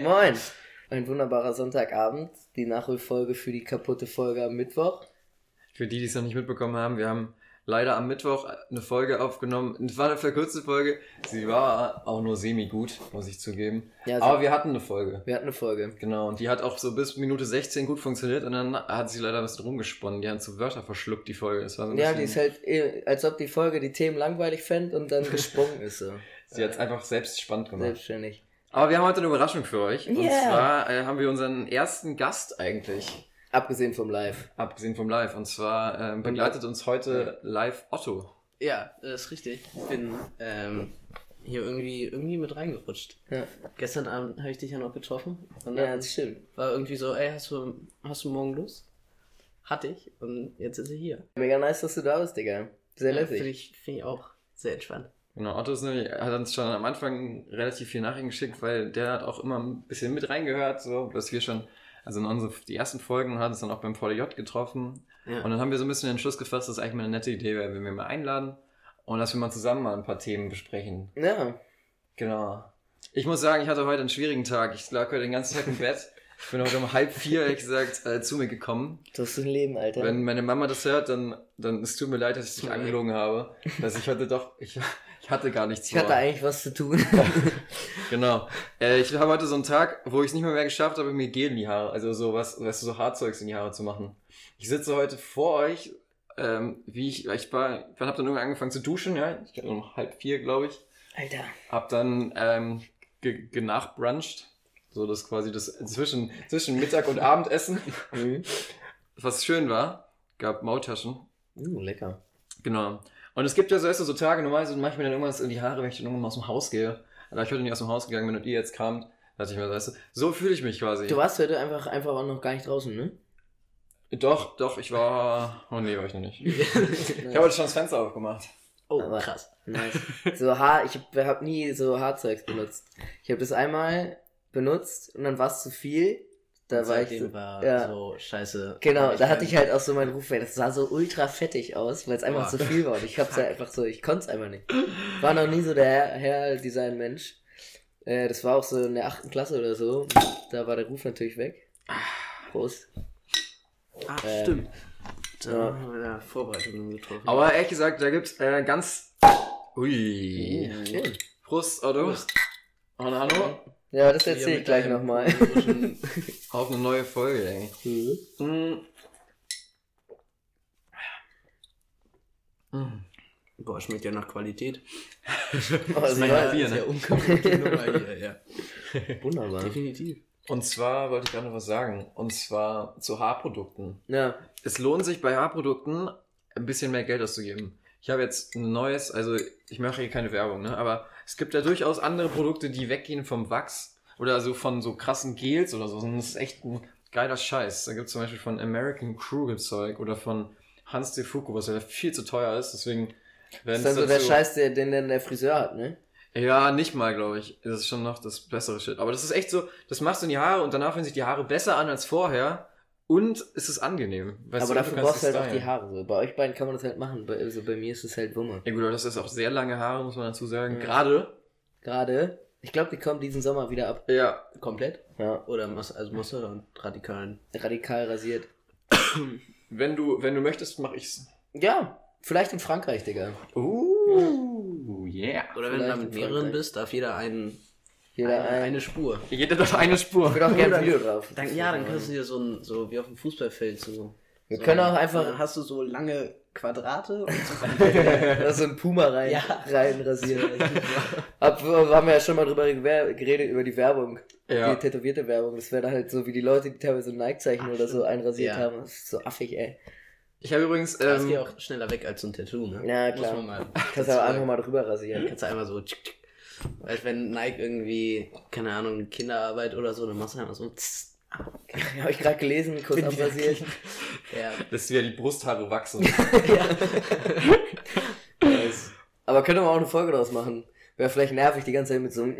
Moin! Ein wunderbarer Sonntagabend, die Nachholfolge für die kaputte Folge am Mittwoch. Für die, die es noch nicht mitbekommen haben, wir haben leider am Mittwoch eine Folge aufgenommen. Es war eine verkürzte Folge. Sie war auch nur semi-gut, muss ich zugeben. Ja, Aber wir hatten eine Folge. wir hatten eine Folge. Genau, und die hat auch so bis Minute 16 gut funktioniert und dann hat sie leider ein bisschen rumgesponnen. Die hat so Wörter verschluckt, die Folge. Das war so ein Ja, die ist halt, eh, als ob die Folge die Themen langweilig fände und dann gesprungen ist so. Sie hat es einfach selbst spannend gemacht. Selbstständig. Aber wir haben heute eine Überraschung für euch. Und Yeah. zwar äh, haben wir unseren ersten Gast eigentlich. Abgesehen vom Live. Abgesehen vom Live. Und zwar ähm, begleitet uns heute live Otto. Ja, das ist richtig. Ich bin ähm, hier irgendwie, irgendwie mit reingerutscht. Ja, Gestern Abend habe ich dich ja noch getroffen. Und ja das stimmt. war irgendwie so, ey, hast du, hast du morgen Lust? Hatte ich. Und jetzt ist er hier. Mega nice, dass du da bist, Digga. Sehr Ja, Finde lässig. ich, find ich auch sehr entspannt. Genau, Otto ist nämlich, hat uns schon am Anfang relativ viel Nachrichten geschickt, weil der hat auch immer ein bisschen mit reingehört, so, dass wir schon, also in unsere, die ersten Folgen hat uns dann auch beim VDJ getroffen. Ja. Und dann haben wir so ein bisschen den Entschluss gefasst, dass es eigentlich mal eine nette Idee wäre, wenn wir mal einladen und dass wir mal zusammen mal ein paar Themen besprechen. Ja, Genau. Ich muss sagen, ich hatte heute einen schwierigen Tag. Ich lag heute den ganzen Tag im Bett. Ich bin heute um halb vier, ehrlich gesagt, äh, zu mir gekommen. du hast ein Leben, Alter. Wenn meine Mama das hört, dann, dann es tut mir leid, dass ich dich angelogen habe. Dass ich heute doch, ich hatte gar nichts ich hatte eigentlich was zu tun. Genau. Äh, ich habe heute so einen Tag, wo ich es nicht mehr, mehr geschafft habe, mir Gel in die Haare, also so was, weißt du, so Haarzeugs in die Haare zu machen. Ich sitze heute vor euch, ähm, wie ich, ich war, ich habe dann irgendwann angefangen zu duschen, ja, ich glaube um halb vier, glaube ich. Alter. Hab dann ähm, ge genachbruncht, so das quasi das zwischen, zwischen Mittag und Abendessen, Mhm. was schön war, gab Maultaschen. Uh, lecker. Genau. Und es gibt ja so, weißt du, so Tage, normalerweise mache ich mir dann irgendwas in die Haare, wenn ich dann irgendwann mal aus dem Haus gehe. Da ich heute nicht aus dem Haus gegangen bin und ihr jetzt kamt, dachte ich mir, weißt du, so fühle ich mich quasi. Du warst heute einfach, einfach auch noch gar nicht draußen, ne? Doch, doch, ich war. Oh nee, war ich noch nicht. Ich habe heute schon das Fenster aufgemacht. Oh, Aber- krass. Nice. So Haar, ich habe hab nie so Haarzeugs benutzt. Ich habe das einmal benutzt und dann war es zu viel. Da Und war ich so, war ja. so scheiße. Genau, da hatte ich halt auch so meinen Ruf, weil das sah so ultra fettig aus, weil es einfach zu viel war. Und ich hab's ja einfach so, ich konnte es einfach nicht. War noch nie so der Hair-Design-Mensch. Äh, das war auch so in der achten Klasse oder so. Da war der Ruf natürlich weg. Prost. Ah, Ähm, stimmt. Da ja. haben wir ja Vorbereitungen getroffen. Aber ehrlich gesagt, da gibt's äh, ganz. Ui. Prost, Otto. Prost. Und Hanno. Ja, das Hier erzähl ich gleich nochmal. Auf eine neue Folge, ey. Mm. Mm. Boah, schmeckt ja nach Qualität. Oh, Das das mein war Bier, ne? Hier, ja. wunderbar. Definitiv. Und zwar wollte ich gerade noch was sagen. Und zwar zu Haarprodukten. Ja, Es lohnt sich bei Haarprodukten ein bisschen mehr Geld auszugeben. Ich habe jetzt ein neues, also ich mache hier keine Werbung, ne? aber es gibt ja durchaus andere Produkte, die weggehen vom Wachs oder so von so krassen Gels oder so. Und das ist echt ein geiler Scheiß. Da gibt es zum Beispiel von American Crew Zeug oder von Hans de Fuku, was ja viel zu teuer ist. Deswegen das ist dann so der Scheiß, der, den dann der Friseur hat, ne? Ja, nicht mal, glaube ich. Das ist schon noch das bessere Shit. Aber das ist echt so, das machst du in die Haare und danach fühlen sich die Haare besser an als vorher. Und es ist angenehm. Weißt Aber du, dafür du brauchst du halt auch die Haare. So. Bei euch beiden kann man das halt machen. Bei, also bei mir ist es halt Wumme. Ja gut, aber das ist auch sehr lange Haare, muss man dazu sagen. Ja. Gerade. Gerade. Ich glaube, die kommen diesen Sommer wieder ab. Ja. Komplett? Ja. Oder Mas also Masseure und radikalen? Radikal rasiert. Wenn du, wenn du möchtest, mach ich's. Ja, vielleicht in Frankreich, Digga. Uh, yeah. Oder wenn du da mit mehreren bist, darf jeder einen, Jeder eine, ein. eine Spur. Jeder darf eine Spur. Ich will auch gerne ein Video drauf. Dann, ja, dann kannst du dir so ein, so wie auf dem Fußballfeld so. Wir so, können auch Dann einfach hast du so lange Quadrate und so da so einen Puma rein, Ja. rein rasieren. Ab, wir haben ja schon mal drüber geredet, über die Werbung. Ja. Die tätowierte Werbung. Das wäre dann halt so wie die Leute, die teilweise so Nike-Zeichen oder so einrasiert Ja. haben. Das ist so affig, ey. Ich habe übrigens, Das geht ähm, auch schneller weg als so ein Tattoo, ne? Ja, Muss klar. man mal. Kannst du aber einfach mal drüber rasieren. Kannst du einmal so. tschick, tschick. Weißt wenn Nike irgendwie, keine Ahnung, Kinderarbeit oder so, dann machst du einfach so. tss. Habe ich gerade gelesen, kurz abrasiert. Ja. dass wieder die Brusthaare wachsen. Nice. Aber könnte man auch eine Folge draus machen. Wäre vielleicht nervig die ganze Zeit mit so einem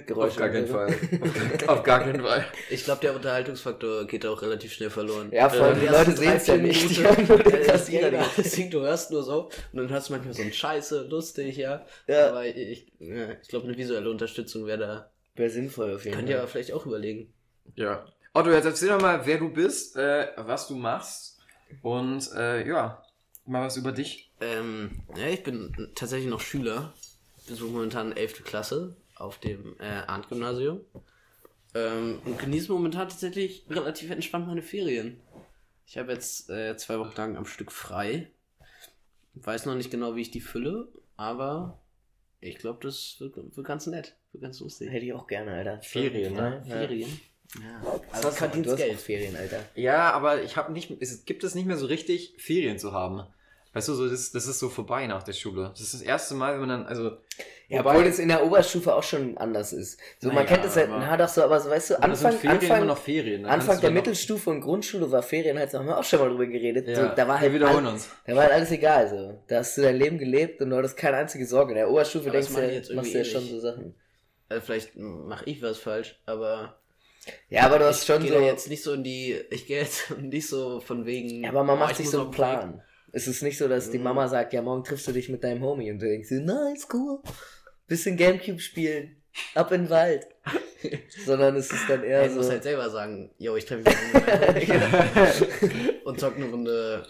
Geräusch. Auf gar keinen Fall. Auf gar, auf gar keinen Fall. Ich glaube, der Unterhaltungsfaktor geht auch relativ schnell verloren. Ja, vor allem Äh, die Leute sehen es ja nicht. Die haben nur den äh, Kassierer. Deswegen, du hörst nur so und dann hörst du manchmal so ein Scheiße, lustig, ja. Ja. Aber ich, ja, ich glaube, eine visuelle Unterstützung wäre da Wäre sinnvoll auf jeden Könnt ihr aber vielleicht auch überlegen. Ja. Otto, jetzt erzähl doch mal, wer du bist, äh, was du machst und äh, ja, mal was über dich. Ähm, ja, ich bin tatsächlich noch Schüler. Besuche momentan 11. Klasse auf dem äh, Arndt-Gymnasium. Ähm, und genieße momentan tatsächlich relativ entspannt meine Ferien. Ich habe jetzt äh, zwei Wochen lang am Stück frei. Weiß noch nicht genau, wie ich die fülle, aber ich glaube, das wird, wird ganz nett. Wird ganz lustig. Hätte ich auch gerne, Alter. Ferien, ne? Ja. Ferien? Ja. Also Also du verdienst hast Geld. Ferien, Alter. Ja, aber ich habe nicht, es gibt es nicht mehr so richtig, Ferien zu haben. Weißt du, so das, das ist so vorbei nach der Schule. Das ist das erste Mal, wenn man dann, also. Ja, obwohl es in der Oberstufe auch schon anders ist. So, man Naja, kennt es ja, aber- na doch so, aber so, weißt du, Anfang, Anfang, noch Ferien. Anfang du der Mittelstufe und Grundschule war Ferien halt, da haben wir auch schon mal drüber geredet. Ja, so, da war wir halt wiederholen all- uns. Da war halt alles egal, so. Da hast du dein Leben gelebt und du hattest keine einzige Sorge. In der Oberstufe Aber das denkst du, ja, jetzt machst du ja schon so Sachen. Also vielleicht mache ich was falsch, aber Ja, aber du hast ich schon gehe so. jetzt nicht so in die. Ich gehe jetzt nicht so von wegen. Ja, aber man oh, macht ich sich so einen. Plan. Es ist nicht so, dass die Mhm. Mama sagt, ja, morgen triffst du dich mit deinem Homie und du denkst, so, nice, cool. Bisschen Gamecube spielen. Ab in den Wald. Sondern es ist dann Ja, eher muss so. halt selber sagen, yo, ich treffe mich mit meinem Homie und zock eine Runde.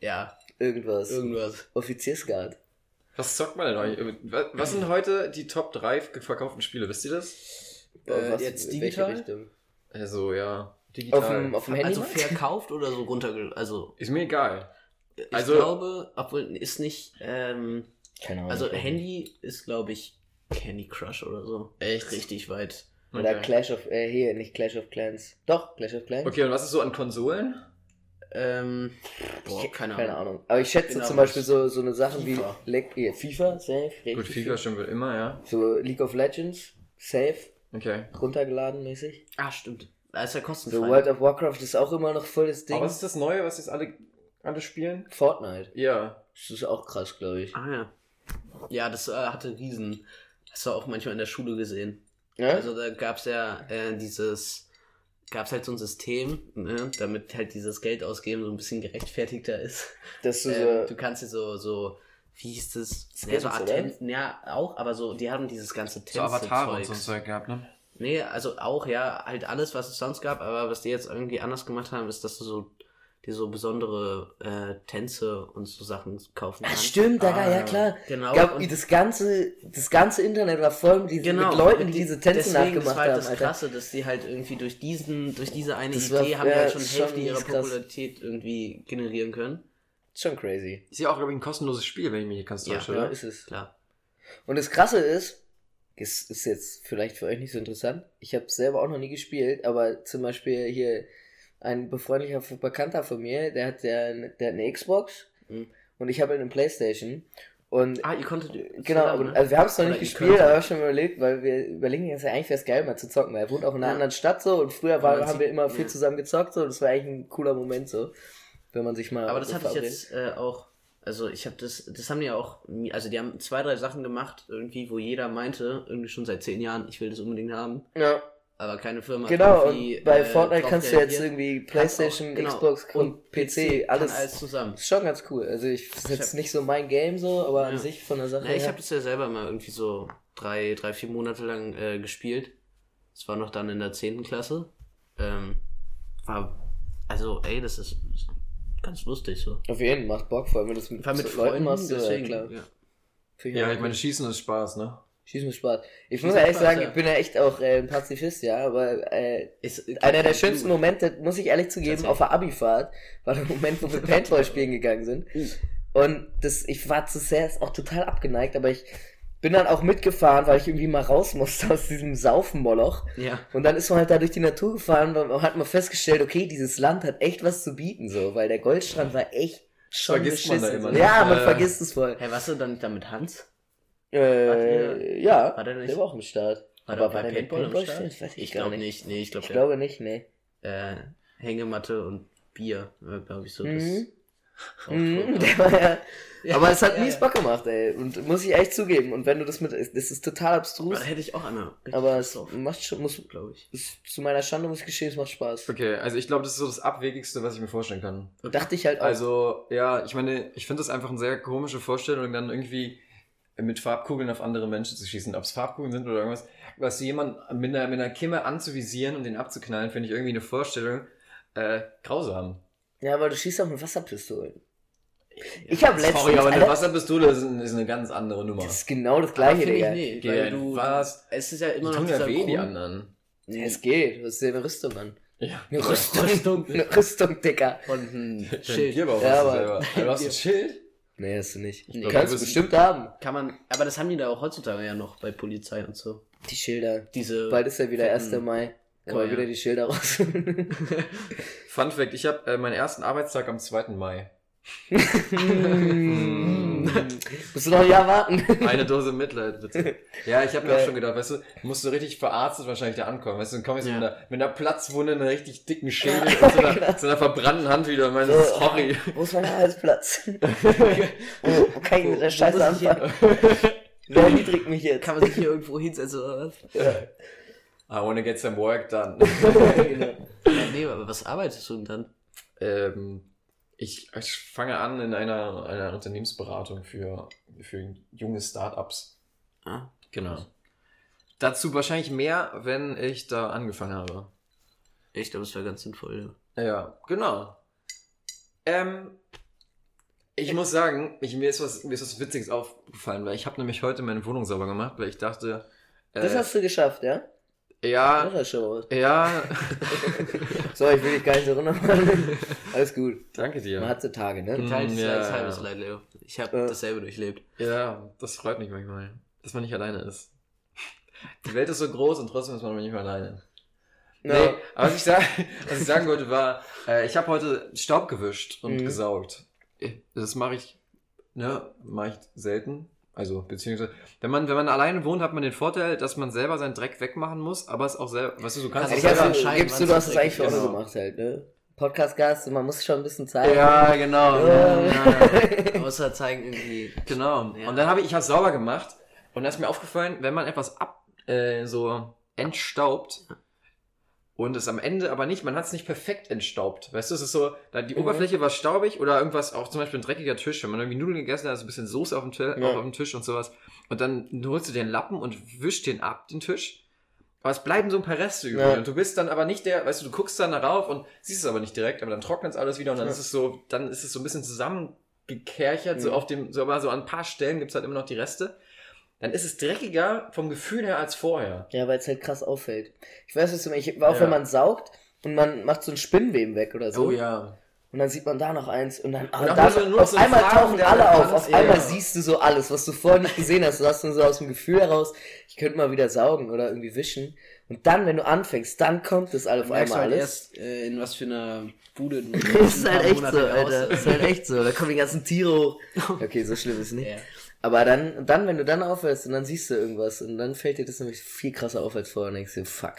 Ja, irgendwas. irgendwas. Offiziersguard. Was zockt man denn heute? Was- Was sind heute die Top 3 verkauften Spiele? Wisst ihr das? Äh, jetzt welche digital? Richtung? Also, ja. Digital. Auf dem, auf dem Handy? Also meinst du? verkauft oder so runterge... Also, Ist mir egal. Ich Also- glaube, obwohl, ist nicht... Ähm, Keine Ahnung. also Handy ist, glaube ich, Candy Crush oder so. Echt? Richtig weit. Oder Okay. Clash of, äh, hier, nicht Clash of Clans. Doch, Clash of Clans. Okay, und was ist so an Konsolen? Ähm, boah, Ich- keine, keine Ahnung. Ahnung. Aber ich schätze Genau, zum Beispiel so, so eine Sachen FIFA. wie Le ja, FIFA, safe. richtig Gut, FIFA stimmt wohl immer, ja. So League of Legends, safe, Okay. runtergeladen mäßig. Ah, stimmt. Da ist ja So kostenfrei. World of Warcraft ist auch immer noch voll das Ding. Aber was ist das Neue, was jetzt alle, alle spielen? Fortnite. Ja. Das ist auch krass, glaube ich. ah, ja. Ja, das äh, hatte Riesen. Hast du auch manchmal in der Schule gesehen. Ja? Also da gab's ja äh, dieses, gab's halt so ein System, ne, damit halt dieses Geld ausgeben so ein bisschen gerechtfertigter ist. dass du Ähm, so. du kannst dir so, so, wie hieß das? Ja, so? Atten, ja, auch, aber so, die haben dieses ganze So Avatare und so ein Zeug gehabt, ne? Nee, also auch, ja, halt alles, was es sonst gab, aber was die jetzt irgendwie anders gemacht haben, ist, dass du so, dir so besondere äh, Tänze und so Sachen kaufen Ah, kannst. stimmt, da, Ah, ja klar. Genau. Gab, und- das, ganze, das ganze Internet war voll mit, diesen, Genau, mit Leuten, und die diese Tänze deswegen, das nachgemacht war halt haben, das Alter. Krasse, dass die halt irgendwie durch diesen, durch diese eine Das war- Idee haben die ja, halt schon Hälfte ihrer. Popularität irgendwie generieren können. Ist schon crazy. Ist ja auch, glaube ich, ein kostenloses Spiel, wenn ich mich nicht ganz Ja, täusche, Ja, oder? ist es. Klar. Und das Krasse ist, es ist jetzt vielleicht für euch nicht so interessant. Ich habe selber auch noch nie gespielt, aber zum Beispiel hier ein befreundlicher Bekannter von mir, der hat, der, der hat eine Xbox Mhm. und ich habe eine Playstation. Und Ah, ihr konntet. Genau, und, ne? also wir haben es noch nicht gespielt, aber wir haben schon überlegt, weil wir überlegen jetzt ja eigentlich wäre es geil, mal zu zocken, weil er wohnt auch in einer Ja. anderen Stadt so und früher war, haben wir immer viel zusammen gezockt so und das war eigentlich ein cooler Moment so, wenn man sich mal Aber das so hatte ich jetzt äh, auch. Also ich habe das, das haben die ja auch, also die haben zwei, drei Sachen gemacht, irgendwie, wo jeder meinte, irgendwie schon seit zehn Jahren, ich will das unbedingt haben, Ja, aber keine Firma. hat genau, und bei äh, Fortnite kannst du jetzt irgendwie Playstation, auch- genau. Xbox und, und PC, alles, alles zusammen. ist schon ganz cool. Also ich das ist jetzt nicht so mein Game so, aber an Ja. sich von der Sache Ja, ich habe das ja selber mal irgendwie so drei, drei vier Monate lang äh, gespielt. Das war noch dann in der 10. Klasse. Ähm, war, also, ey, das ist ganz lustig so. Auf jeden Fall macht Bock, vor allem wenn du das mit, mit Leuten Freunden, machst, ja, deswegen. klar. Ja. Finde Ja, auch ich meine. Schießen ist Spaß, ne? Schießen mit Spaß. Ich muss mit ehrlich sagen, ja. ich bin ja echt auch äh, ein Pazifist, ja, aber äh, Ist, Einer der schönsten Momente, muss ich ehrlich zugeben, auf der Abifahrt, war der Moment, wo wir Paintball spielen gegangen sind. Und das, ich war zu sehr auch total abgeneigt, aber ich bin dann auch mitgefahren, weil ich irgendwie mal raus musste aus diesem Saufenmoloch. Ja. Und dann ist man halt da durch die Natur gefahren und hat man festgestellt, okay, dieses Land hat echt was zu bieten, so, weil der Goldstrand war echt schon Vergisst man da beschissen. immer, ne? Ja, man Äh. vergisst es voll. Hey, warst du dann nicht da mit Hans? Äh, ja, war der nicht- der war auch im Start. War aber der war bei der mit Paintball im Paintball Start? Das weiß ich, Ich glaube nicht. nicht. Nee, ich glaube, Ich glaube nicht, nee. äh, Hängematte und Bier, glaube ich so. Das Mhm. auch Mhm, der war ja, Ja, aber es hat ja, mies ja. Bock gemacht, ey. Und muss ich echt zugeben. Und wenn du das mit, das ist total Da abstrus, hätte ich auch einmal. richtig aber es drauf, macht schon, muss, glaube ich. es, zu meiner Schande muss ich gestehen, es macht Spaß. Okay, also ich glaube, das ist so das Abwegigste, was ich mir vorstellen kann. Dachte ich halt auch. Also, ja, ich meine, ich finde das einfach eine sehr komische Vorstellung, dann irgendwie mit Farbkugeln auf andere Menschen zu schießen. Ob es Farbkugeln sind oder irgendwas. was jemand mit einer, mit einer Kimme anzuvisieren und den abzuknallen, finde ich irgendwie eine Vorstellung äh, grausam. Ja, aber du schießt auch mit Wasserpistolen. Ich habe letztens. Sorry, aber eine Wasserpistole ist, ist eine ganz andere Nummer. das ist genau das Aber gleiche, ich Digga. nee, Geht weil du, was? es ist ja Die immer noch tun ja weh, die anderen. Ja, es geht. Du hast ja eine Rüstung an. Ja. Eine Rüstung. Eine Rüstung, Digga. Und ein Schild. Bierbauch Ja, aber- selber. Aber du hast ein Schild? Nee, hast du nicht. Nee. Du kannst du bestimmt haben. Kann man, aber das haben die da auch heutzutage ja noch bei Polizei und so. Die Schilder. Diese. Bald ist ja wieder fetten- 1. Mai. Oh, man ja. wieder die Schilder raus. Fun Fact, ich habe äh, meinen ersten Arbeitstag am 2. Mai. Musst du noch ein Jahr warten. Eine Dose Mitleid, bitte. Ja, ich habe mir auch schon gedacht, weißt du, musst du richtig verarztet wahrscheinlich da ankommen. Weißt du, dann komm ich so Ja. mit, einer, mit einer Platzwunde, einer richtig dicken Schädel und so einer, so einer verbrannten Hand wieder und meine, So. sorry. Wo ist mein Arbeitsplatz? wo, wo kann ich mit der Scheiße anfangen? Wer erniedrigt mich jetzt? Kann man sich hier irgendwo hinsetzen oder was? I wanna get some work done. Genau. Ja, nee, aber was arbeitest du denn dann? ähm, ich, ich fange an in einer, einer Unternehmensberatung für, für junge Startups. Ah, Genau. Dazu wahrscheinlich mehr, wenn ich da angefangen habe. ich glaube, das wäre ganz sinnvoll. Ja, genau. Ähm, ich muss sagen, ich, mir, ist was, mir ist was Witziges aufgefallen, weil ich habe nämlich heute meine Wohnung sauber gemacht, weil ich dachte, äh, Das hast du geschafft, ja? Ja, Das ist schon was. ja, So, ich will dich gar nicht so runtermachen. Alles gut. danke dir. Man hat so Tage, ne? Teils ja. ja. halbes Leid, Leo. Ich habe Ja. dasselbe durchlebt. Ja, das freut mich manchmal, dass man nicht alleine ist. Die Welt ist so groß und trotzdem ist man manchmal alleine. Ja. Nee, aber was ich, sag, was ich sagen wollte war, äh, ich habe heute Staub gewischt und Mhm. gesaugt. Das mache ich, ne, mache ich selten. Also, beziehungsweise, wenn man, wenn man alleine wohnt, hat man den Vorteil, dass man selber seinen Dreck wegmachen muss, aber es auch selber, weißt du, du kannst Also es Ich selber entscheiden, gibst du, du hast es eigentlich für ist. gemacht halt, ne? Podcast-Gast, man muss schon ein bisschen Zeit. Ja, genau. Ja. Ja, außer zeigen irgendwie. Genau. Ja. Und dann habe ich, ich habe sauber gemacht und dann ist mir aufgefallen, wenn man etwas ab, äh, so entstaubt und es am Ende aber nicht, man hat es nicht perfekt entstaubt. Weißt du, es ist so, da die Mhm. Oberfläche war staubig oder irgendwas, auch zum Beispiel ein dreckiger Tisch, wenn man irgendwie Nudeln gegessen hat, ist ein bisschen Soße auf dem, Tisch, Ja. auf dem Tisch und sowas. Und dann holst du den Lappen und wischst den ab, den Tisch. Aber es bleiben so ein paar Reste übrig. Ja. Und du bist dann aber nicht der, weißt du, du guckst dann darauf und siehst es aber nicht direkt, aber dann trocknet es alles wieder und dann Ja. ist es so, dann ist es so ein bisschen zusammengekerchert, so Mhm. auf dem, so aber so an ein paar Stellen gibt's halt immer noch die Reste. Dann ist es dreckiger vom Gefühl her als vorher. Ja, weil es halt krass auffällt. Ich weiß, was du meinst. Ich, auch Ja. wenn man saugt und man macht so ein Spinnweben weg oder so. Oh ja. Und dann sieht man da noch eins und dann ah, Und auch da, nur so- auf so ein einmal Faden, tauchen alle auf. Auf ist. einmal Ja. siehst du so alles, was du vorher nicht gesehen hast. Du hast nur so aus dem Gefühl heraus, ich könnte mal wieder saugen oder irgendwie wischen. Und dann, wenn du anfängst, dann kommt das alle auf merkst du einmal halt alles. erst, äh, in was für einer Bude du Das ist ein halt echt Monate so, raus- Alter. Das ist halt echt so. Da kommen die ganzen Tiere hoch. Okay, so schlimm ist es nicht. Ja. Aber dann, dann, wenn du dann aufhörst und dann siehst du irgendwas und dann fällt dir das nämlich viel krasser auf als vorher und denkst dir, fuck.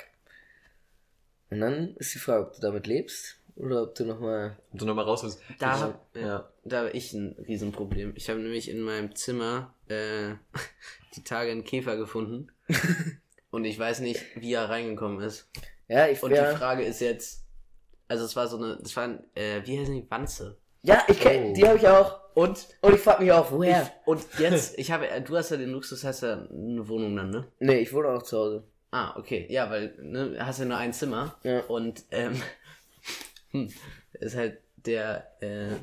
Und dann ist die Frage, ob du damit lebst oder ob du nochmal. Und du nochmal raus willst. Da Ich- hab, ja. ja. da habe ich ein Riesenproblem. Ich habe nämlich in meinem Zimmer äh, die Tage einen Käfer gefunden. und ich weiß nicht, wie er reingekommen ist. Ja, ich Und wär, die Frage ist jetzt, also es war so eine, das war ein, äh, wie heißen die, Wanze. Ja, ich kenn, Oh. die habe ich auch. Und, Und ich frag mich auch, woher? ich, und jetzt, ich habe, du hast ja den Luxus, hast ja eine Wohnung dann, ne? Nee, ich wohne auch zu Hause. Ah, okay, ja, weil, ne, hast ja nur ein Zimmer. Ja. Und, ähm, hm, ist halt der, äh,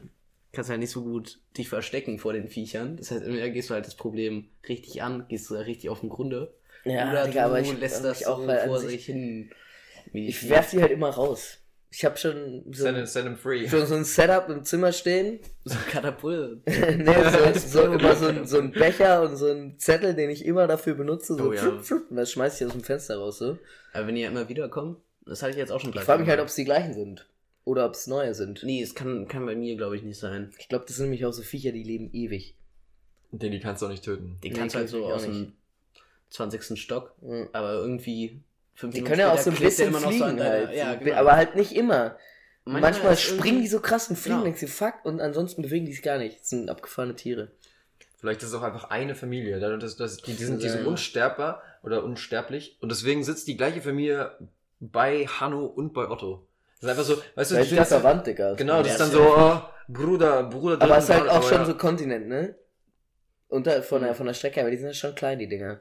kannst halt nicht so gut dich verstecken vor den Viechern. Das heißt, entweder gehst du halt das Problem richtig an, gehst du da richtig auf den Grunde. Ja, oder Digga, aber du ich lässt das auch, vor sich- hin. Ich werf die halt immer raus. Ich habe schon so, Send, him- send him free. schon so ein Setup im Zimmer stehen. so Katapult. nee, so, so immer so ein, so ein Becher und so ein Zettel, den ich immer dafür benutze. So Oh ja. flup, flup, und das schmeiß ich aus dem Fenster raus. So. Aber wenn die ja immer wiederkommen, das hatte ich jetzt auch schon Ich gleich. frage mich halt, ob es die gleichen sind. Oder ob es neue sind. Nee, es kann, kann bei mir, glaube ich, nicht sein. Ich glaube, das sind nämlich auch so Viecher, die leben ewig. Den die kannst du auch nicht töten. Die Nee, kannst du halt so ich aus dem 20. Stock, Ja. aber irgendwie fünf Die Minuten können ja auch so ein bisschen immer noch so fliegen deiner- halt. Ja, So, genau. Aber halt nicht immer. Manchmal, ist springen die so krass und fliegen, Ja. denkst du, fuck, und ansonsten bewegen die sich gar nicht. Das sind abgefahrene Tiere. Vielleicht ist es auch einfach eine Familie. Dadurch, dass, dass die, die, sind, die sind unsterbbar oder unsterblich. Und deswegen sitzt die gleiche Familie bei Hanno und bei Otto. Das ist einfach so, weißt du, Weil die das, verwandt, Digga. genau, das ist dann so, oh, Bruder, Bruder. Aber es ist halt auch schon ja. so Kontinent, ne? Unter, von, Mhm. der, von der Strecke, aber die sind ja schon klein, die Dinger.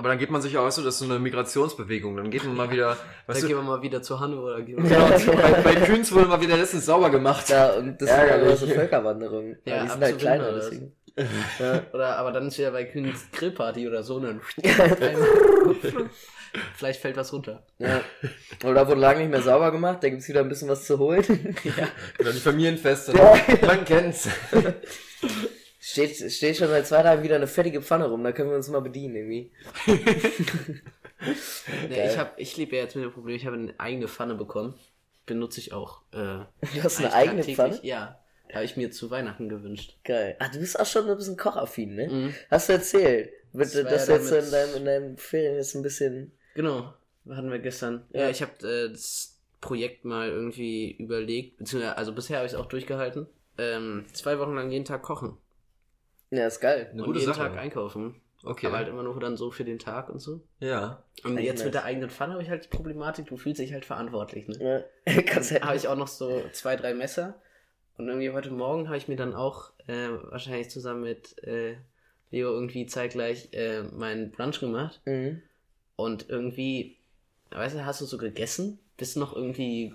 Aber dann geht man sich auch, weißt du, das ist so eine Migrationsbewegung. Dann geht man mal wieder, Dann weißt gehen du, wir mal wieder zu Hanno oder gehen wir genau, bei, bei Kühns wurde mal wieder letztens sauber gemacht. Ja, und das Ärgerlich. war so Völkerwanderung. Ja, Ja, die sind halt kleiner, deswegen. Ja. Oder aber dann ist wieder bei Kühns Grillparty oder so. Ne? Vielleicht fällt was runter. Ja. Und da wurde lange nicht mehr sauber gemacht, da gibt's wieder ein bisschen was zu holen. Ja. Genau, die Familienfeste. Ja. Man kennt's. Steht, steht schon seit zwei Tagen wieder eine fettige Pfanne rum, da können wir uns mal bedienen irgendwie. Nee, ich hab, ich lebe ja jetzt mit dem Problem, ich habe eine eigene Pfanne bekommen. Benutze ich auch. Äh, Du hast eine eigene. Pfanne? Ja. Habe ich mir zu Weihnachten gewünscht. Geil. Ah, du bist auch schon ein bisschen kochaffin, ne? Mhm. Hast du erzählt? Mit, Das dass du jetzt in deinem, in deinem Ferien jetzt ein bisschen. Genau, hatten wir gestern. Ja, Ja. ich habe äh, das Projekt mal irgendwie überlegt, beziehungsweise, also bisher habe ich es auch durchgehalten. Ähm, zwei Wochen lang jeden Tag kochen Ja, ist geil. Eine und gute jeden Sache. Tag einkaufen. Okay. Aber halt immer nur dann so für den Tag und so. ja. Und Eigentlich jetzt nice. mit der eigenen Pfanne habe ich halt die Problematik, du fühlst dich halt verantwortlich. Ne? Ja. Kannst habe ich auch noch so zwei, drei Messer. Und irgendwie heute Morgen habe ich mir dann auch äh, wahrscheinlich zusammen mit äh, Leo irgendwie zeitgleich äh, meinen Brunch gemacht. Mhm. Und irgendwie, weißt du, hast du so gegessen, bist noch irgendwie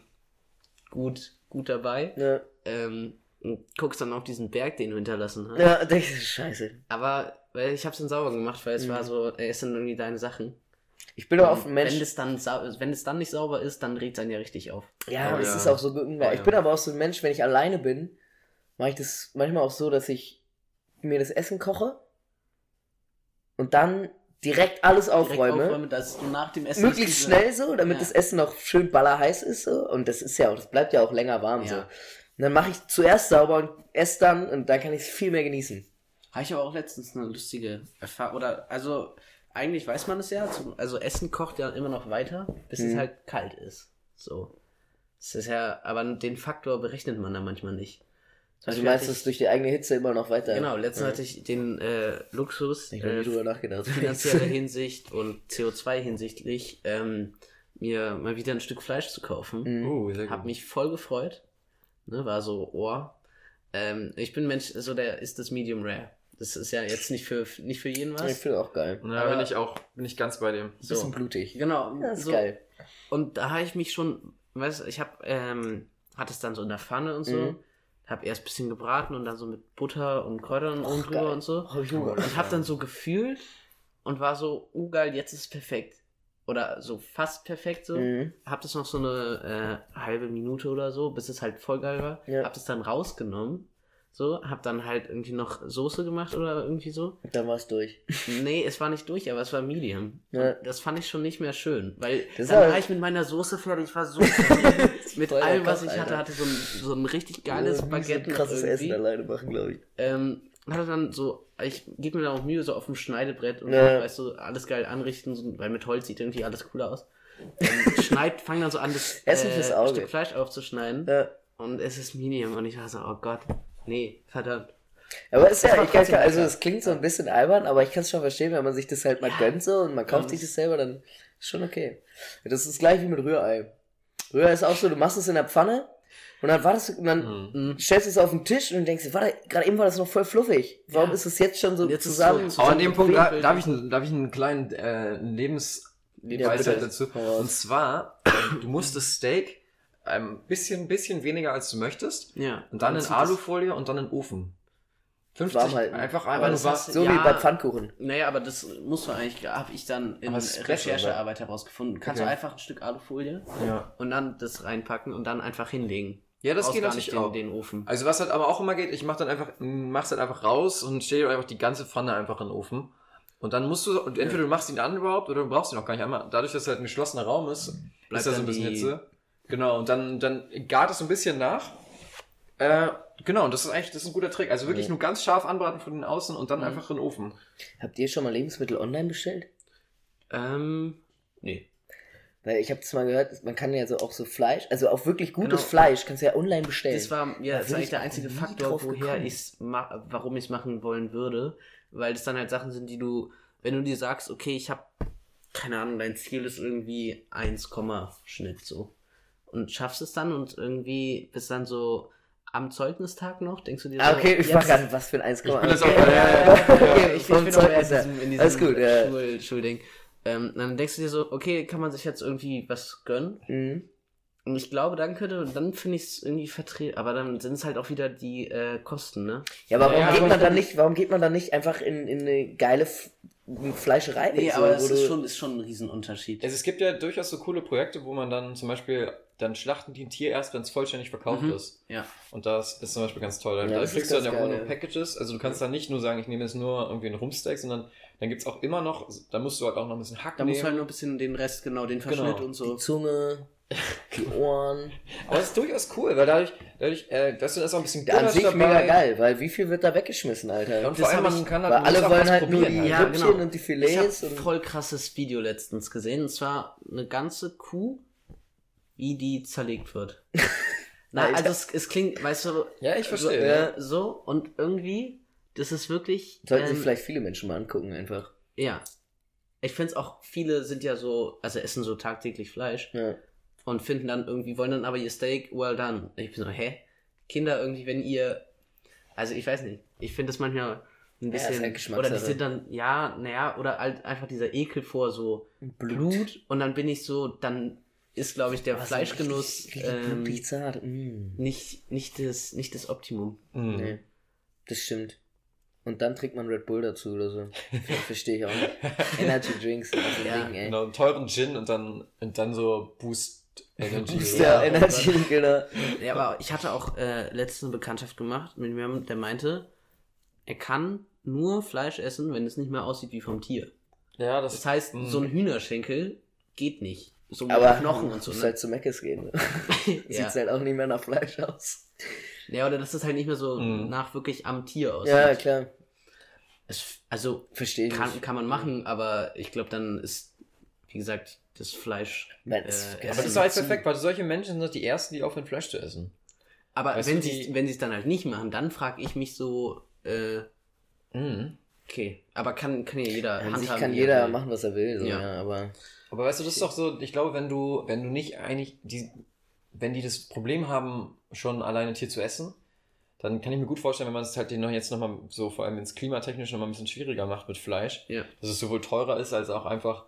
gut, gut dabei. Ja, Ähm, und guckst dann auf diesen Berg, den du hinterlassen hast. ja denkst du, scheiße. Aber weil ich hab's dann sauber gemacht, weil es Mhm. war so, ey, es sind irgendwie deine Sachen. Ich bin doch auch ein Mensch. Wenn es dann wenn es dann nicht sauber ist, dann regt es einen ja richtig auf. Ja, Oh, das ja. ist auch so gut. Oh, ich ja. bin aber auch so ein Mensch, wenn ich alleine bin, mache ich das manchmal auch so, dass ich mir das Essen koche und dann direkt alles Direkt aufräume. aufräumen, dass du nach dem Essen Möglichst schnell so, damit Ja. das Essen noch schön ballerheiß ist so. Und das ist ja auch, das bleibt ja auch länger warm Ja. so. Und dann mache ich zuerst sauber und esse dann und dann kann ich es viel mehr genießen. Habe ich aber auch letztens eine lustige Erfahrung. Oder, also, eigentlich weiß man es ja. Zum, also, Essen kocht ja immer noch weiter, bis es Mhm. halt kalt ist. So. Das ist ja, aber den Faktor berechnet man da manchmal nicht. Also du meinst, dass durch die eigene Hitze immer noch weiter. Genau, letztens Ja. hatte ich den äh, Luxus, Ich äh, drüber nachgedacht. finanzieller Hinsicht und CO2 hinsichtlich, ähm, mir mal wieder ein Stück Fleisch zu kaufen. Mhm. Oh, sehr Hab mich voll gefreut. Ne, war so Ohr. Ähm, ich bin ein Mensch, so der ist das Medium Rare. Das ist ja jetzt nicht für nicht für jeden Ich was. finde auch geil. Ja, aber- bin ich auch, bin ich ganz bei dem. So. Bisschen blutig. Genau. Ja, ist so. geil. Und da habe ich mich schon, weißt du, ich habe, ähm, hatte es dann so in der Pfanne und so. Mhm. Hab erst ein bisschen gebraten und dann so mit Butter und Kräutern oben Och, drüber geil. und so. Oh. Und hab dann so gefühlt und war so, oh geil, jetzt ist es perfekt. Oder so fast perfekt so. Mhm. Hab das noch so eine äh, halbe Minute oder so, bis es halt voll geil war. Ja. Hab das dann rausgenommen. So, hab dann halt irgendwie noch Soße gemacht oder irgendwie so. Dann war's durch. Nee, es war nicht durch, aber es war Medium. Ja. Das fand ich schon nicht mehr schön. Weil Das dann war ich mit meiner Soße fertig, ich war so mit allem, was ich hatte. Alter. Hatte so ein, so ein richtig geiles Ja, Baguette. So krasses irgendwie. Essen alleine machen, glaube ich. Ähm, hatte dann so, ich gebe mir dann auch Mühe, so auf dem Schneidebrett und Ja. weißt du, alles geil anrichten, so, weil mit Holz sieht irgendwie alles cooler aus. Ähm, schneid, fang dann so an, das Auge. Stück Fleisch aufzuschneiden Ja. und es ist Medium und ich war so, oh Gott, nee, verdammt. Aber ist Das ja, ich kann, also es klingt so ein bisschen albern, aber ich kann es schon verstehen, wenn man sich das halt mal Ja. gönnt so und man kauft sich das selber, dann ist schon okay. Das ist gleich wie mit Rührei. Rührei ist auch so, du machst es in der Pfanne und dann du, und dann Mhm. Stellst es auf den Tisch und denkst dir, warte, gerade eben war das noch voll fluffig. Warum Ja. ist es jetzt schon so Jetzt zusammen? so- Aber an dem Punkt da, darf, ich, einen- darf ich einen kleinen äh, Lebensweisheit bitte. dazu. Und zwar, äh, du musst das Steak ein bisschen, bisschen weniger als du möchtest Ja. und dann in das- Alufolie und dann in den Ofen. 50, Warm halten. einfach, Aber einfach nur das warm. So Ja. wie bei Pfannkuchen. Naja, aber das musst du eigentlich, habe ich dann in Recherchearbeit herausgefunden. Kannst Okay. du einfach ein Stück Alufolie Ja. und dann das reinpacken und dann einfach hinlegen. Ja, das geht natürlich nicht auch. den, Ofen. Also was halt aber auch immer geht, ich mach dann einfach, mach's halt einfach raus und stelle einfach die ganze Pfanne einfach in den Ofen. Und dann musst du, und entweder du machst ihn an überhaupt oder du brauchst ihn auch gar nicht einmal. Dadurch, dass es halt ein geschlossener Raum ist, Bleibt ist da so ein bisschen Hitze. Genau, und dann, dann gart es so ein bisschen nach. Äh, genau, und das ist eigentlich, das ist ein guter Trick. Also wirklich Ja. nur ganz scharf anbraten von den Außen und dann Mhm. einfach in den Ofen. Habt ihr schon mal Lebensmittel online bestellt? Ähm, nee. Weil ich habe das mal gehört, man kann ja so auch so Fleisch, also auch wirklich gutes Genau. Fleisch kannst du ja online bestellen. Das war ja Da das eigentlich ich der einzige Faktor, woher ich's warum ich es machen wollen würde. Weil das dann halt Sachen sind, die du, wenn du dir sagst, okay, ich habe, keine Ahnung, dein Ziel ist irgendwie 1, Schnitt so. Und schaffst es dann und irgendwie bist dann so am Zeugnistag noch, denkst du dir Ah, so, okay, ich war gerade, was für ein 1,1. Ich bin das auch- ja, ja, ja. Okay, ich, ich bin auch in diesem, in diesem Alles gut. Schul, Schulding. Ähm, dann denkst du dir so, okay, kann man sich jetzt irgendwie was gönnen? Mhm. Und ich glaube, dann könnte, dann finde ich es irgendwie vertreten. Aber dann sind es halt auch wieder die äh, Kosten, ne? Ja, aber warum Ja, geht aber man dann nicht, warum geht man dann nicht einfach in, in eine geile F Fleischerei? Nee, so, aber das ist schon, ist schon ein Riesenunterschied. Also es gibt ja durchaus so coole Projekte, wo man dann zum Beispiel, dann schlachten die ein Tier erst, wenn es vollständig verkauft Mhm. ist. Ja. Und das ist zum Beispiel ganz toll. Ja, da kriegst du dann ja auch ja. Packages. Also du kannst dann nicht nur sagen, ich nehme jetzt nur irgendwie einen Rumpsteak, sondern dann gibt's auch immer noch, da musst du halt auch noch ein bisschen Hack Da musst du halt nur ein bisschen den Rest, genau, den Verschnitt Genau. und so. die Zunge, die Ohren. Aber das ist durchaus cool, weil dadurch, dadurch äh, dass du das auch ein bisschen An sich dabei. mega geil, weil wie viel wird da weggeschmissen, Alter? Ja, und Das vor allem, man ich- kann weil man muss alle auch wollen was halt nur probieren die halt. Ja, genau. und die Ich Filets. habe und voll krasses Video letztens gesehen. Und zwar eine ganze Kuh, wie die zerlegt wird. Na, also es, es klingt, weißt du, Ja, ich so, verstehe. äh, so und irgendwie, das ist wirklich. sollten sich ähm, vielleicht viele Menschen mal angucken, einfach. Ja. Ich finde es auch, viele sind ja so, also essen so tagtäglich Fleisch Ja. und finden dann irgendwie, wollen dann aber ihr Steak well done. Ich bin so, hä? Kinder, irgendwie, wenn ihr. Also ich weiß nicht. Ich finde das manchmal ein Ja, ist bisschen. halt oder die sind dann, ja, naja, oder halt einfach dieser Ekel vor so Blut. und dann bin ich so, dann ist, glaube ich, der Was, Fleischgenuss richtig, richtig ähm. Mm. nicht, nicht, das, nicht das Optimum. Mhm. Nee, das stimmt. Und dann trinkt man Red Bull dazu oder so. Verstehe ich auch nicht. Energy Drinks, ein Ja, Ding, ey. Genau, einen teuren Gin und dann, und dann so Boost Energy. Booster Ja, Energy, genau. Ja, aber ich hatte auch äh, letztens eine Bekanntschaft gemacht mit jemandem, der meinte, er kann nur Fleisch essen, wenn es nicht mehr aussieht wie vom Tier. Ja, das, Das heißt, Mhm. so ein Hühnerschenkel geht nicht. So mit Aber Knochen und so. Ne? halt zu Meckes gehen. ja. Sieht halt auch nicht mehr nach Fleisch aus. Ja, oder dass das halt nicht mehr so Mhm. nach wirklich am Tier aussieht. Ja, klar. Es, also Verstehe ich kann, nicht. kann man machen, aber ich glaube, dann ist, wie gesagt, das Fleisch. Äh, aber das ist halt perfekt, weil solche Menschen sind die ersten, die aufhören Fleisch zu essen. Aber Weißt wenn sie die- wenn sie es dann halt nicht machen, dann frage ich mich so, äh, Mhm. okay, aber kann, kann ja jeder An sich handhaben, kann er jeder will. machen, was er will, so, Ja. ja. aber Aber weißt du, das ist doch so, ich glaube, wenn du, wenn du nicht eigentlich, die, wenn die das Problem haben, schon alleine Tier zu essen, dann kann ich mir gut vorstellen, wenn man es halt denen noch jetzt nochmal so, vor allem ins klimatechnisch nochmal ein bisschen schwieriger macht mit Fleisch, Ja. dass es sowohl teurer ist, als auch einfach,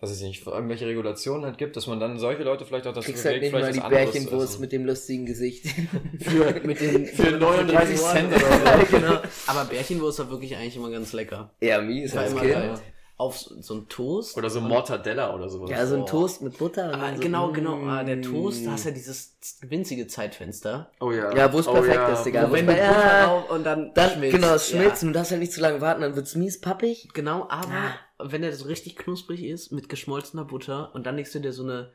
was weiß ich nicht, irgendwelche Regulationen halt gibt, dass man dann solche Leute vielleicht auch dazu kriegst halt nicht vielleicht mal die Bärchenwurst mit dem lustigen Gesicht. Für, mit den, Für 39 Cent oder so. genau. Aber Bärchenwurst war wirklich eigentlich immer ganz lecker. Ja, mies als immer Kind. geil. Auf so, so ein Toast. Oder so Mortadella oder sowas. Ja, so ein Oh. Toast mit Butter. und Ah, so, genau, genau. Ah, der mm. Toast, da hast du ja dieses winzige Zeitfenster. oh ja. Ja, wo es perfekt ist, Digga. Wo wenn du Butter ja, drauf und dann, dann, schmilzt. genau, es schmilzt Ja. und du darfst halt nicht zu lange warten, dann wird's mies pappig. Genau, aber Ah. wenn der so richtig knusprig ist, mit geschmolzener Butter und dann legst du dir so eine,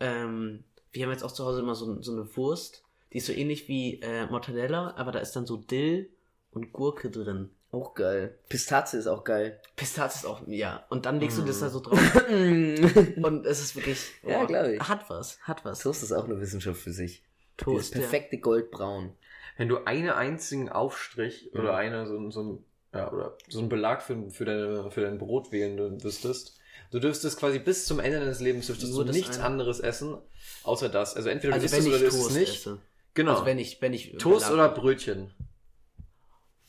ähm, wir haben jetzt auch zu Hause immer so, so eine Wurst, die ist so ähnlich wie äh, Mortadella, aber da ist dann so Dill und Gurke drin. Auch geil. Pistazie ist auch geil. Pistazie ist auch, ja. Und dann legst du das Mm. da so drauf Toast und es ist wirklich, Ja, glaub ich. hat was, hat was. ist auch eine Wissenschaft für sich. Dieses Toast, perfekte Goldbraun. Wenn du einen einzigen Aufstrich Mhm. oder eine, so, ein- so, ein, ja, oder so einen Belag für, für, deine, für dein Brot wählen wüsstest, du dürftest quasi bis zum Ende deines Lebens dürftest Nur du nichts eine. anderes essen, außer das. Also entweder ja. du Also isst wenn es ich oder du isst es Toast nicht. esse. Genau. Also wenn ich, wenn ich Toast Belag- oder Brötchen?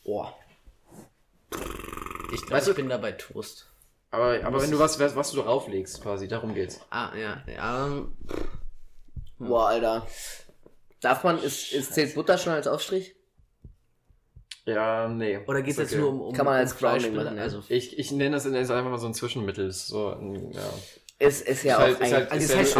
Boah. Ich glaube, Weißt du- ich bin da bei Toast. Aber, aber wenn du was, was, was du drauflegst, quasi, darum geht's. Ah, ja, ja. ähm, Boah, Alter. Darf man, ist, ist zählt Butter schon als Aufstrich? Ja, nee. Oder geht es Ist jetzt okay. nur um, um Kann man um als Browning Fleischbilder? machen, ja. Also, Ich, ich nenne das in- ist einfach mal so ein Zwischenmittel. ist So, ein- ja. Ist, ist ja Ist halt- auch ist ein, halt- also ist es ja- heißt ist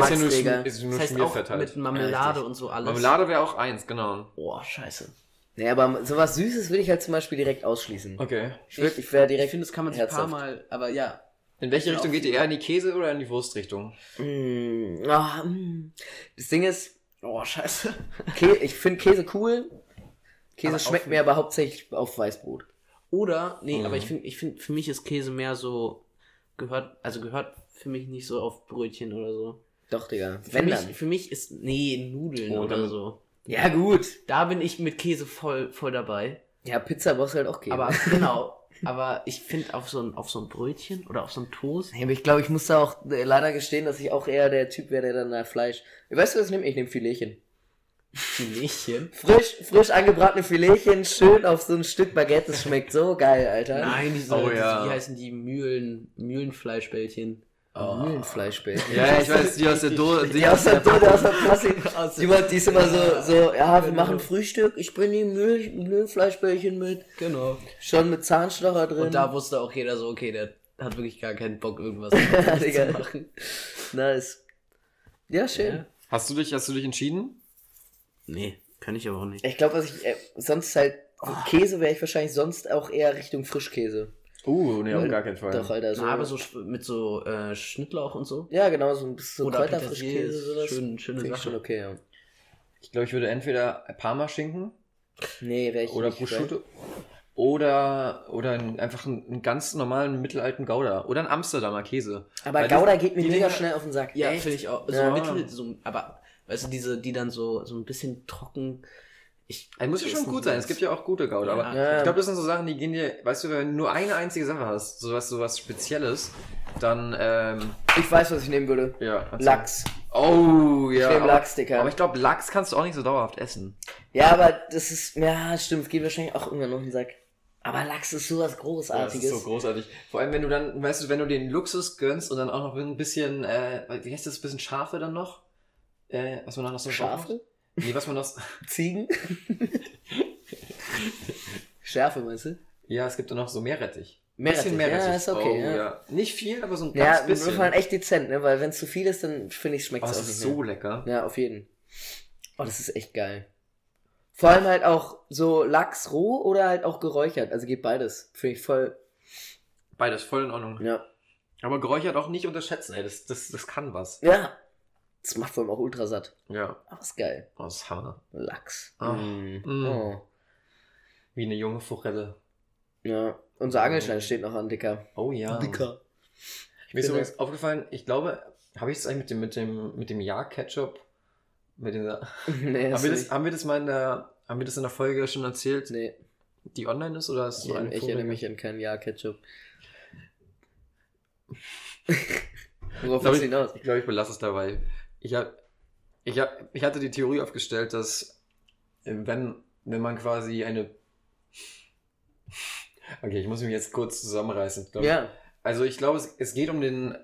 ja nur ist nur das heißt auch halt. mit Marmelade richtig. und so alles. Marmelade wäre auch eins, genau. Boah, scheiße. Nee, aber sowas Süßes würde ich halt zum Beispiel direkt ausschließen. Okay. Ich, würd, ich wäre Ich direkt. finde, das kann man sich ein paar. Mal, aber ja. In welche Richtung geht ihr? Eher in die Käse- oder in die Wurstrichtung? Mm, ah, mm. Das Ding ist, Oh, scheiße. Kä ich finde Käse cool. Käse Aber schmeckt mir aber hauptsächlich auf Weißbrot. Oder, nee, Mhm. aber ich finde, ich finde, für mich ist Käse mehr so, gehört, also gehört für mich nicht so auf Brötchen oder so. Doch, Digga. Für Wenn mich, dann. für mich ist, nee, Nudeln Oh, oder dann- so. Ja, gut. Da bin ich mit Käse voll, voll dabei. Ja, Pizza brauchst du halt auch Käse. Aber, genau. Aber ich finde auf so ein, auf so ein Brötchen oder auf so ein Toast, Ja, aber ich glaube, ich muss da auch äh, leider gestehen, dass ich auch eher der Typ wäre, der dann nach Fleisch. Weißt du, was ich nehme? Ich nehme Filetchen. Filetchen? Frisch, frisch angebratene Filetchen, schön auf so ein Stück Baguette. Das schmeckt so geil, Alter. Nein, diese, Oh, diese ja. wie heißen die Mühlen, Mühlenfleischbällchen? Oh. Mühlenfleischbällchen. Ja, ich weiß, die aus der Dose. Die aus der Dose, aus der Plastik. Die, ist immer so, so, ja, wir machen Frühstück, ich bring die Mühl, Mühlenfleischbällchen mit. Genau. Schon mit Zahnstocher drin. Und da wusste auch jeder so, okay, der hat wirklich gar keinen Bock, irgendwas zu machen. Nice. Ja, schön. Ja. Hast du dich, hast du dich entschieden? Nee, kann ich aber auch nicht. Ich glaube, was ich äh, sonst halt, Käse wäre ich wahrscheinlich sonst auch eher Richtung Frischkäse. Uh, nee, auf gar keinen Fall. Doch, Alter, so. Na, aber so mit so äh, Schnittlauch und so. ja, genau, so ein bisschen so Oder Kräuterfrischkäse, Petersilie, sowas. schön- schöne Sache. schon okay, ja. Ich glaube, ich würde entweder Parma-Schinken Nee, wäre ich oder nicht Prosciutto oder, oder einen, einfach einen, einen ganz normalen mittelalten Gouda oder einen Amsterdamer Käse. Aber Weil Gouda die- geht mir mega Dinger- schnell auf den Sack. Ja, finde ich auch. So Ja. mittel, so, aber, weißt du, diese, die dann so, so ein bisschen trocken. Ich, Es muss ja schon gut sein. Es gibt ja auch gute Gouda. Ja. aber Ja. ich glaube, das sind so Sachen, die gehen dir, weißt du, wenn du nur eine einzige Sache hast, sowas, sowas Spezielles, dann, ähm, Ich weiß, was ich nehmen würde. ja. Lachs. Oh, ja. Ich nehm aber- Lachs, Dicker. Aber ich glaube, Lachs kannst du auch nicht so dauerhaft essen. Ja, aber das ist, ja, stimmt, es geht wahrscheinlich auch irgendwann auf den Sack. Aber Lachs ist sowas Großartiges. das ist so großartig. Vor allem, wenn du dann, weißt du, wenn du den Luxus gönnst und dann auch noch ein bisschen, äh, wie heißt das, ein bisschen Schafe dann noch? Äh, was man noch so Schafe? Nee, was man noch. Ziegen? Schärfe, meinst du? Ja, es gibt dann noch so Meerrettich. Meerrettich, Bisschen Meerrettich. ja, ist okay, Oh, ja. Nicht viel, aber so ein Ja, ganz das bisschen. ist halt echt dezent, ne? Weil wenn es zu viel ist, dann finde ich, schmeckt oh, es es auch ist nicht so mehr. lecker. Ja, auf jeden. Oh, das ist echt geil. Vor allem halt auch so Lachs roh oder halt auch geräuchert. Also geht beides. Finde ich voll. Beides voll in Ordnung. Ja. Aber geräuchert auch nicht unterschätzen, ey. Das, das, das kann was. Ja. Das macht vor allem auch ultra satt. Ja. Aber ist geil. Oh, das ist Hammer. Lachs. Ah. Mm. Mm. Oh. Wie eine junge Forelle. Ja. Unser Angelschein steht noch an, Dicker. Oh ja. Dicker. Mir ist übrigens aufgefallen, ich glaube, habe ich es eigentlich mit dem, mit dem, mit dem Ja-Ketchup, mit dieser, nee, haben wir, das, haben wir das mal in der, haben wir das in der Folge schon erzählt, Nee, die online ist, oder ist ich, ich erinnere mich an kein Ja-Ketchup. Worauf ich- hinaus? Ich glaube, ich belasse es dabei. Ich, hab, ich, hab, ich hatte die Theorie aufgestellt, dass äh, wenn, wenn man quasi eine... Okay, ich muss mich jetzt kurz zusammenreißen. Ja. Also ich glaube, es, es geht um den...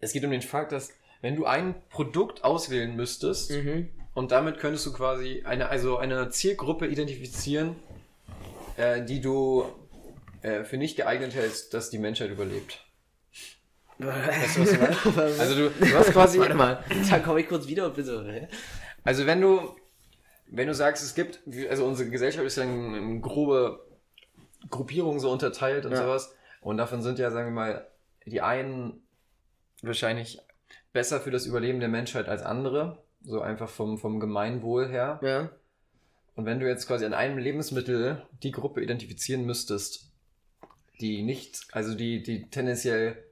Es geht um den Fakt, dass wenn du ein Produkt auswählen müsstest, Mhm. und damit könntest du quasi eine, also eine Zielgruppe identifizieren, äh, die du äh, für nicht geeignet hältst, dass die Menschheit überlebt. Weißt du, was ich meine? Also du, du hast quasi, Warte mal, dann komme ich kurz wieder und bin so, hä? also wenn du, wenn du sagst, es gibt, also unsere Gesellschaft ist ja in, in grobe Gruppierungen so unterteilt und Ja. sowas. Und davon sind ja, sagen wir mal, die einen wahrscheinlich besser für das Überleben der Menschheit als andere. So einfach vom, vom Gemeinwohl her. Ja. Und wenn du jetzt quasi an einem Lebensmittel die Gruppe identifizieren müsstest, die nicht, also die, die tendenziell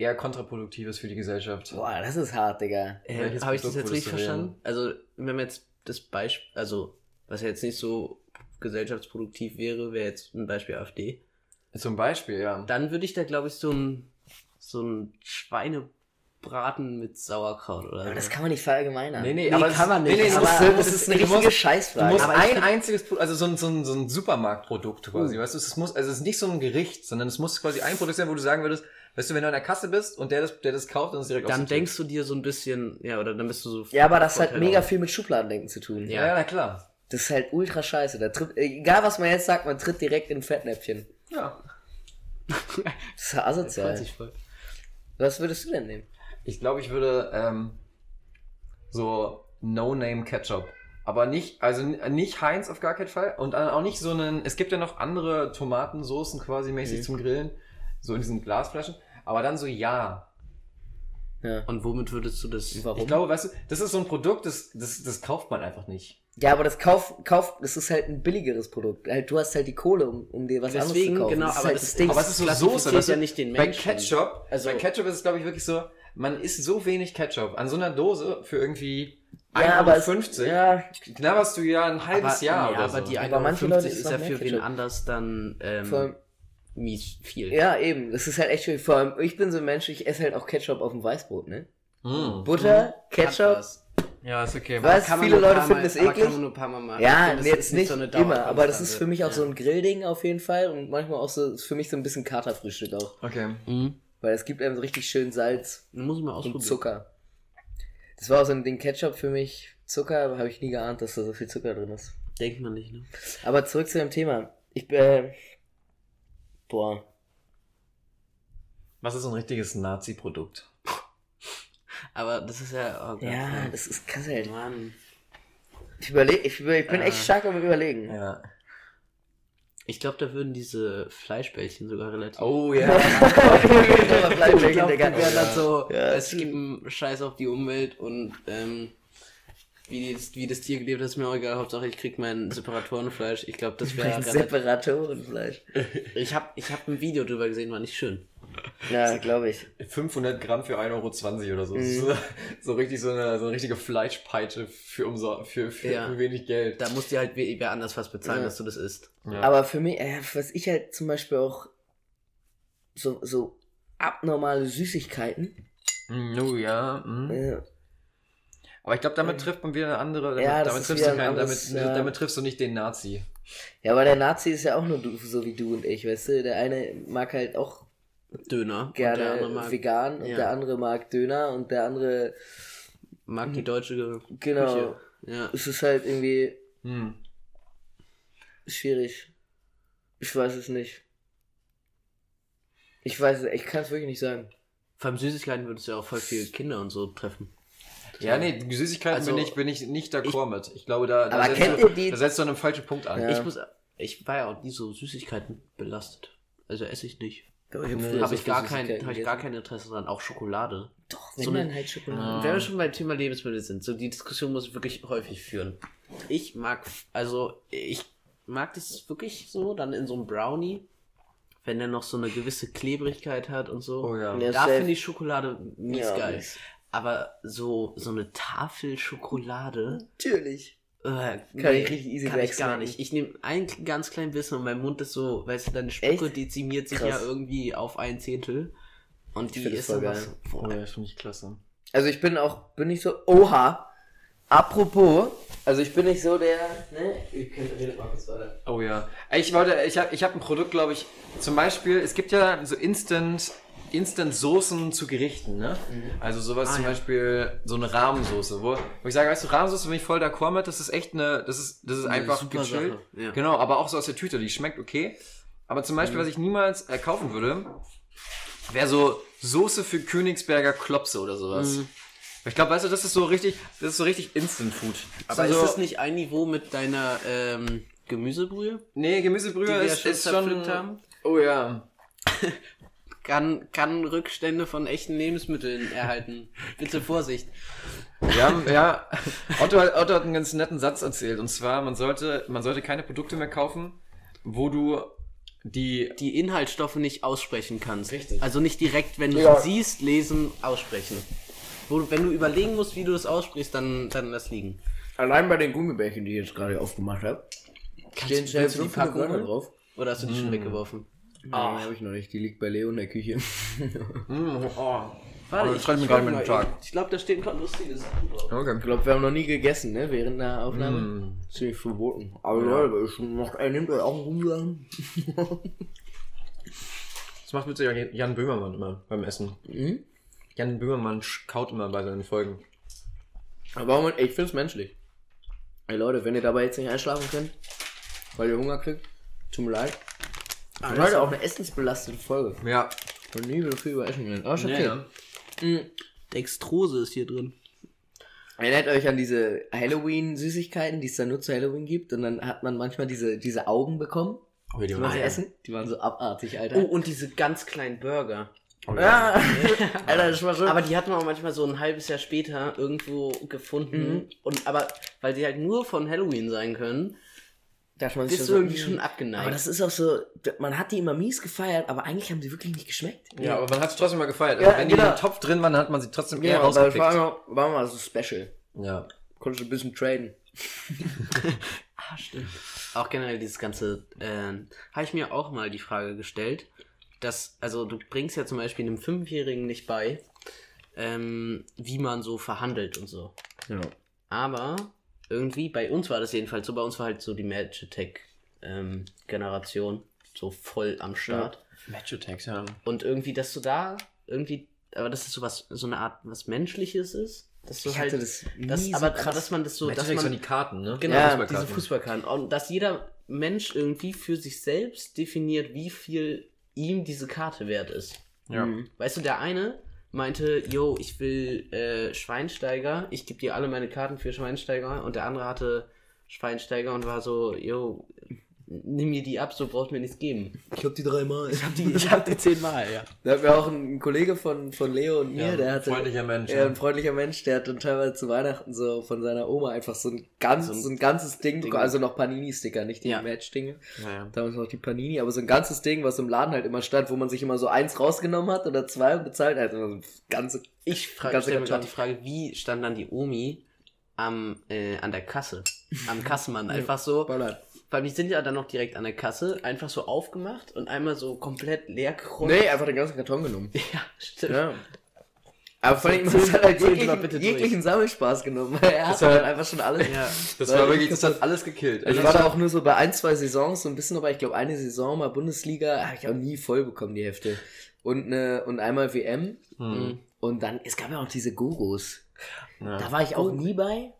eher kontraproduktiv ist für die Gesellschaft. Boah, das ist hart, Digga. Äh, Habe ich das jetzt richtig verstanden? Also, wenn wir jetzt das Beispiel, also, was ja jetzt nicht so gesellschaftsproduktiv wäre, wäre jetzt ein Beispiel AfD. Zum Beispiel, ja. Dann würde ich da, glaube ich, so ein, so ein Schweinebraten mit Sauerkraut oder Aber so. das kann man nicht verallgemeinern. Nee, nee, Nee, aber kann man nicht. Nee, nee, es aber das muss- ist eine richtige musst- Scheißfrage. Du musst aber ein einziges, also so ein, so ein, so ein Supermarktprodukt quasi, Uh. weißt du, es muss, also es ist nicht so ein Gericht, sondern es muss quasi ein Produkt sein, wo du sagen würdest, weißt du, wenn du an der Kasse bist und der das, der das kauft, dann ist direkt dann denkst du dir so ein bisschen, ja, oder dann bist du so. ja, aber das hat mega auch. viel mit Schubladendenken zu tun. Ja, ja, na klar. Das ist halt ultra scheiße. Da tritt, egal was man jetzt sagt, man tritt direkt in ein Fettnäpfchen. Ja. Das ist ja asozial. Was würdest du denn nehmen? Ich glaube, ich würde ähm, so No-Name Ketchup. Aber nicht, also nicht Heinz auf gar keinen Fall. Und auch nicht so einen. Es gibt ja noch andere Tomatensoßen quasi mäßig Mhm. zum Grillen. So in diesen Glasflaschen. Aber dann so ja. Ja. Und womit würdest du das? Warum? Ich glaube, weißt du, das ist so ein Produkt, das, das, das kauft man einfach nicht. Ja, aber das Kauf, Kauf, das ist halt ein billigeres Produkt. Halt, du hast halt die Kohle, um, um dir was Deswegen, anderes zu kaufen. genau, das aber halt das- das Ding. Aber es ist so Soße. du? ja nicht den Bei Menschen. Ketchup, Also- bei Ketchup ist es, glaube ich, wirklich so, man isst so wenig Ketchup an so einer Dose für irgendwie ja, aber es, 1,50 ja, knabberst du ja ein halbes aber, Jahr oder aber so. die Aber manche Leute 1,50 essen ist ja für wen anders dann ähm, vor allem, mies viel. ja, eben. Das ist halt echt schwierig. Vor allem, ich bin so ein Mensch, ich esse halt auch Ketchup auf dem Weißbrot, ne? Mm. Butter, Hat Ketchup. Ja, ist okay. Was? Viele Leute finden es eklig. Kann man nur ein paar Mal machen. Ja, finde, jetzt ist nicht so eine immer, aber das ist für mich auch Ja. so ein Grillding auf jeden Fall und manchmal auch so, ist für mich so ein bisschen Katerfrühstück auch. Okay. Mhm. Weil es gibt einem so richtig schön Salz muss ich mal und ausprobieren. Zucker. Das war auch so ein Ding Ketchup für mich. Zucker habe ich nie geahnt, dass da so viel Zucker drin ist. Denkt man nicht, ne? Aber zurück zu dem Thema. Ich, äh, boah. Was ist so ein richtiges Nazi-Produkt? Aber das ist ja. Oh Gott, Ja, das ist krass halt. Mann. Ich überleg, ich, über- ich bin echt Ah. stark am überlegen. Ja. Ich glaube, da würden diese Fleischbällchen sogar relativ. Oh ja. Die Digga. wären dann so, Ja, es gibt einen Scheiß auf die Umwelt und ähm, wie, das, wie das Tier gelebt hat, ist mir auch egal. Hauptsache, ich krieg mein Separatorenfleisch. Ich glaube, das wäre. Separatorenfleisch. Ich habe ich hab ein Video drüber gesehen, war nicht schön. Ja, glaube ich. 500 Gramm für 1,20 Euro oder so. Mhm. So, so richtig so eine, so eine richtige Fleischpeitsche für, umso, für, für, Ja. für wenig Geld. Da musst du halt we- wer anders was bezahlen, Ja. dass du das isst. Ja. Aber für mich, äh, was ich halt zum Beispiel auch so, so abnormale Süßigkeiten. Mm, Oh ja. mm. Aber ich glaube, damit trifft man wieder eine andere. Damit, Ja, das damit, ist triffst du ein keinen, damit, ja. damit triffst du nicht den Nazi. ja, aber der Nazi ist ja auch nur du, so wie du und ich, weißt du? Der eine mag halt auch Döner. und gerne der andere mag, vegan und ja. der andere mag Döner und der andere, mag die deutsche Ge- genau. Küche. Ja. Es ist halt irgendwie Hm. schwierig. Ich weiß es nicht. Ich weiß es, ich kann es wirklich nicht sagen. Vor allem Süßigkeiten würdest du ja auch voll viele Kinder und so treffen. Ja, nee, die Süßigkeiten Also, bin, ich, bin ich nicht d'accord mit. Ich glaube, da, da, setzt kennt du, ihr die- da setzt du an einem falschen Punkt an. Ja. Ich muss, ich war ja auch nie so Süßigkeiten belastet. Also esse ich nicht. Doch, ich hab Habe so ich, gar kein, hab ich gar kein Interesse dran. Auch Schokolade. Doch, wenn so eine- dann halt Schokolade. Ja. Wenn wir schon beim Thema Lebensmittel sind, so die Diskussion muss ich wirklich häufig führen. Ich mag, also ich mag das wirklich so, dann in so einem Brownie, wenn der noch so eine gewisse Klebrigkeit hat und so. Oh ja. Ja. Da finde ich Schokolade mies Ja, geil. Aber so, so eine Tafel Schokolade, Natürlich. äh, Kann ich richtig easy kann ich gar nicht. Ich nehme ein ganz klein bisschen und mein Mund ist so, weißt du, deine Spucke Echt? dezimiert sich Krass. ja irgendwie auf ein Zehntel. Und die find das ist geil. was. Oh ja, finde ich klasse. Also ich bin auch, bin nicht so, oha, apropos, also ich bin nicht so der, ne, ihr könnt redet mal kurz weiter. Oh ja. Ich wollte, ich habe ich hab ein Produkt, glaube ich, zum Beispiel, es gibt ja so Instant, Instant Soßen zu Gerichten, ne? Also sowas Ah, zum ja. Beispiel, so eine Rahmensoße, wo, wo ich sage, weißt du, Rahmensoße bin ich voll d'accord mit, das ist echt eine, das ist, das ist Eine einfach gechillt. Ja. Genau, aber auch so aus der Tüte, die schmeckt okay. Aber zum Beispiel, was ich niemals äh, kaufen würde, wäre so Soße für Königsberger Klopse oder sowas. Mhm. Ich glaube, weißt du, das ist so richtig, das ist so richtig Instant Food. Aber also, ist das nicht ein Niveau mit deiner ähm, Gemüsebrühe, Nee, die Gemüsebrühe wir ja ist, schon ist schon. haben? Oh ja. Kann, kann Rückstände von echten Lebensmitteln erhalten. Bitte Vorsicht. Wir haben, ja, Otto, hat- Otto hat einen ganz netten Satz erzählt. Und zwar, man sollte, man sollte keine Produkte mehr kaufen, wo du die. Die Inhaltsstoffe nicht aussprechen kannst. Richtig. Also nicht direkt, wenn du Ja. sie siehst, lesen, aussprechen. Wo, wenn du überlegen musst, wie du das aussprichst, dann, dann lass liegen. Allein bei den Gummibärchen, die ich jetzt gerade aufgemacht habe, stehen schnell die 500 Packung drauf. Oder hast du die schon weggeworfen? Nein, habe ich noch nicht, die liegt bei Leo in der Küche. Mm, oh. Warte, Oh, das schreibt mir gerade meinen Tag. Ich glaube, da stehen gerade lustige Sachen drauf. Ich Okay. glaube, wir haben noch nie gegessen, ne, während der Aufnahme. Mm. Ziemlich verboten. Aber Leute, ich macht, er nimmt euch auch einen Rumsagen. Das macht Jan- Jan Böhmermann immer beim Essen. Mhm. Jan Böhmermann kaut immer bei seinen Folgen. Aber warum, ich finde es menschlich. Ey Leute, wenn ihr dabei jetzt nicht einschlafen könnt, weil ihr Hunger kriegt, tut mir leid. Ah, Das heute auch eine essensbelastete Folge. Ja. Und nie so viel über Essen geredet. Aber ist okay. Ja, Mhm. Dextrose ist hier drin. Erinnert euch an diese Halloween-Süßigkeiten, die es dann nur zu Halloween gibt? Und dann hat man manchmal diese, diese Augen bekommen, Oh, die die waren man sie ja. essen. Die waren so abartig, Alter. Oh, und diese ganz kleinen Burger. ja. Alter, das war so. Aber die hat man auch manchmal so ein halbes Jahr später irgendwo gefunden. Mhm. Und aber, weil die halt nur von Halloween sein können, dachte man sich bist so, du irgendwie schon abgeneigt. Aber das ist auch so, man hat die immer mies gefeiert, aber eigentlich haben sie wirklich nicht geschmeckt. Ja, aber man hat es trotzdem mal gefeiert. Ja, Also wenn die genau. im Topf drin waren, hat man sie trotzdem eher Ja, rausgepickt. war, immer, war mal so special. Ja. Konntest du ein bisschen traden. Ah, stimmt. Auch generell dieses ganze, äh, habe ich mir auch mal die Frage gestellt, dass, also du bringst ja zum Beispiel einem Fünfjährigen nicht bei, ähm, wie man so verhandelt und so. Ja. Aber irgendwie, bei uns war das jedenfalls so, bei uns war halt so die Magitech-Generation so voll am Start. Match Attacks, ja. Und irgendwie, dass du da irgendwie, aber dass es so was, so eine Art was Menschliches ist. Dass du Ich halt, das das, nie so aber dass man das so, Match dass man waren die Karten, ne? Genau, Ja, diese Fußballkarten. Und dass jeder Mensch irgendwie für sich selbst definiert, wie viel ihm diese Karte wert ist. Ja. Mhm. Weißt du, der eine meinte, yo, ich will äh, Schweinsteiger, ich gebe dir alle meine Karten für Schweinsteiger. Und der andere hatte Schweinsteiger und war so, yo, nimm mir die ab, so brauchst mir nichts geben. Ich hab die dreimal. Ich hab die, ich hab die zehnmal, ja. Da hat mir auch ein Kollege von, von Leo und mir, Ja, der hatte. freundlicher Mensch, Ja, ja. ein freundlicher Mensch, der hat dann teilweise zu Weihnachten so von seiner Oma einfach so ein ganz, So ein so ein ganzes Ding, Ding. also noch Panini-Sticker, nicht die Ja. Match-Dinge. Naja. Damals noch die Panini, aber so ein ganzes Ding, was im Laden halt immer stand, wo man sich immer so eins rausgenommen hat oder zwei und bezahlt hat. Also so ganze. Ich frage, mir Karton. gerade die Frage, wie stand dann die Omi am, äh, an der Kasse? Am Kassenmann. Einfach so. Ballern. Weil die sind ja dann noch direkt an der Kasse, einfach so aufgemacht und einmal so komplett leer geräumt. Nee, einfach den ganzen Karton genommen. Ja, stimmt. Ja. Aber vor allem, das hat halt jeglichen, mal bitte durch. jeglichen Sammelspaß genommen. Er hat Das war- halt einfach schon alles. Ja. Das war ich wirklich, das hat alles gekillt. Also ich war da auch nur so bei ein, zwei Saisons so ein bisschen, aber ich glaube eine Saison mal Bundesliga, habe ich auch nie voll bekommen, die Hefte. Und, ne, und einmal WM. hm. Und dann, es gab ja auch diese Gogos. ja. Da war ich auch nie bei.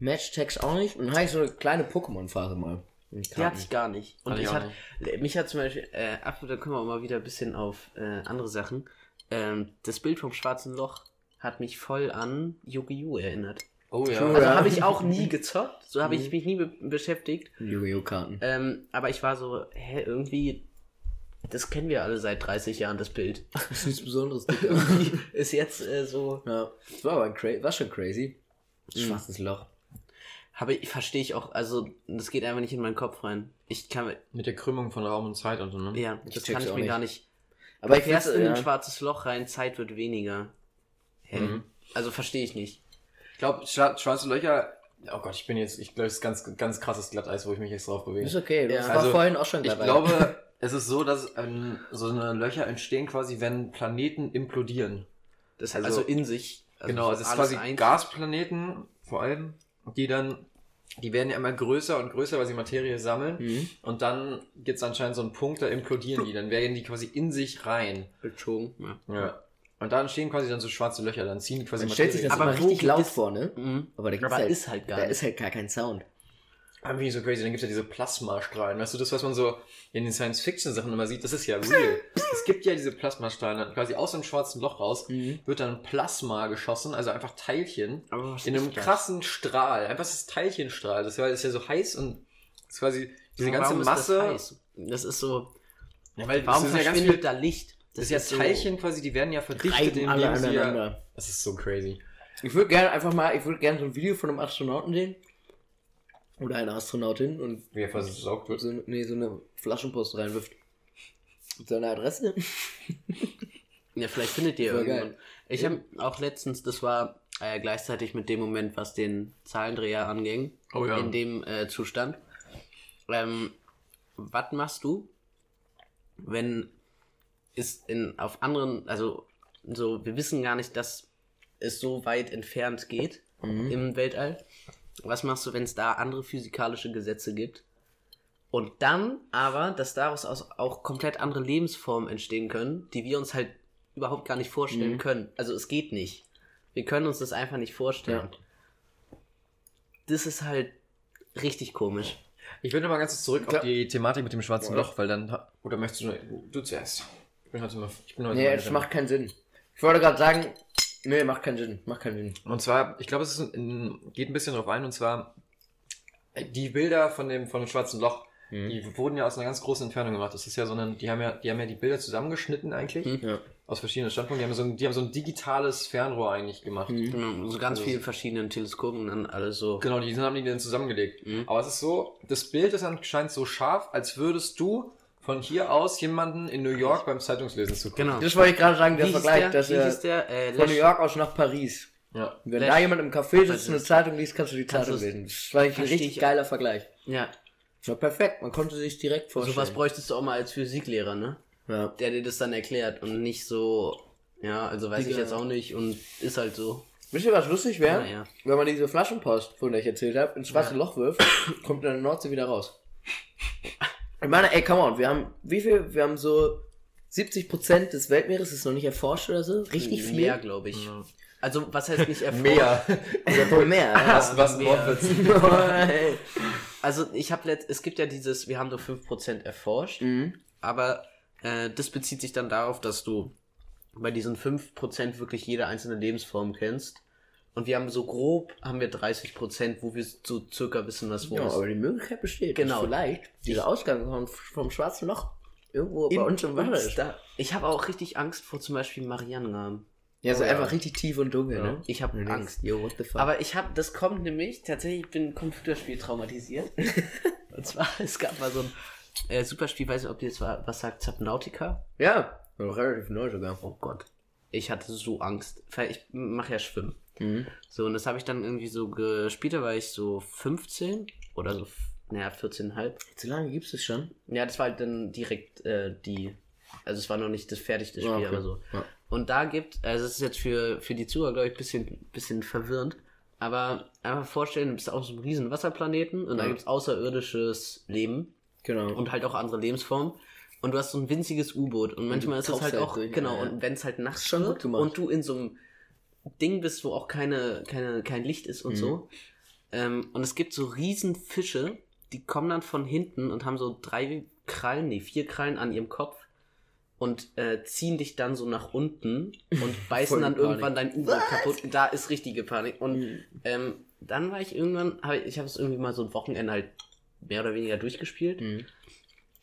Match-Tags auch nicht. Und dann hatte ich so eine kleine Pokémon-Phase mal. Und Die hatte ich gar nicht. Und Hatte ich ich auch hatte, mich hat zum Beispiel, äh, ab, da kommen wir auch mal wieder ein bisschen auf äh, andere Sachen. Ähm, das Bild vom schwarzen Loch hat mich voll an Yu-Gi-Oh! erinnert. Oh ja. Also habe ich auch nie gezockt, so habe Mhm. ich mich nie be beschäftigt. Yu-Gi-Oh! Karten. Ähm, aber ich war so, hä, irgendwie, das kennen wir alle seit 30 Jahren, das Bild. Das ist nichts Besonderes, ist jetzt äh, so, ja. Das war aber cra war schon crazy. Schwarzes Loch. Habe ich, verstehe ich auch, also das geht einfach nicht in meinen Kopf rein. Ich kann, Mit der Krümmung von Raum und Zeit und so, ne? ja, Ich das check's kann ich mir nicht. gar nicht. Aber Du ich fährst in ein ja, schwarzes Loch rein, Zeit wird weniger. Hä? Mhm. Also verstehe ich nicht. Ich glaube, schwarze Löcher. Oh Gott, ich bin jetzt, ich glaube, es ist ganz, ganz krasses Glatteis, wo ich mich jetzt drauf bewege. ist okay. Das Ja. war Also, vorhin auch schon Ich dabei. glaube, es ist so, dass ähm, so eine Löcher entstehen quasi, wenn Planeten implodieren. Das Also- also, in sich. Also genau, also es ist quasi eins. Gasplaneten vor allem, die dann, die werden ja immer größer und größer, weil sie Materie sammeln. Mhm. Und dann gibt es anscheinend so einen Punkt, da implodieren die. Dann werden die quasi in sich rein. bezogen. Ja. Ja. Und da entstehen quasi dann so schwarze Löcher. Dann ziehen die quasi Man stellt sich das Aber richtig laut es- vor, ne? Mhm. Aber da gibt's Aber halt, ist halt gar da ist halt gar kein Sound. Aber wie so crazy, dann gibt es ja diese Plasmastrahlen. Weißt du, das, was man so in den Science-Fiction-Sachen immer sieht, das ist ja real. es gibt ja diese Plasmastrahlen, dann quasi aus dem schwarzen Loch raus Mhm. wird dann Plasma geschossen, also einfach Teilchen, in einem das? krassen Strahl. Einfach das Teilchenstrahl. Das ist ja- so heiß und ist quasi diese ganze Warum ist Masse. Das, heiß? das ist so. Ja, weil Warum das ist ja verschwindet viel, da Licht? das ist ja so- Teilchen quasi, die werden ja verdichtet, Reiben alle indem sie ja. Das ist so crazy. Ich würde gerne einfach mal, ich würde gerne so ein Video von einem Astronauten sehen. Oder einer Astronautin und Wie er gesaugt wird. so, nee, so eine Flaschenpost reinwirft. Mit seiner Adresse. Ja, vielleicht findet ihr Voll irgendwann. geil. Ich habe auch letztens, das war äh, gleichzeitig mit dem Moment, was den Zahlendreher anging, Oh ja. in dem äh, Zustand. Ähm, was machst du, wenn es in auf anderen, also so, wir wissen gar nicht, dass es so weit entfernt geht Mhm. im Weltall. Was machst du, wenn es da andere physikalische Gesetze gibt? Und dann aber, dass daraus aus auch komplett andere Lebensformen entstehen können, die wir uns halt überhaupt gar nicht vorstellen Mhm. können. Also es geht nicht. Wir können uns das einfach nicht vorstellen. Das ist halt richtig komisch. Ich will noch mal ganz kurz zurück Klar. auf die Thematik mit dem schwarzen Ja. Loch, weil dann. Oder möchtest du nur. Du zuerst. Ich bin heute mal. Ich bin heute Nee, das macht keinen Sinn. Ich wollte gerade sagen, nee, macht keinen Sinn. Macht keinen Sinn. Und zwar, ich glaube, es ist ein, geht ein bisschen drauf ein, und zwar äh, die Bilder von dem, von dem schwarzen Loch, Mhm. die wurden ja aus einer ganz großen Entfernung gemacht. Das ist ja so ein, die haben ja, die haben ja die Bilder zusammengeschnitten eigentlich, Mhm. Ja. aus verschiedenen Standpunkten. Die haben so ein, die haben so ein digitales Fernrohr eigentlich gemacht. Mhm. Genau, so ganz Also- vielen verschiedenen Teleskopen und dann alles so. Genau, die haben die dann zusammengelegt. Mhm. Aber es ist so, das Bild ist anscheinend so scharf, als würdest du von hier aus jemanden in New York beim Zeitungslesen zugucken. Genau. Das wollte ich gerade sagen, der Wie Vergleich, der? dass Wie er der? Äh, von New York aus nach Paris. Ja. Wenn Lash- da jemand im Café sitzt und eine Zeitung liest, kannst du die Zeitung lesen. Das war eigentlich ein richtig ich- geiler Vergleich. Ja, Das war perfekt, man konnte sich direkt vorstellen. sowas bräuchtest du auch mal als Physiklehrer, ne? ja. Der dir das dann erklärt und nicht so, ja, also weiß ich Digga. jetzt auch nicht und ist halt so. Wisst ihr, was lustig wäre? Ja, ja. Wenn man diese Flaschenpost, von der ich erzählt habe, ins schwarze Loch wirft, kommt in der Nordsee wieder raus. Ich meine, ey, come on, wir haben, wie viel? Wir haben so 70% des Weltmeeres ist noch nicht erforscht oder so. Richtig viel. Mehr, glaube ich. Also, was heißt nicht erforscht? Mehr. Oder mehr. ja. Was, was ein Mehr. Wortwitz. Also, ich habe letzt, es gibt ja dieses, wir haben nur 5% erforscht, Mhm. aber äh, das bezieht sich dann darauf, dass du bei diesen 5% wirklich jede einzelne Lebensform kennst. Und wir haben so grob, haben wir 30%, wo wir so circa wissen, was wo Ja, ist. aber die Möglichkeit besteht, Genau. dass vielleicht dieser Ausgang vom, vom schwarzen Loch irgendwo bei uns im Wasser ist. Da, ich habe auch richtig Angst vor zum Beispiel Marianengraben. Ja, so Oh ja. einfach richtig tief und dunkel, Ja. ne? Ich habe denkst, Angst. Yo, what the fuck? Aber ich habe, das kommt nämlich, tatsächlich, ich bin Computerspiel traumatisiert. Und zwar, es gab mal so ein äh, Superspiel, weiß nicht, ob ihr jetzt wa- was sagt, Subnautica? ja, relativ neu sogar. Oh Gott. Ich hatte so Angst. Ich mache ja Schwimmen. Mhm. So, und das habe ich dann irgendwie so gespielt, da war ich so 15 oder so, naja, 14,5. So lange gibt's das schon? Ja, das war halt dann direkt äh, die, also es war noch nicht das fertigste Spiel, okay. aber so. Ja. Und da gibt, also es ist jetzt für, für die Zuhörer, glaube ich, ein bisschen, bisschen verwirrend, aber einfach vorstellen, du bist auf so einem riesen Wasserplaneten und da Ja. gibt es außerirdisches Leben Genau. und halt auch andere Lebensformen. Und du hast so ein winziges U-Boot und manchmal ist es halt halt auch, durch, genau, ja, ja. und wenn es halt nachts Schon wird und du in so einem Ding bist, wo auch keine, keine, kein Licht ist Mhm. und so. Ähm, und es gibt so riesen Fische, die kommen dann von hinten und haben so drei Krallen, nee, vier Krallen an ihrem Kopf und äh, ziehen dich dann so nach unten und beißen dann Panik. irgendwann dein U-Boot kaputt. Da ist richtige Panik. Und Mhm. ähm, dann war ich irgendwann, hab ich, ich habe es irgendwie mal so ein Wochenende halt mehr oder weniger durchgespielt. Mhm.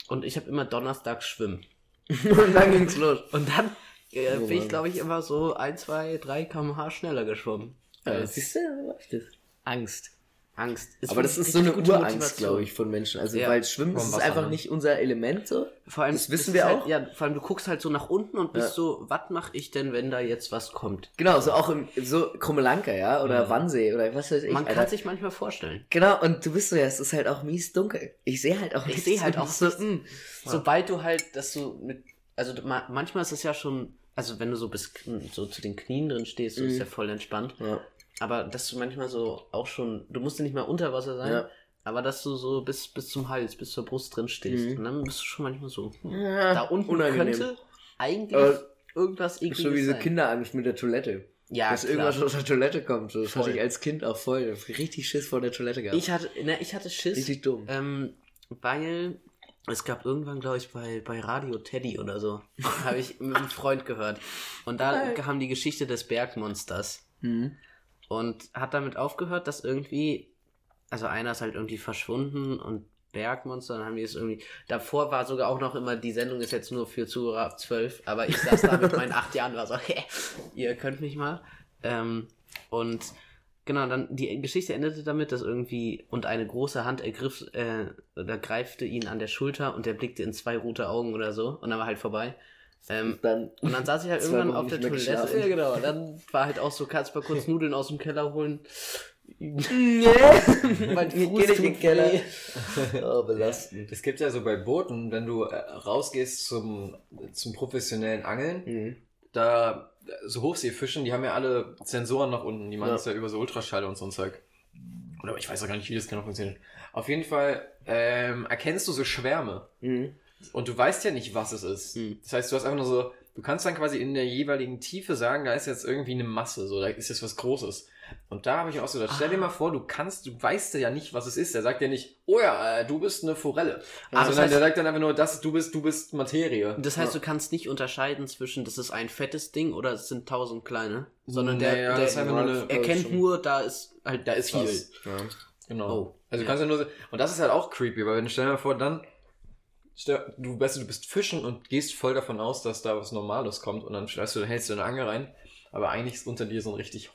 Und ich habe immer Donnerstag schwimmen. und dann ging's los. Und dann äh, Oh bin ich, glaube ich, immer so 1, 2, 3 km/h schneller geschwommen. Ja, siehst du, ist das? Angst. Angst. Ist Aber das ist so eine Urangst, glaube ich, von Menschen. Also, Ja. weil Schwimmen ist einfach ne? nicht unser Element so. Vor allem, Das wissen wir halt, auch. Ja, vor allem, du guckst halt so nach unten und bist Ja. so, was mache ich denn, wenn da jetzt was kommt? Genau, so auch im, so Krummelanka, ja, oder Mhm. Wannsee, oder was weiß ich. Man kann Alter. sich manchmal vorstellen. Genau, und du bist so, ja, es ist halt auch mies dunkel. Ich sehe halt auch Ich sehe halt auch so, nichts. mm. Sobald du halt, dass du mit, also manchmal ist es ja schon, also wenn du so bis so zu den Knien drin stehst, so ist Mhm. ja voll entspannt. Ja. Aber dass du manchmal so auch schon, du musst ja nicht mal unter Wasser sein, Ja. aber dass du so bis, bis zum Hals, bis zur Brust drin stehst. Mhm. Und dann bist du schon manchmal so, hm, Ja, da unten unangenehm. könnte eigentlich Aber irgendwas ist ekliges so wie diese sein. Kinderangst mit der Toilette. ja, dass klar. irgendwas aus der Toilette kommt. Das Voll. hatte ich als Kind auch voll. Richtig Schiss vor der Toilette gehabt. Ich hatte, ne, ich hatte Schiss, Richtig dumm. ähm, weil es gab irgendwann, glaube ich, bei, bei Radio Teddy oder so, habe ich mit einem Freund gehört. Und da Geil. kam die Geschichte des Bergmonsters. Mhm. Und hat damit aufgehört, dass irgendwie, also einer ist halt irgendwie verschwunden und Bergmonster, dann haben die es irgendwie, davor war sogar auch noch immer, die Sendung ist jetzt nur für Zuhörer ab 12, aber ich saß da mit meinen acht Jahren, war so, hä, ihr könnt mich mal. Ähm, und genau, dann die Geschichte endete damit, dass irgendwie, und eine große Hand ergriff, äh, oder greifte ihn an der Schulter und er blickte in zwei rote Augen oder so und dann war halt vorbei. Ähm, Dann, und dann saß ich halt irgendwann auf der Toilette. geschlafen. Ja, genau. Und dann war halt auch so, kannst mal kurz Nudeln aus dem Keller holen. nee. mein Ich Fuß geh nicht tut in den Keller. Oh, belastend. Es gibt ja so bei Booten, wenn du äh, rausgehst zum, zum professionellen Angeln, Mhm. Da so Hochseefischen, die haben ja alle Sensoren nach unten, die machen Ja. das ja über so Ultraschall und so ein Zeug. Oder ich weiß auch gar nicht, wie das genau funktioniert. Auf jeden Fall ähm, erkennst du so Schwärme Mhm. und du weißt ja nicht, was es ist. Hm. Das heißt, du hast einfach nur so, du kannst dann quasi in der jeweiligen Tiefe sagen, da ist jetzt irgendwie eine Masse, so, da ist jetzt was Großes. Und da habe ich auch so, gedacht, stell dir mal vor, du kannst, du weißt ja nicht, was es ist. Der sagt ja nicht, oh ja, äh, du bist eine Forelle. Ah, das Sondern heißt- der sagt dann einfach nur, das, du bist, du bist Materie. Das heißt, du kannst nicht unterscheiden zwischen, das ist ein fettes Ding oder es sind tausend kleine. Sondern der, Naja, der das nur eine- erkennt nur, da ist halt Da ist viel. Ja. Genau. Oh, also du ja. kannst ja nur, und das ist halt auch creepy, weil wenn du stell dir mal vor, dann, du, weißt du, bist fischen und gehst voll davon aus, dass da was Normales kommt und dann stellst du, hältst du eine Angel rein, aber eigentlich ist unter dir so ein richtig,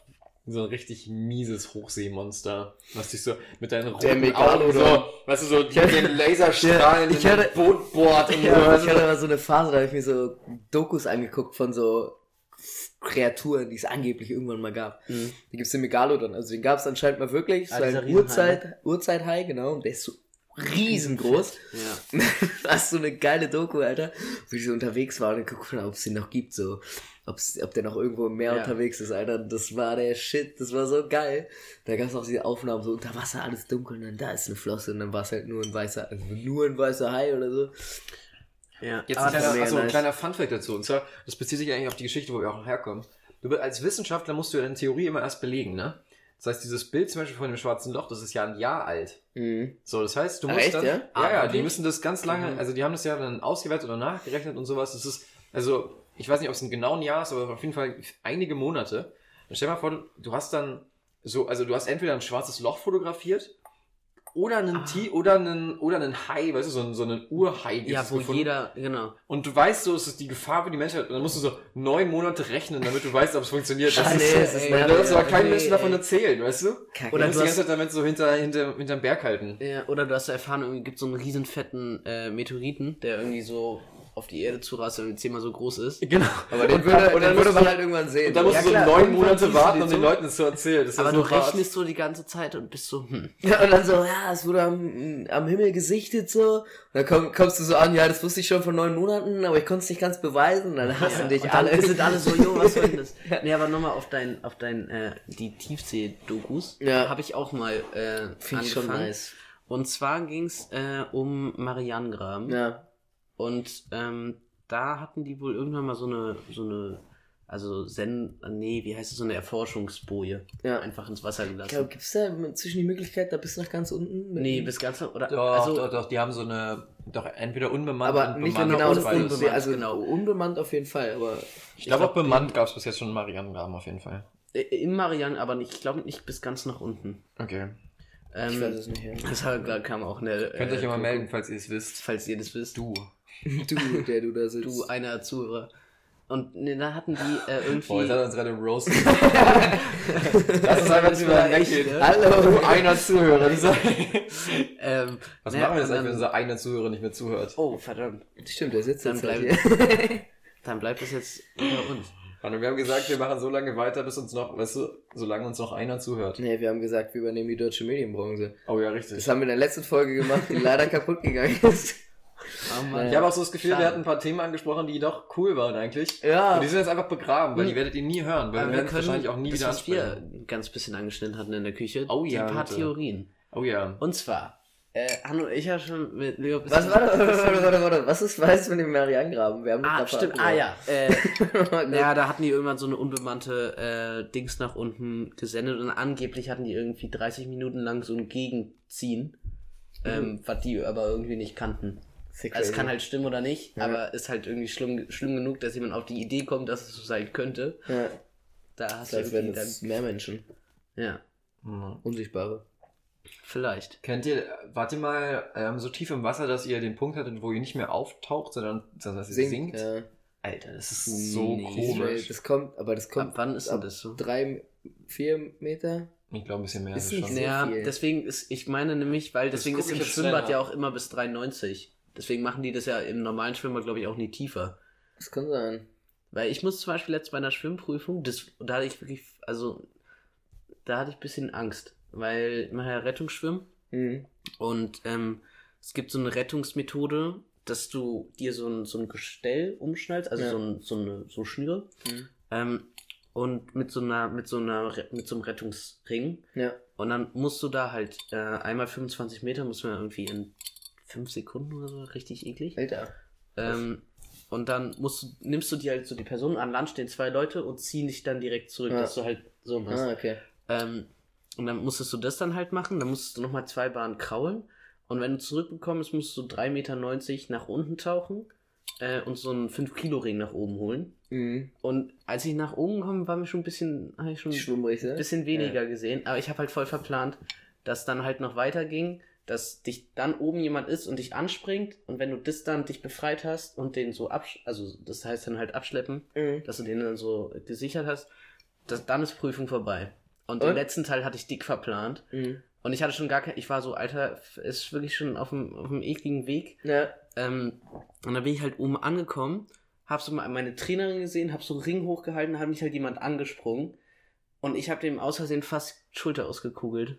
so ein richtig mieses Hochseemonster, was dich so mit deinen Der roten Megalodon. Augen so, weißt du, so mit den Laserstrahlen Ja, ich hatte- Boot bohrt und so, Ja, ich hatte mal so eine Phase, da habe ich mir so Dokus angeguckt von so Kreaturen, die es angeblich irgendwann mal gab. Mhm. Da gibt's den Megalodon, also den gab's anscheinend mal wirklich. Ah, so dieser ein Riesenhai, Urzeit, Urzeithai, genau, und der ist so riesengroß. Ja. das ist so eine geile Doku, Alter. Wo ich so unterwegs war und geguckt habe, ob es den noch gibt, so. Ob's, ob der noch irgendwo im Meer Ja. unterwegs ist, Alter. Das war der Shit, das war so geil. Da gab's auch diese Aufnahmen, so unter Wasser, alles dunkel und dann da ist eine Flosse und dann war es halt nur ein weißer, also nur ein weißer Hai oder so. Ja, Jetzt aber ein das kleiner, achso, ein kleiner Funfact dazu. Und zwar, das bezieht sich eigentlich auf die Geschichte, wo wir auch herkommen. Du, als Wissenschaftler musst du deine Theorie immer erst belegen, ne? Das heißt, dieses Bild zum Beispiel von dem schwarzen Loch, das ist ja ein Jahr alt. Mhm. So, das heißt, du Ah, musst echt, dann. ja? Ja, Ah, ja, die müssen das ganz lange, Mhm. also die haben das ja dann ausgewertet oder nachgerechnet und sowas. Das ist, also, ich weiß nicht, ob es ein genauen Jahr ist, aber auf jeden Fall einige Monate. Dann stell dir mal vor, du hast dann so, also du hast entweder ein schwarzes Loch fotografiert oder einen Ah. T oder einen, oder einen Hai, weißt du, so einen, so einen Urhai. ja, wo gefunden. jeder, genau. Und du weißt so, es ist die Gefahr für die Menschheit. Und dann musst du so neun Monate rechnen, damit du weißt, ob es funktioniert. Das Scheiße, ist, das ist ey, da darfst du aber Nee, Menschen davon erzählen, weißt du? Kacke. Oder du musst du die ganze hast- Zeit damit so hinter, hinter, hinterm Berg halten. Ja, oder du hast erfahren, irgendwie gibt so einen riesen fetten äh, Meteoriten, der irgendwie so auf die Erde zurast, der irgendwie zehnmal so groß ist. Genau. aber den Und würde, dann- und dann würde man halt irgendwann sehen. Und dann musst Ja, du so klar, neun Monate warten, die um den so. Leuten das zu erzählen. Das Aber ja du hart. rechnest so die ganze Zeit und bist so, hm. Ja, und dann so, ja, es wurde am, am Himmel gesichtet so. Und dann komm, kommst du so an, ja, das wusste ich schon vor neun Monaten, aber ich konnte es nicht ganz beweisen. Und dann hassen dich und dann alle. sind alle so, jo, was soll denn das? Nee, aber nochmal auf dein, auf dein, äh, die Tiefsee-Dokus. Ja. Habe ich auch mal äh, Finde ich schon nice. Und zwar ging's äh, um Marianengraben. Ja. Und ähm, da hatten die wohl irgendwann mal so eine, so eine, also Zen, nee, wie heißt es, so eine Erforschungsboje Ja. einfach ins Wasser Ich glaube, gelassen. gibt es da inzwischen die Möglichkeit, da bis nach ganz unten? Nee, bis ganz oder Doch, also doch, doch, die haben so eine, doch entweder unbemannt aber und nicht bemannt. genau, oder unbemannt, also Genau. unbemannt auf jeden Fall, aber Ich glaube auch glaub, bemannt gab es bis jetzt schon Marianengraben auf jeden Fall. äh, im Marian, aber nicht, ich glaube nicht bis ganz nach unten. Okay. ich weiß Ähm, es nicht. Ja. das kam auch eine. Könnt ihr euch ja mal melden, falls ihr es wisst. Falls ihr das wisst. Du. Du, der du da sitzt. Du, einer Zuhörer. Und ne, da hatten die äh, irgendwie. Boah, jetzt hat er uns gerade roasted. Lass uns einfach drüber weggehen. ne? Hallo. Du einer Zuhörer. Ähm, Was ne, machen wir jetzt eigentlich, wenn unser einer Zuhörer nicht mehr zuhört? Oh, verdammt. Stimmt, der sitzt Dann jetzt bleibt- hier. Dann bleibt es jetzt unter uns. Und wir haben gesagt, wir machen so lange weiter, bis uns noch, weißt du, solange uns noch einer zuhört. Nee, wir haben gesagt, wir übernehmen die deutsche Medienbranche. Oh ja, richtig. Das haben wir in der letzten Folge gemacht, die leider kaputt gegangen ist. Oh Mann. Ich habe auch so das Gefühl, Schade. wir hatten ein paar Themen angesprochen, die doch cool waren eigentlich. Ja. Und die sind jetzt einfach begraben, weil die werdet ihr nie hören, weil wir werden wahrscheinlich auch nie das, wieder was wir ansprechen. ein ganz bisschen angeschnitten hatten in der Küche. Oh ja, Die paar bitte. Theorien. Oh ja. Und zwar, äh, Hanno, ich habe schon mit Leo ein Was war das? Warte, warte, warte, warte. Was ist weiß mit dem Marianengraben? Wir haben Ah, stimmt. Ah, ja. Äh, ja, da hatten die irgendwann so eine unbemannte äh, Dings nach unten gesendet und angeblich hatten die irgendwie 30 Minuten lang so ein Gegenziehen, ähm, was die aber irgendwie nicht kannten. Ja Also es kann halt stimmen oder nicht, Ja. aber ist halt irgendwie schlimm, schlimm genug, dass jemand auf die Idee kommt, dass es so sein könnte. Ja, Da das hast du heißt, werden es mehr Menschen. Ja, Mhm. Unsichtbare. vielleicht. Kennt ihr, wart ihr mal ähm, so tief im Wasser, dass ihr den Punkt hattet, wo ihr nicht mehr auftaucht, sondern, dass ihr sinkt? Ja. Alter, das ist so Nee, komisch. Das kommt, aber das Ab kommt wann ist denn ab das so? drei, vier Meter. Ich glaube ein bisschen mehr. Ist ist nicht schon. sehr Naja, viel. deswegen ist, ich meine nämlich, weil Das deswegen ist im Schwimmbad selber. ja auch immer bis 93. Deswegen machen die das ja im normalen Schwimmbad, glaube ich, auch nie tiefer. Das kann sein. Weil ich muss zum Beispiel jetzt bei einer Schwimmprüfung, das, da hatte ich wirklich, also, da hatte ich ein bisschen Angst, weil ich mache ja Rettungsschwimmen Mhm. und ähm, es gibt so eine Rettungsmethode, dass du dir so ein, so ein Gestell umschnallst, also Ja. so, ein, so eine so Schnüre, Mhm. ähm, und mit so einer, mit so einer, mit so einem Rettungsring. Ja. Und dann musst du da halt äh, einmal 25 Meter, muss man irgendwie in 5 Sekunden oder so, richtig eklig. Alter. Ähm, und dann musst du, nimmst du dir halt so die Person, an Land stehen zwei Leute und ziehen dich dann direkt zurück, Ja. dass du halt so machst. Ah, okay. Ähm, und dann musstest du das dann halt machen, dann musstest du nochmal zwei Bahnen kraulen. Und wenn du zurückbekommst, musst du 3,90 Meter nach unten tauchen äh, und so einen 5-Kilo-Ring nach oben holen. Mhm. Und als ich nach oben kam, war mir schon ein bisschen, habe ich schon Schwimmrig, ne? ein bisschen weniger gesehen. Aber ich habe halt voll verplant, dass dann halt noch weiterging, dass dich dann oben jemand ist und dich anspringt. Und wenn du das dann dich befreit hast und den so absch... Also das heißt dann halt abschleppen, Mhm. dass du den dann so gesichert hast, das, dann ist Prüfung vorbei. Und Und? den letzten Teil hatte ich dick verplant. Mhm. Und ich hatte schon gar kein, ich war so, Alter, ist wirklich schon auf dem, auf dem ekligen Weg. Ja. Ähm, und dann bin ich halt oben angekommen, hab so meine Trainerin gesehen, hab so einen Ring hochgehalten, hat mich halt jemand angesprungen. Und ich habe dem aus Versehen fast Schulter ausgekugelt.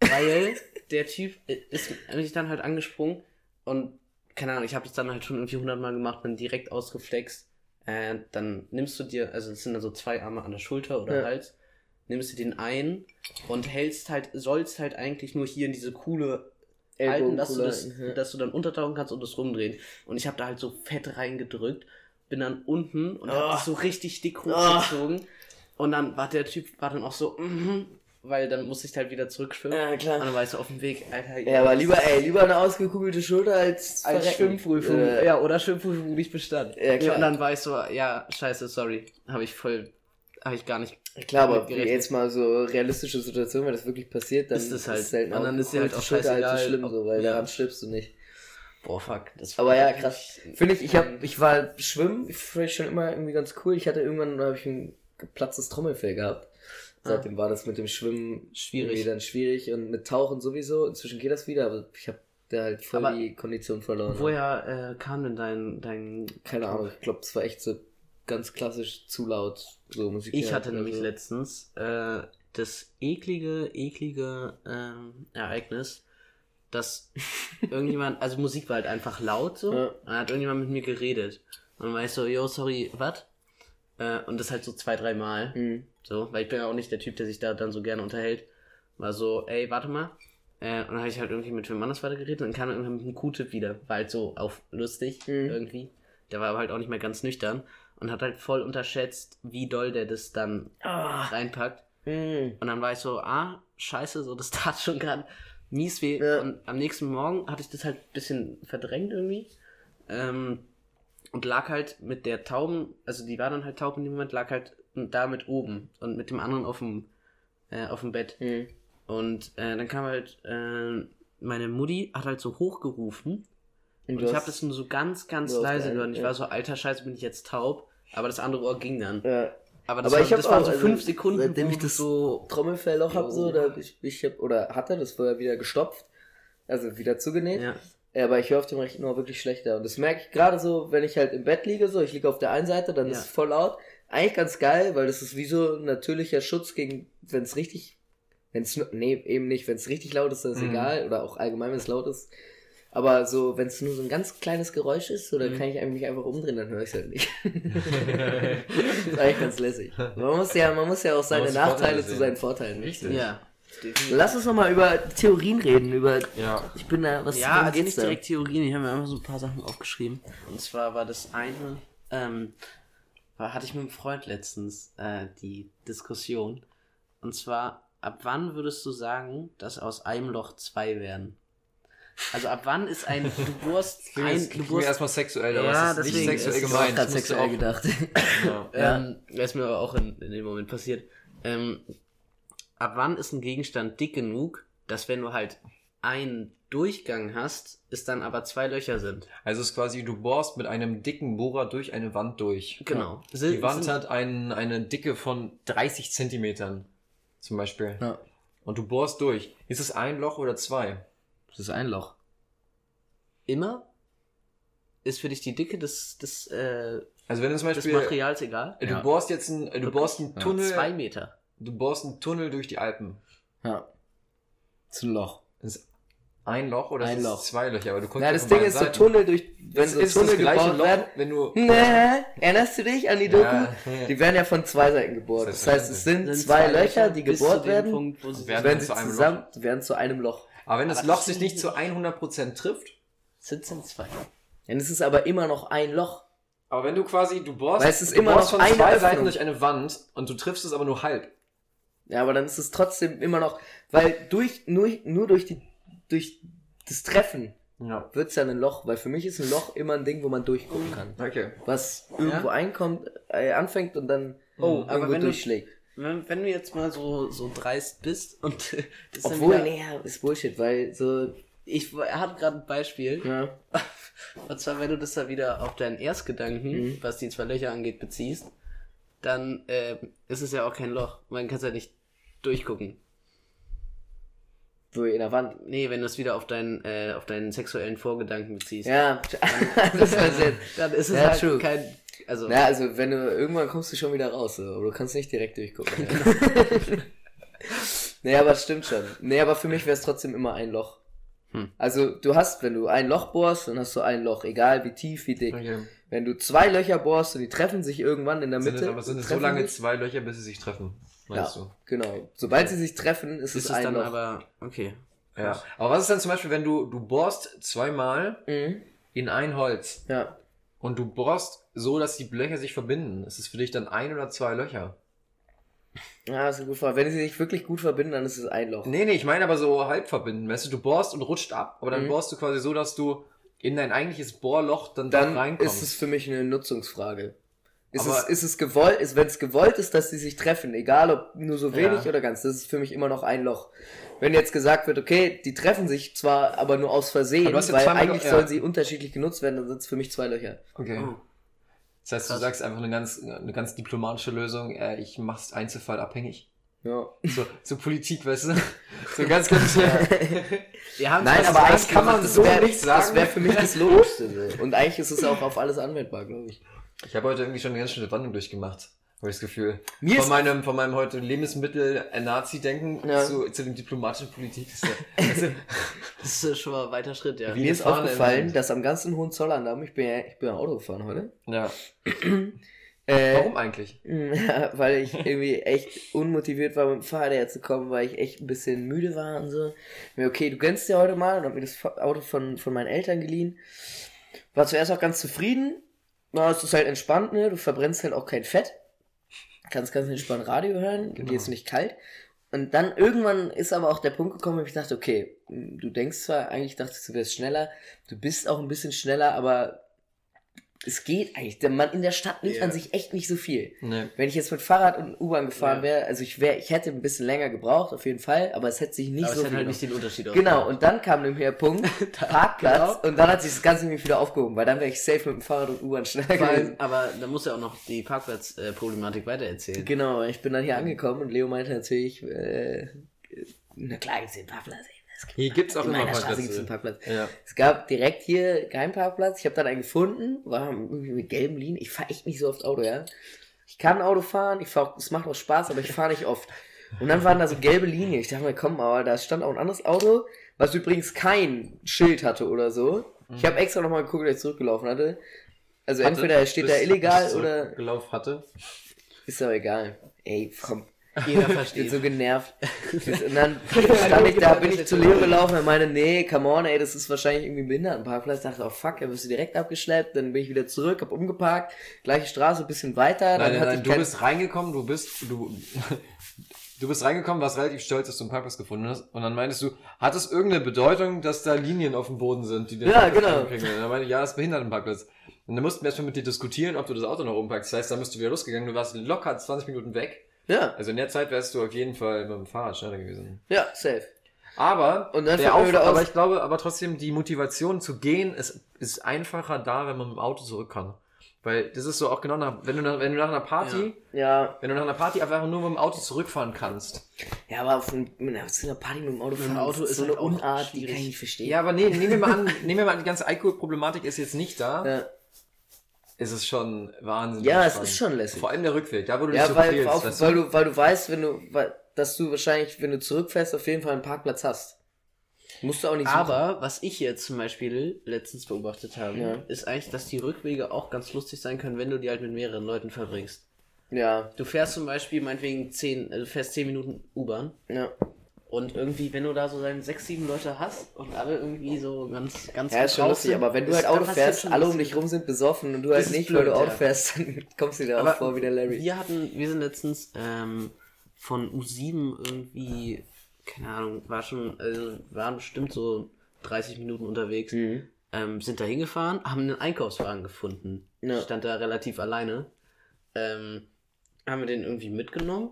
Weil der Typ ist mich dann halt angesprungen und keine Ahnung, ich habe das dann halt schon irgendwie hundertmal gemacht, bin direkt ausgeflext. äh, dann nimmst du dir, also es sind dann so zwei Arme an der Schulter oder Ja. Hals, nimmst du den ein und hältst halt, sollst halt eigentlich nur hier in diese Kuhle halten, dass du, das, ja. dass du dann untertauchen kannst und das rumdrehen. Und ich habe da halt so fett reingedrückt, bin dann unten und hab Oh. das so richtig dick hochgezogen. Und dann war der Typ, war dann auch so, mhm, weil dann musste ich halt wieder zurückschwimmen. Ja, klar. Und dann war ich so auf dem Weg, Alter. Ja, aber lieber, ey, lieber eine ausgekugelte Schulter als, als. Schwimmprüfung. Äh, ja, oder Schwimmprüfung nicht bestanden. Ja, klar. und dann war ich so, ja, scheiße, sorry. Habe ich voll, habe ich gar nicht. Klar, aber gerechnet. jetzt mal so realistische Situation, wenn das wirklich passiert, dann Ist es halt. selten Und dann ist dir halt auch Schulter halt so schlimm, so, weil ja. daran stirbst du nicht. Boah, fuck. Das Aber ja, krass. Finde ich, ich hab, ich war schwimmen, ich schon immer irgendwie ganz cool. Ich hatte irgendwann, habe ich ein geplatztes Trommelfell gehabt. Seitdem war das mit dem Schwimmen Schwierig. dann schwierig und mit Tauchen sowieso. Inzwischen geht das wieder, aber ich habe da halt voll Aber die Kondition verloren. Woher äh, kam denn dein, dein Keine Ahnung, ich glaube, es war echt so ganz klassisch zu laut, so Musik. Ich hatte nämlich so. letztens äh, das eklige, eklige ähm, Ereignis, dass irgendjemand, also Musik war halt einfach laut so, Ja. und dann hat irgendjemand mit mir geredet. Und dann war ich so, yo, sorry, was? Äh, und das halt so zwei, drei Mal. Hm. So, weil ich bin ja auch nicht der Typ, der sich da dann so gerne unterhält. War so, ey, warte mal. Äh, und dann habe ich halt irgendwie mit wem anders weiter geredet und dann kam irgendwann mit einem Q-Tip wieder. War halt so auf lustig Mhm. irgendwie. Der war aber halt auch nicht mehr ganz nüchtern und hat halt voll unterschätzt, wie doll der das dann Ah. reinpackt. Hm. Und dann war ich so, ah, scheiße, so das tat schon gerade mies weh. Ja. Und am nächsten Morgen hatte ich das halt ein bisschen verdrängt irgendwie. Ähm, und lag halt mit der Tauben, also die war dann halt taub in dem Moment, lag halt da mit oben und mit dem anderen auf dem, äh, auf dem Bett. Hm. Und äh, dann kam halt, äh, meine Mutti hat halt so hochgerufen. Und Und ich habe das nur so ganz, ganz leise gehört. Und Ich ja. war so, alter Scheiße, bin ich jetzt taub. Aber das andere Ohr ging dann. Ja. Aber das, Aber war, ich das waren auch, so also, fünf Sekunden, seitdem ich das so Trommelfellloch habe, so, hab ich, ich hab, oder hatte das vorher wieder gestopft, also wieder zugenäht. Ja. Ja, aber ich höre auf dem rechten Ohr wirklich schlechter. Und das merke ich gerade so, wenn ich halt im Bett liege, so, ich liege auf der einen Seite, dann Ja. ist es voll laut. Eigentlich ganz geil, weil das ist wie so ein natürlicher Schutz gegen, wenn es richtig, wenn es, nee, eben nicht, wenn es richtig laut ist, dann ist Mhm. egal, oder auch allgemein, wenn es laut ist. Aber so, wenn es nur so ein ganz kleines Geräusch ist, so, dann Mhm. kann ich mich einfach umdrehen, dann höre ich es halt nicht. das ist eigentlich ganz lässig. Man muss ja, man muss ja auch seine Nachteile zu seinen Vorteilen nehmen. Richtig. Ja. Lass uns nochmal über Theorien reden, über, Ja. ich bin da, was Ja, also nicht da? direkt Theorien, ich habe mir einfach so ein paar Sachen aufgeschrieben. Und zwar war das eine, ähm, hatte ich mit einem Freund letztens äh, die Diskussion. Und zwar, ab wann würdest du sagen, dass aus einem Loch zwei werden? Also ab wann ist ein, du bohrst ein, jetzt- du bohrst, erstmal sexuell, aber Ja, es ist nicht deswegen, sexuell es ist gemeint. Ich musste sexuell auch- gedacht. Ja. ähm, ist mir aber auch in, in dem Moment passiert. Ähm, ab wann ist ein Gegenstand dick genug, dass wenn du halt einen Durchgang hast, es dann aber zwei Löcher sind? Also es ist quasi, du bohrst mit einem dicken Bohrer durch eine Wand durch. Genau. Die Wand hat ein, eine Dicke von 30 Zentimetern. Zum Beispiel. Ja. Und du bohrst durch. Ist es ein Loch oder zwei? Das ist ein Loch. immer ist für dich die Dicke des, des, äh, Also wenn du zum des Beispiel. Materials egal. Du Ja. bohrst jetzt ein, du bohrst einen Ja. Tunnel. Zwei Meter. Du bohrst einen Tunnel durch die Alpen. Ja. Das ist ein Loch. Das ist ein Loch oder Ein ist es Loch. zwei Löcher? Aber du guckst Ja, ja das Ding ist, so Seiten. Tunnel durch, wenn Ist, so ist Tunnel gebaut Loch, werden. wenn du. Nee, erinnerst du dich an die Doku? Ja. Die werden ja von zwei Seiten gebohrt. Das heißt, es sind Sind zwei Löcher, die gebohrt werden, Punkt, wo sie Werden werden zu sie einem zusammen, werden zu einem Loch. Aber wenn das Aber Loch das sich nicht zu 100% trifft, sind, sind zwei. Dann ist es aber immer noch ein Loch. aber wenn du quasi, du bohrst, Weil es ist du immer bohrst noch von zwei Öffnung. Seiten durch eine Wand und du triffst es aber nur halb. Ja, aber dann ist es trotzdem immer noch, weil durch, nur, nur durch die, durch das Treffen Ja. wird's ja ein Loch, weil für mich ist ein Loch immer ein Ding, wo man durchgucken kann. Okay. Was irgendwo einkommt, äh, anfängt und dann Oh, irgendwo aber wenn du- durchschlägt. Wenn, wenn du jetzt mal so, so dreist bist und das dann Obwohl, wieder, nee, ja, ist Bullshit, weil so, ich er hat gerade ein Beispiel. ja, Und zwar, wenn du das da wieder auf deinen Erstgedanken, Mhm. was die zwei Löcher angeht, beziehst, dann äh, ist es ja auch kein Loch. Man kann es ja nicht durchgucken. So in der Wand. Nee, wenn du es wieder auf deinen, äh, auf deinen sexuellen Vorgedanken beziehst. Ja, das ist jetzt. Dann ist es Ja, halt true. kein. Also, Ja, also wenn du irgendwann kommst du schon wieder raus, so, aber du kannst nicht direkt durchgucken. nee, aber es stimmt schon. Nee, aber für mich wäre es trotzdem immer ein Loch. Hm. Also du hast, wenn du ein Loch bohrst, dann hast du ein Loch, egal wie tief, wie dick. Okay. Wenn du zwei Löcher bohrst und die treffen sich irgendwann in der Sind Mitte. es, aber sind es so lange sich- zwei Löcher, bis sie sich treffen? Meinst Ja, genau. Sobald sie sich treffen, ist, Ist es es ein dann Loch. aber, okay. du? Ja. Aber was ist dann zum Beispiel, wenn du, du bohrst zweimal Mhm. in ein Holz Ja. und du bohrst so, dass die Löcher sich verbinden? Ist es für dich dann ein oder zwei Löcher? Ja, das ist eine gute Frage. Wenn sie sich wirklich gut verbinden, dann ist es ein Loch. Nee, nee, ich meine aber so halb verbinden. Weißt du, du bohrst und rutscht ab, aber dann Mhm. bohrst du quasi so, dass du in dein eigentliches Bohrloch dann, Dann doch reinkommst. ist es für mich eine Nutzungsfrage. Ist Aber- es, ist es gewollt, ist, wenn es gewollt ist, dass sie sich treffen, egal ob nur so wenig Ja. oder ganz, das ist für mich immer noch ein Loch. Wenn jetzt gesagt wird, okay, die treffen sich zwar, aber nur aus Versehen, ja weil eigentlich ge- ja. sollen sie unterschiedlich genutzt werden, dann sind es für mich zwei Löcher. okay. Oh. Das heißt, du Krass. sagst einfach eine ganz, eine ganz diplomatische Lösung, äh, ich mach's einzelfallabhängig. Ja. So, so Politik, weißt du? So ganz, ganz, Wir haben Nein, das aber eigentlich kann man so wär- nicht sagen. Das wäre für mich das Logischste. Und eigentlich ist es auch auf alles anwendbar, glaube ich. Ich habe heute irgendwie schon eine ganz schöne Wandlung durchgemacht. Habe ich das Gefühl. Mir von ist- meinem, von meinem heute Lebensmittel-Nazi-Denken Ja. zu, zu dem diplomatischen Politik. Das ist ja, du, Das ist schon mal ein weiter Schritt, ja. Mir ist aufgefallen, dass am ganzen Hohenzollern, ich bin ja, ich bin ja Auto gefahren heute. ja. Äh, Warum eigentlich? Ja, weil ich irgendwie echt unmotiviert war, mit dem Fahrrad herzukommen, weil ich echt ein bisschen müde war und so. Mir, okay, du gönnst dir heute mal und hab mir das Auto von, von meinen Eltern geliehen. War zuerst auch ganz zufrieden. Na, es ist halt entspannt, ne? Du verbrennst halt auch kein Fett. Kannst ganz entspannt Radio hören, Genau. dir ist nicht kalt. Und dann irgendwann ist aber auch der Punkt gekommen, wo ich dachte, okay, du denkst zwar, eigentlich dachtest du wärst schneller, du bist auch ein bisschen schneller, aber es geht eigentlich. Der Mann in der Stadt nimmt Ja. an sich echt nicht so viel. Nee. Wenn ich jetzt mit Fahrrad und U-Bahn gefahren Ja. wäre, also ich wäre, ich hätte ein bisschen länger gebraucht, auf jeden Fall, aber es hätte sich nicht aber so es viel halt nicht gemacht. den Unterschied Genau, und dann kam nämlich der Punkt, Parkplatz, und dann hat sich das Ganze nämlich wieder aufgehoben, weil dann wäre ich safe mit dem Fahrrad und U-Bahn schneller gewesen. aber da muss ja auch noch die Parkplatzproblematik weitererzählen. Genau, ich bin dann hier angekommen und Leo meinte natürlich, äh, na klar hier einen Parkplatz, ey. Es gibt- Hier gibt's auch in immer meiner Straße gibt's einen Parkplatz. Ja. Es gab direkt hier keinen Parkplatz. Ich habe dann einen gefunden, war irgendwie mit gelben Linien. Ich fahre echt nicht so oft Auto, ja. Ich kann Auto fahren, ich fahr, es macht auch Spaß, aber ich fahre nicht oft. Und dann waren da so gelbe Linien. Ich dachte mir, komm, aber da stand auch ein anderes Auto, was übrigens kein Schild hatte oder so. Ich habe extra nochmal geguckt, als ich zurückgelaufen hatte. Also Hatte, entweder steht da illegal oder Gelaufen hatte. ist aber egal. Ey, komm. Jeder Ich bin versteht. so genervt. Und dann stand ich da, bin ich zu Leo gelaufen, er meinte, nee, come on, ey, das ist wahrscheinlich irgendwie ein Behindertenparkplatz. Dachte, oh fuck, er wirst du direkt abgeschleppt, dann bin ich wieder zurück, hab umgeparkt, gleiche Straße, ein bisschen weiter, dann Nein, nein, nein, du bist reingekommen, du bist, du, du bist reingekommen, warst relativ stolz, dass du einen Parkplatz gefunden hast. Und dann meintest du, hat es irgendeine Bedeutung, dass da Linien auf dem Boden sind, die den Ja, Parkplatz genau. einkriegen? Und dann meinte ich, ja, das ist Behindertenparkplatz. Und dann mussten wir erstmal mit dir diskutieren, ob du das Auto noch umpackst. Das heißt, dann bist du wieder losgegangen, du warst locker 20 Minuten weg. Ja, Also in der Zeit wärst du auf jeden Fall mit dem Fahrrad schneller gewesen. ja, safe. Aber, Und dann der Auf aber auf- ich glaube, aber trotzdem, die Motivation zu gehen ist, ist einfacher da, wenn man mit dem Auto zurück kann. Weil das ist so auch genau nach, wenn du nach, wenn du nach einer Party, Ja, wenn du nach einer Party einfach nur mit dem Auto zurückfahren kannst. ja, aber auf, ein- mit einer, Party mit dem Auto Mit dem Auto ist so halt eine Unart, die kann ich nicht verstehen. Ja, aber nee, nehmen wir mal an, nehmen wir mal an, die ganze Alkoholproblematik ist jetzt nicht da. ja, Ist es schon wahnsinnig. ja es spannend. ist schon lässig. Vor allem der Rückweg, da wo du dich Ja, so weil, quälst, auf, weil, du? du, weil du weißt, wenn du, weil, dass du wahrscheinlich, wenn du zurückfährst, auf jeden Fall einen Parkplatz hast. Musst du auch nicht suchen. Aber was ich jetzt zum Beispiel letztens beobachtet habe, Ja. ist eigentlich, dass die Rückwege auch ganz lustig sein können, wenn du die halt mit mehreren Leuten verbringst. Ja, Du fährst zum Beispiel meinetwegen 10, also fährst 10 Minuten U-Bahn ja. Und irgendwie, wenn du da so deine 6, 7 Leute hast und alle irgendwie so ganz, ganz Ja, ist schon lustig, sind, aber wenn du halt Auto fährst, alle um dich rum sind besoffen und du halt nicht, blöd, weil du Auto ja. fährst, dann kommst du dir Aber auch vor wie der Larry. Wir hatten, wir sind letztens ähm, von U7 irgendwie, keine Ahnung, war schon, also waren bestimmt so 30 Minuten unterwegs, Mhm. ähm, sind da hingefahren, haben einen Einkaufswagen gefunden. Ja. Stand da relativ alleine. Ähm, haben wir den irgendwie mitgenommen,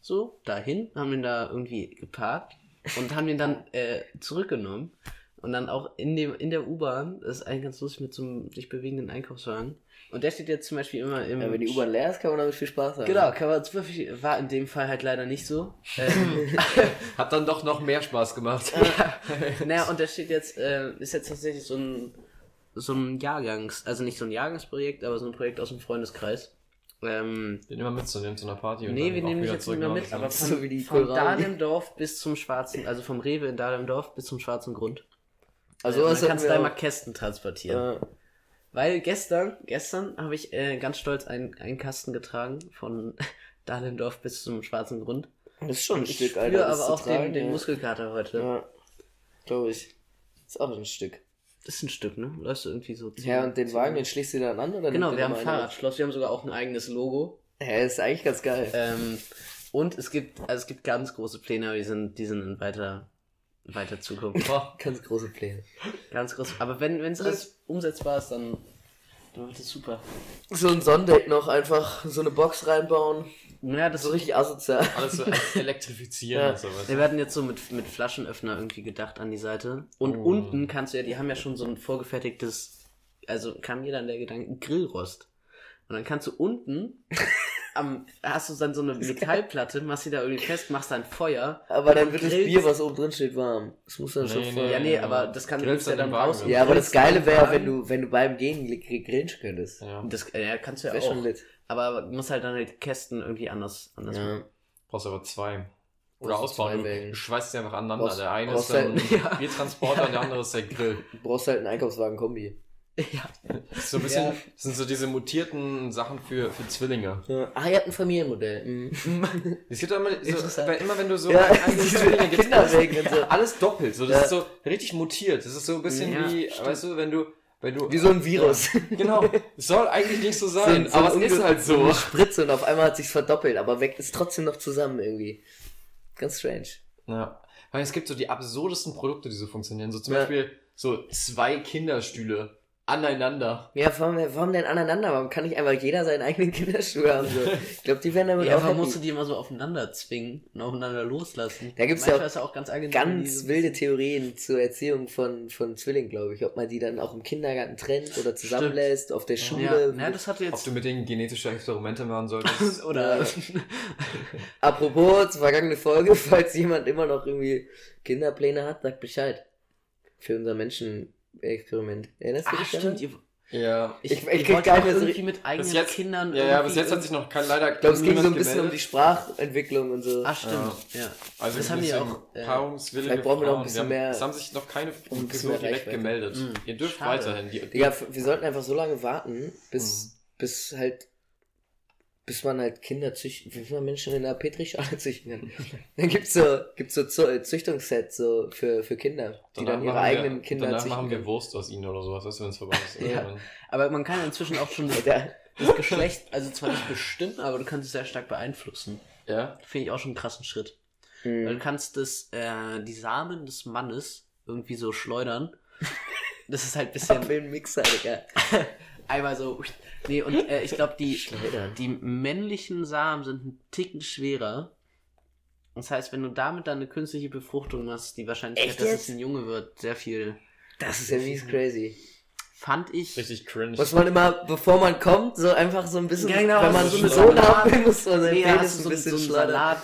so, dahin, haben den da irgendwie geparkt und haben den dann äh, zurückgenommen. Und dann auch in, dem, in der U-Bahn, das ist eigentlich ganz lustig mit so einem sich bewegenden Einkaufswagen. Und der steht jetzt zum Beispiel immer im. Ja, wenn die U-Bahn leer ist, kann man damit viel Spaß haben. Genau, kann man super viel, war in dem Fall halt leider nicht so. Ähm, Hat dann doch noch mehr Spaß gemacht. naja, und da steht jetzt, äh, ist jetzt tatsächlich so ein, so ein Jahrgangs, also nicht so ein Jahrgangsprojekt, aber so ein Projekt aus dem Freundeskreis. Ähm, Den immer mitzunehmen zu einer Party. und nee, wir nehmen dich jetzt nicht mehr mit, aber So wie die von, von Kohlrabi. Dahlem Dorf bis zum Schwarzen, also vom Rewe in Dahlem Dorf bis zum Schwarzen Grund. Also was dann kannst du hatten da wir mal Kästen transportieren. Ja. Weil gestern, gestern habe ich äh, ganz stolz einen, einen Kasten getragen von Dahlendorf bis zum Schwarzen Grund. Das ist schon ein Ich Stück, Alter. das aber auch den, tragen, den ja. Muskelkater heute. Ja, glaube ich. Ist auch ein Stück. Das ist ein Stück, ne? Läufst du irgendwie so zu- Ja, und den Wagen, den schließt du dann an, oder? Genau, wir haben einer Fahrradschloss, wir haben sogar auch ein eigenes Logo. Ja, ist eigentlich ganz geil. Ähm, und es gibt, also es gibt ganz große Pläne, aber die sind, die sind in weiter, weiter Zukunft. Ganz große Pläne. ganz groß. Aber wenn es alles umsetzbar ist, dann, dann wird es super. So ein Sonnendeck noch einfach, so eine Box reinbauen. Ja, das So richtig asozial. Alles so elektrifizieren Ja. und sowas. Wir werden jetzt so mit, mit Flaschenöffner irgendwie gedacht an die Seite. Und Oh. unten kannst du ja, die haben ja schon so ein vorgefertigtes, also kam mir dann der Gedanke, Grillrost. Und dann kannst du unten am, hast du dann so eine Metallplatte, machst sie da irgendwie fest, machst dann Feuer. Aber dann wird das Bier, was oben drin steht, warm. Das muss dann Nee, schon nee, voll. Ja, nee, ja. aber das kann Grillst du ja dann raus. ja. Aber das Geile wäre, wenn du, wenn du beim Gehen gr- grillen könntest. Ja. Das ja, kannst du ja Wäre auch. schon lit. Aber du musst halt dann halt Kästen irgendwie anders, anders machen. Ja. Brauchst aber zwei. Oder ausbauen. Du, schweißt sie einfach aneinander. Brauchst- der eine ist dann halt- Ja. Biertransporter und der andere ist der Grill. Du brauchst halt einen Einkaufswagen-Kombi. Ja. So ein bisschen, Ja. das sind so diese mutierten Sachen für, für Zwillinge. Ja. Ah, ihr habt ein Familienmodell. Mhm. Es gibt immer, so, weil immer wenn du so Ja, Zwillinge Kinderwegen alles, so. alles doppelt. So, das Ja. ist so richtig mutiert. Das ist so ein bisschen Ja, wie, stimmt. weißt du, wenn du, wenn du. Wie so ein Virus. Genau. Es soll eigentlich nicht so sein, So aber so ein es ist halt so. Eine Spritze und auf einmal hat sich's verdoppelt, aber weg ist trotzdem noch zusammen irgendwie. Ganz strange. Ja. Weil es gibt so die absurdesten Produkte, die so funktionieren. So zum Ja. Beispiel so zwei Kinderstühle aneinander. Ja, warum, warum denn aneinander? Warum kann nicht einfach jeder seinen eigenen Kinderschuh haben? So? Ich glaube, die werden damit Ja, auch warum musst du die immer so aufeinander zwingen und aufeinander loslassen? Da gibt's ja Manchmal auch ist ja auch ganz ganz wilde Theorien zur Erziehung von, von Zwillingen, glaube ich. Ob man die dann auch im Kindergarten trennt oder zusammenlässt, auf der Ja, Schule. ja, das hatte Ob jetzt. du mit denen genetische Experimente machen solltest. Oder. Apropos, vergangene Folge, falls jemand immer noch irgendwie Kinderpläne hat, sagt Bescheid. Für unser Menschenexperiment. Erinnerst du Ach, dich daran? stimmt. Ihr, ja. Ich, ich, ihr krieg wollt gar auch nicht mehr so irgendwie mit eigenen jetzt, Kindern. ja, ja, bis irgendwie jetzt hat sich noch kein, leider Ich glaube, es ging so ein bisschen um die. Sprachentwicklung und so. Ach, stimmt. Ja. Also Das haben die auch, paarungswillige vielleicht brauchen wir noch ein bisschen haben, mehr- Es haben sich noch keine Person mehr direkt Reichweite. gemeldet. Mhm. Ihr dürft Schade. weiterhin. Die, Digga, wir sollten einfach so lange warten, bis, Mhm. bis halt, bis man halt Kinder züchten, wie man Menschen in der Petrischale züchten kann. Dann gibt's so, gibt's so Züchtungssets so für, für Kinder, die dann ihre eigenen wir, Kinder Danach züchten machen wir. Wurst aus ihnen oder sowas, weißt du, wenn es vorbei ist. Ja. Aber man kann inzwischen auch schon das, Der, das Geschlecht, also zwar nicht bestimmen, aber du kannst es sehr stark beeinflussen. Ja? Finde ich auch schon einen krassen Schritt. Weil du kannst das, äh, die Samen des Mannes irgendwie so schleudern. Das ist halt ein bisschen für einen Mixer, Digga. Einmal so. Nee, und äh, ich glaube, die, Schleudern. die männlichen Samen sind ein Ticken schwerer. Das heißt, wenn du damit dann eine künstliche Befruchtung machst, die Wahrscheinlichkeit, Echt dass jetzt? es ein Junge wird, sehr viel. Das ist ja mies crazy. Fand ich. Richtig cringe. Muss man immer, bevor man kommt, so einfach so ein bisschen, Ja, genau, wenn man so so eine Sohn Salat- haben will, muss man seinen Nee, da Penis ein so, bisschen so ein. Salat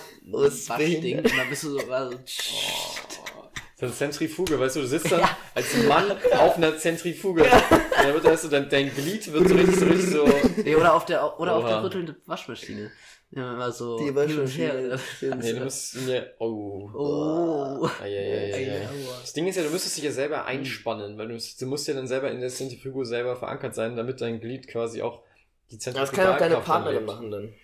behindert. und dann bist du so, also, So eine Zentrifuge, weißt du, du sitzt dann als Mann auf einer Zentrifuge. Und dann wird weißt du, dein, dein Glied wird so richtig so, richtig so nee, oder auf der oder auf Oha. der rüttelnden Waschmaschine. Ja, immer so Die. Waschmaschine. Nee, du musst mir. Oh. Oh. Ei, ei, ei, ei. Aua. Das Ding ist ja, du müsstest dich ja selber einspannen, weil du, du musst ja dann selber in der Zentrifuge selber verankert sein, damit dein Glied quasi auch die Das Zentrifuge kann auch deine Partnerin machen dann.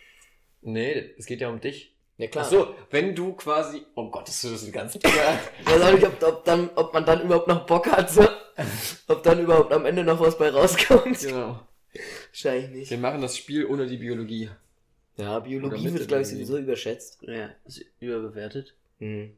Nee, es geht ja um dich. Ja klar. Ach so, wenn du quasi. Oh Gott, das ist ein ganz. Ich weiß auch nicht, ob, ob, dann, ob man dann überhaupt noch Bock hat, so. ob dann überhaupt am Ende noch was bei rauskommt. genau. Wahrscheinlich nicht. Wir machen das Spiel ohne die Biologie. Ja, Biologie wird, glaube ich, sowieso überschätzt. Ja, ist überbewertet. Hm.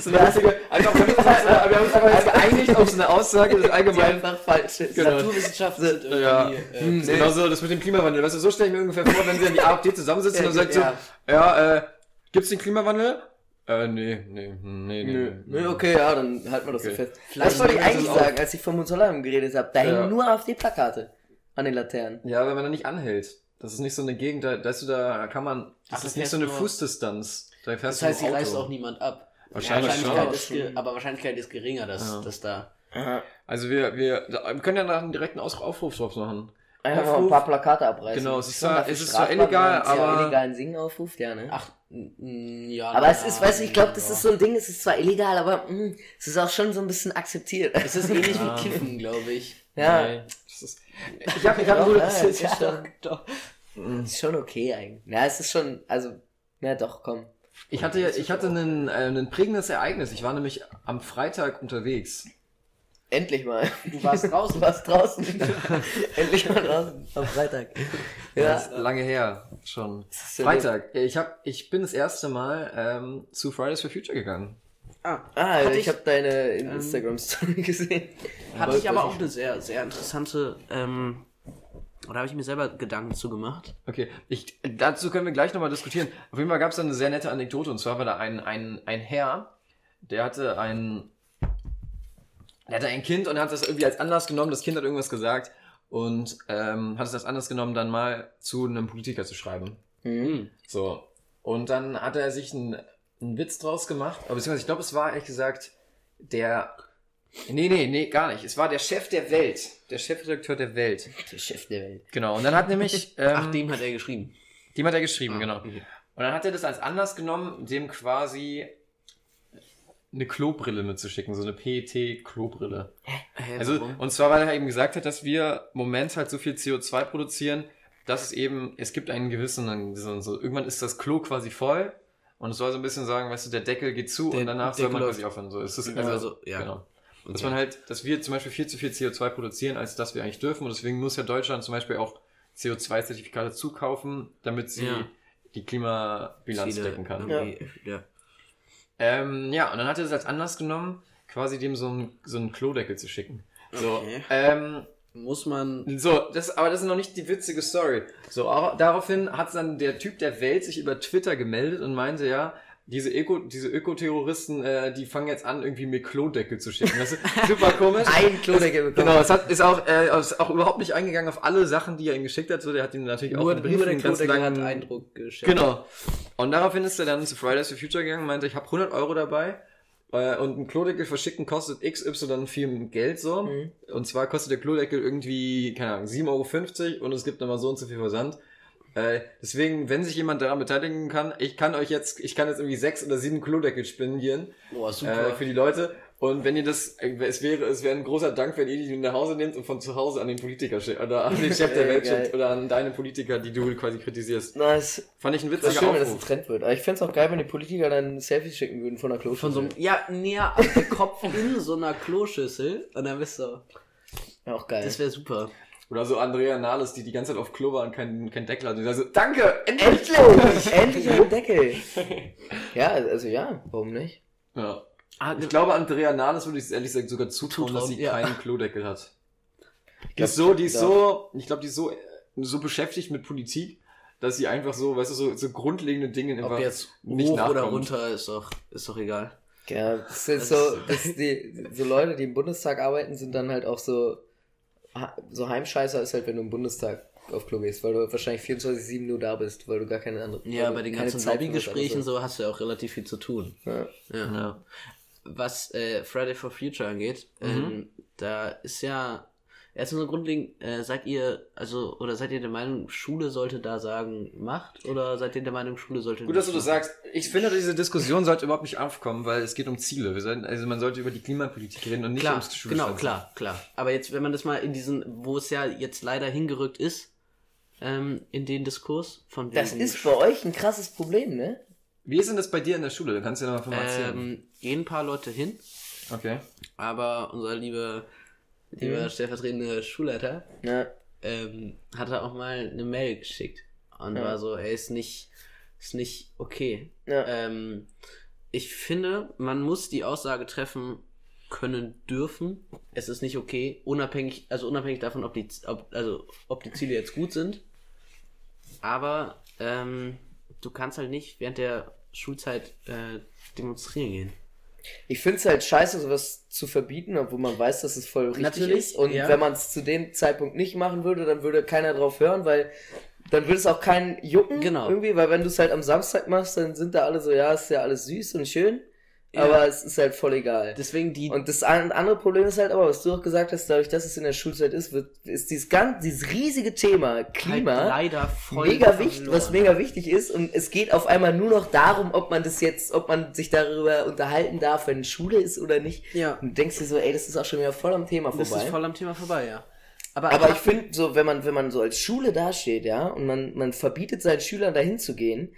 So eine lustige, einfach, wir haben uns einfach- wir haben uns einfach jetzt geeinigt auf so eine Aussage des Die allgemeinen. einfach falsch ist. Genau. Naturwissenschaften sind irgendwie. Ja. Äh, Hm, Nee. Genauso das mit dem Klimawandel. Weißt du, so stelle ich mir ungefähr vor, wenn sie an die AfD zusammensitzen Ja, und sagt ja. so, ja, äh, gibt's den Klimawandel? Äh, nee, nee, hm, nee, nee. Nö. Nö, okay, ja, dann halten wir das Okay. so fest. Vielleicht Das wollte ich eigentlich sagen, als ich vom Hohenzollern geredet habe. Da Ja. hängen nur AfD-Plakate an den Laternen. Ja, wenn man da nicht anhält. Das ist nicht so eine Gegend, da, weißt du, da kann man, das Ach, ist du nicht so eine Fußdistanz. Das heißt, sie reißt auch niemand ab. Wahrscheinlich Wahrscheinlichkeit schon. ist aber Wahrscheinlichkeit ist geringer, dass, Ja. dass da. Also wir, wir, wir können ja nach einen direkten Aufruf drauf machen. Einfach mal ein Aufruf. paar Plakate abreißen. Genau, es ist zwar- es ist zwar illegal, wenn man aber- illegalen Singen aufruft, ja, ne? Ach, ja. aber es na, ist, weißt du, ich glaube, das ja. ist so ein Ding, es ist zwar illegal, aber mh, es ist auch schon so ein bisschen akzeptiert. Es ist ähnlich Ja. wie Kiffen, glaube ich. ja, Nee, das ist, ich habe ich hab nur, ja, das es ist, ist ja, doch. ist schon okay eigentlich. Ja, es ist schon, also, na doch, komm. Ich hatte, ich hatte einen, äh, ein prägendes Ereignis. Ich war nämlich am Freitag unterwegs. Endlich mal. Du warst draußen. Du warst draußen. Endlich mal draußen. Am Freitag. Das Ja. ist lange her schon. Freitag. Ich, hab, ich bin das erste Mal ähm, zu Fridays for Future gegangen. Ah, Ah, ich, ich- habe deine Instagram-Story gesehen. Hatte ich aber auch eine sehr, sehr interessante, ähm, oder habe ich mir selber Gedanken zu gemacht? Okay, ich, dazu können wir gleich nochmal diskutieren. Auf jeden Fall gab es da eine sehr nette Anekdote. Und zwar war da ein, ein, ein Herr, der hatte ein, der hatte ein Kind und hat das irgendwie als Anlass genommen. Das Kind hat irgendwas gesagt und ähm, hat es als Anlass genommen, dann mal zu einem Politiker zu schreiben. Mhm. So. Und dann hat er sich einen, einen Witz draus gemacht. Aber beziehungsweise, ich glaube, es war ehrlich gesagt der. Nee, nee, nee, gar nicht. Es war der Chef der Welt. Der Chefredakteur der Welt. Der Chef der Welt. Genau. Und dann hat nämlich. Ähm, Ach, dem hat er geschrieben. dem hat er geschrieben, Ah, genau. okay. Und dann hat er das als Anlass genommen, dem quasi eine Klobrille mitzuschicken, so eine PET-Klobrille. Hä, Also, warum? und zwar, weil er eben gesagt hat, dass wir im Moment halt so viel CO2 produzieren, dass es eben, es gibt einen gewissen, so, so, irgendwann ist das Klo quasi voll und es soll so ein bisschen sagen, weißt du, der Deckel geht zu Der und danach soll Deckel man läuft. quasi aufhören. So ist es, Also, also, ja. genau. Dass Okay. man halt, dass wir zum Beispiel viel zu viel CO2 produzieren, als dass wir eigentlich dürfen. Und deswegen muss ja Deutschland zum Beispiel auch CO2-Zertifikate zukaufen, damit sie Ja. die Klimabilanz Ziele decken kann. irgendwie- Ja. Ähm, ja, und dann hat er das als Anlass genommen, quasi dem so einen, so einen Klodeckel zu schicken. So, Okay. ähm, Muss man. so, das, aber das ist noch nicht die witzige Story. So, daraufhin hat dann der Typ der Welt sich über Twitter gemeldet und meinte, ja, diese Öko, diese Ökoterroristen, äh, die fangen jetzt an, irgendwie mir Klodeckel zu schicken. Das ist super komisch. Ein Klodeckel bekommen. Genau, es hat, ist auch, äh, ist auch überhaupt nicht eingegangen auf alle Sachen, die er ihm geschickt hat. So, der hat ihm natürlich auch Nur, einen Brief, nur der einen ganz hat langen- Eindruck geschickt. Genau. Und daraufhin ist er dann zu Fridays for Future gegangen und meinte, ich habe 100 Euro dabei äh, und ein Klodeckel verschicken kostet XY viel Geld so. Mhm. Und zwar kostet der Klodeckel irgendwie, keine Ahnung, 7,50 Euro und es gibt nochmal so und so viel Versand. Äh, deswegen, wenn sich jemand daran beteiligen kann, ich kann euch jetzt, ich kann jetzt irgendwie sechs oder sieben Klodeckel spendieren Boah, super. äh, für die Leute. Und wenn ihr das, äh, es wäre, es wäre ein großer Dank, wenn ihr die nach Hause nehmt und von zu Hause an den Politiker schickt oder an den Chef der Welt schickt oder an deine Politiker, die du quasi kritisierst. Nice. Fand ich ein Das witziger ist schön, wenn das ein Aufruf. Trend wird. Aber ich fände es auch geil, wenn die Politiker dann Selfies schicken würden von der Kloschüssel. Von so einem, ja, näher auf den Kopf in so einer Kloschüssel. Und dann bist du. ja, auch geil. Das wäre super. Oder so Andrea Nahles, die die ganze Zeit auf Klo war und keinen kein Deckel hatte. Also, danke, endlich! Endlich! Endlich ein Deckel! ja, also ja, warum nicht? Ja. Ah, Ich glaube, Andrea Nahles würde ich es ehrlich gesagt sogar zutrauen, Zutrauen, dass sie ja. keinen Klodeckel hat. Die glaub, ist so, die ist ja. so, ich glaube, die ist so, so beschäftigt mit Politik, dass sie einfach so, weißt du, so, so grundlegende Dinge einfach ob jetzt nicht hoch oder nachkommt. runter, ist doch, ist doch egal. Ja, das sind Das so, ist- das die, so Leute, die im Bundestag arbeiten, sind dann halt auch so, so Heimscheißer ist halt, wenn du im Bundestag auf Klo gehst, weil du wahrscheinlich 24-7 nur da bist, weil du gar keine andere. Ja, bei den keine ganzen Lobbygesprächen so hast du ja auch relativ viel zu tun. Ja. Ja. Ja. Was äh, Friday for Future angeht, ähm, da ist ja erstmal so grundlegend, äh, seid ihr, also, oder seid ihr der Meinung, Schule sollte da sagen, macht? Oder seid ihr der Meinung, Schule sollte Gut, dass du das sagst. Ich finde, diese Diskussion sollte überhaupt nicht aufkommen, weil es geht um Ziele. Wir sollten, also man sollte über die Klimapolitik reden und nicht Klar, ums genau, Schulschwänzen. klar, klar. Aber jetzt, wenn man das mal in diesen, wo es ja jetzt leider hingerückt ist, ähm, in den Diskurs von Das wegen ist bei euch ein krasses Problem, ne? Wie ist denn das bei dir in der Schule? Du kannst ja noch mal von mal erzählen. ähm, gehen ein paar Leute hin, Okay. aber unser liebe, lieber Mhm. stellvertretende Schulleiter Ja. ähm, hat er auch mal eine Mail geschickt und Ja. war so, er ist nicht, ist nicht okay. Ja. Ähm, ich finde, man muss die Aussage treffen können dürfen. Es ist nicht okay, unabhängig, also unabhängig davon, ob die, ob, also ob die Ziele jetzt gut sind. Aber ähm, du kannst halt nicht während der Schulzeit äh, demonstrieren gehen. Ich finde es halt scheiße, sowas zu verbieten, obwohl man weiß, dass es voll richtig Natürlich, ist. Und ja. wenn man es zu dem Zeitpunkt nicht machen würde, dann würde keiner drauf hören, weil dann würde es auch keinen jucken. Genau. Irgendwie, weil wenn du es halt am Samstag machst, dann sind da alle so, ja, ist ja alles süß und schön. Ja. aber es ist halt voll egal. Deswegen die. Und das an- andere Problem ist halt aber, was du auch gesagt hast, dadurch, dass es in der Schulzeit ist, wird, ist dieses ganz, dieses riesige Thema Klima halt leider voll mega wichtig, was mega wichtig ist und es geht auf einmal nur noch darum, ob man das jetzt, ob man sich darüber unterhalten darf, wenn Schule ist oder nicht. Ja. Und du denkst dir so, ey, das ist auch schon wieder voll am Thema Das vorbei. ist voll am Thema vorbei, ja. Aber, Aber ich finde, so, wenn man, wenn man so als Schule dasteht, ja, und man, man verbietet seinen Schülern dahin zu gehen,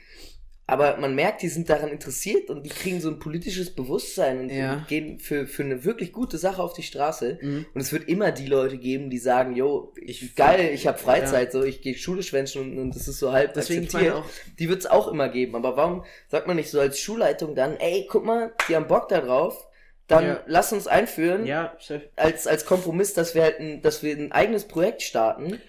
aber man merkt, die sind daran interessiert und die kriegen so ein politisches Bewusstsein und, Ja. und gehen für, für eine wirklich gute Sache auf die Straße. Mhm. Und es wird immer die Leute geben, die sagen, yo, Ich- geil, ich habe Freizeit, so, ich gehe Schule schwänzen und, und das ist so halb Deswegen, akzeptiert. auch- Die wird es auch immer geben. Aber warum sagt man nicht so als Schulleitung dann, ey, guck mal, die haben Bock da drauf, dann Ja. lass uns einführen ja, als, als Kompromiss, dass wir halt ein, dass wir ein eigenes Projekt starten,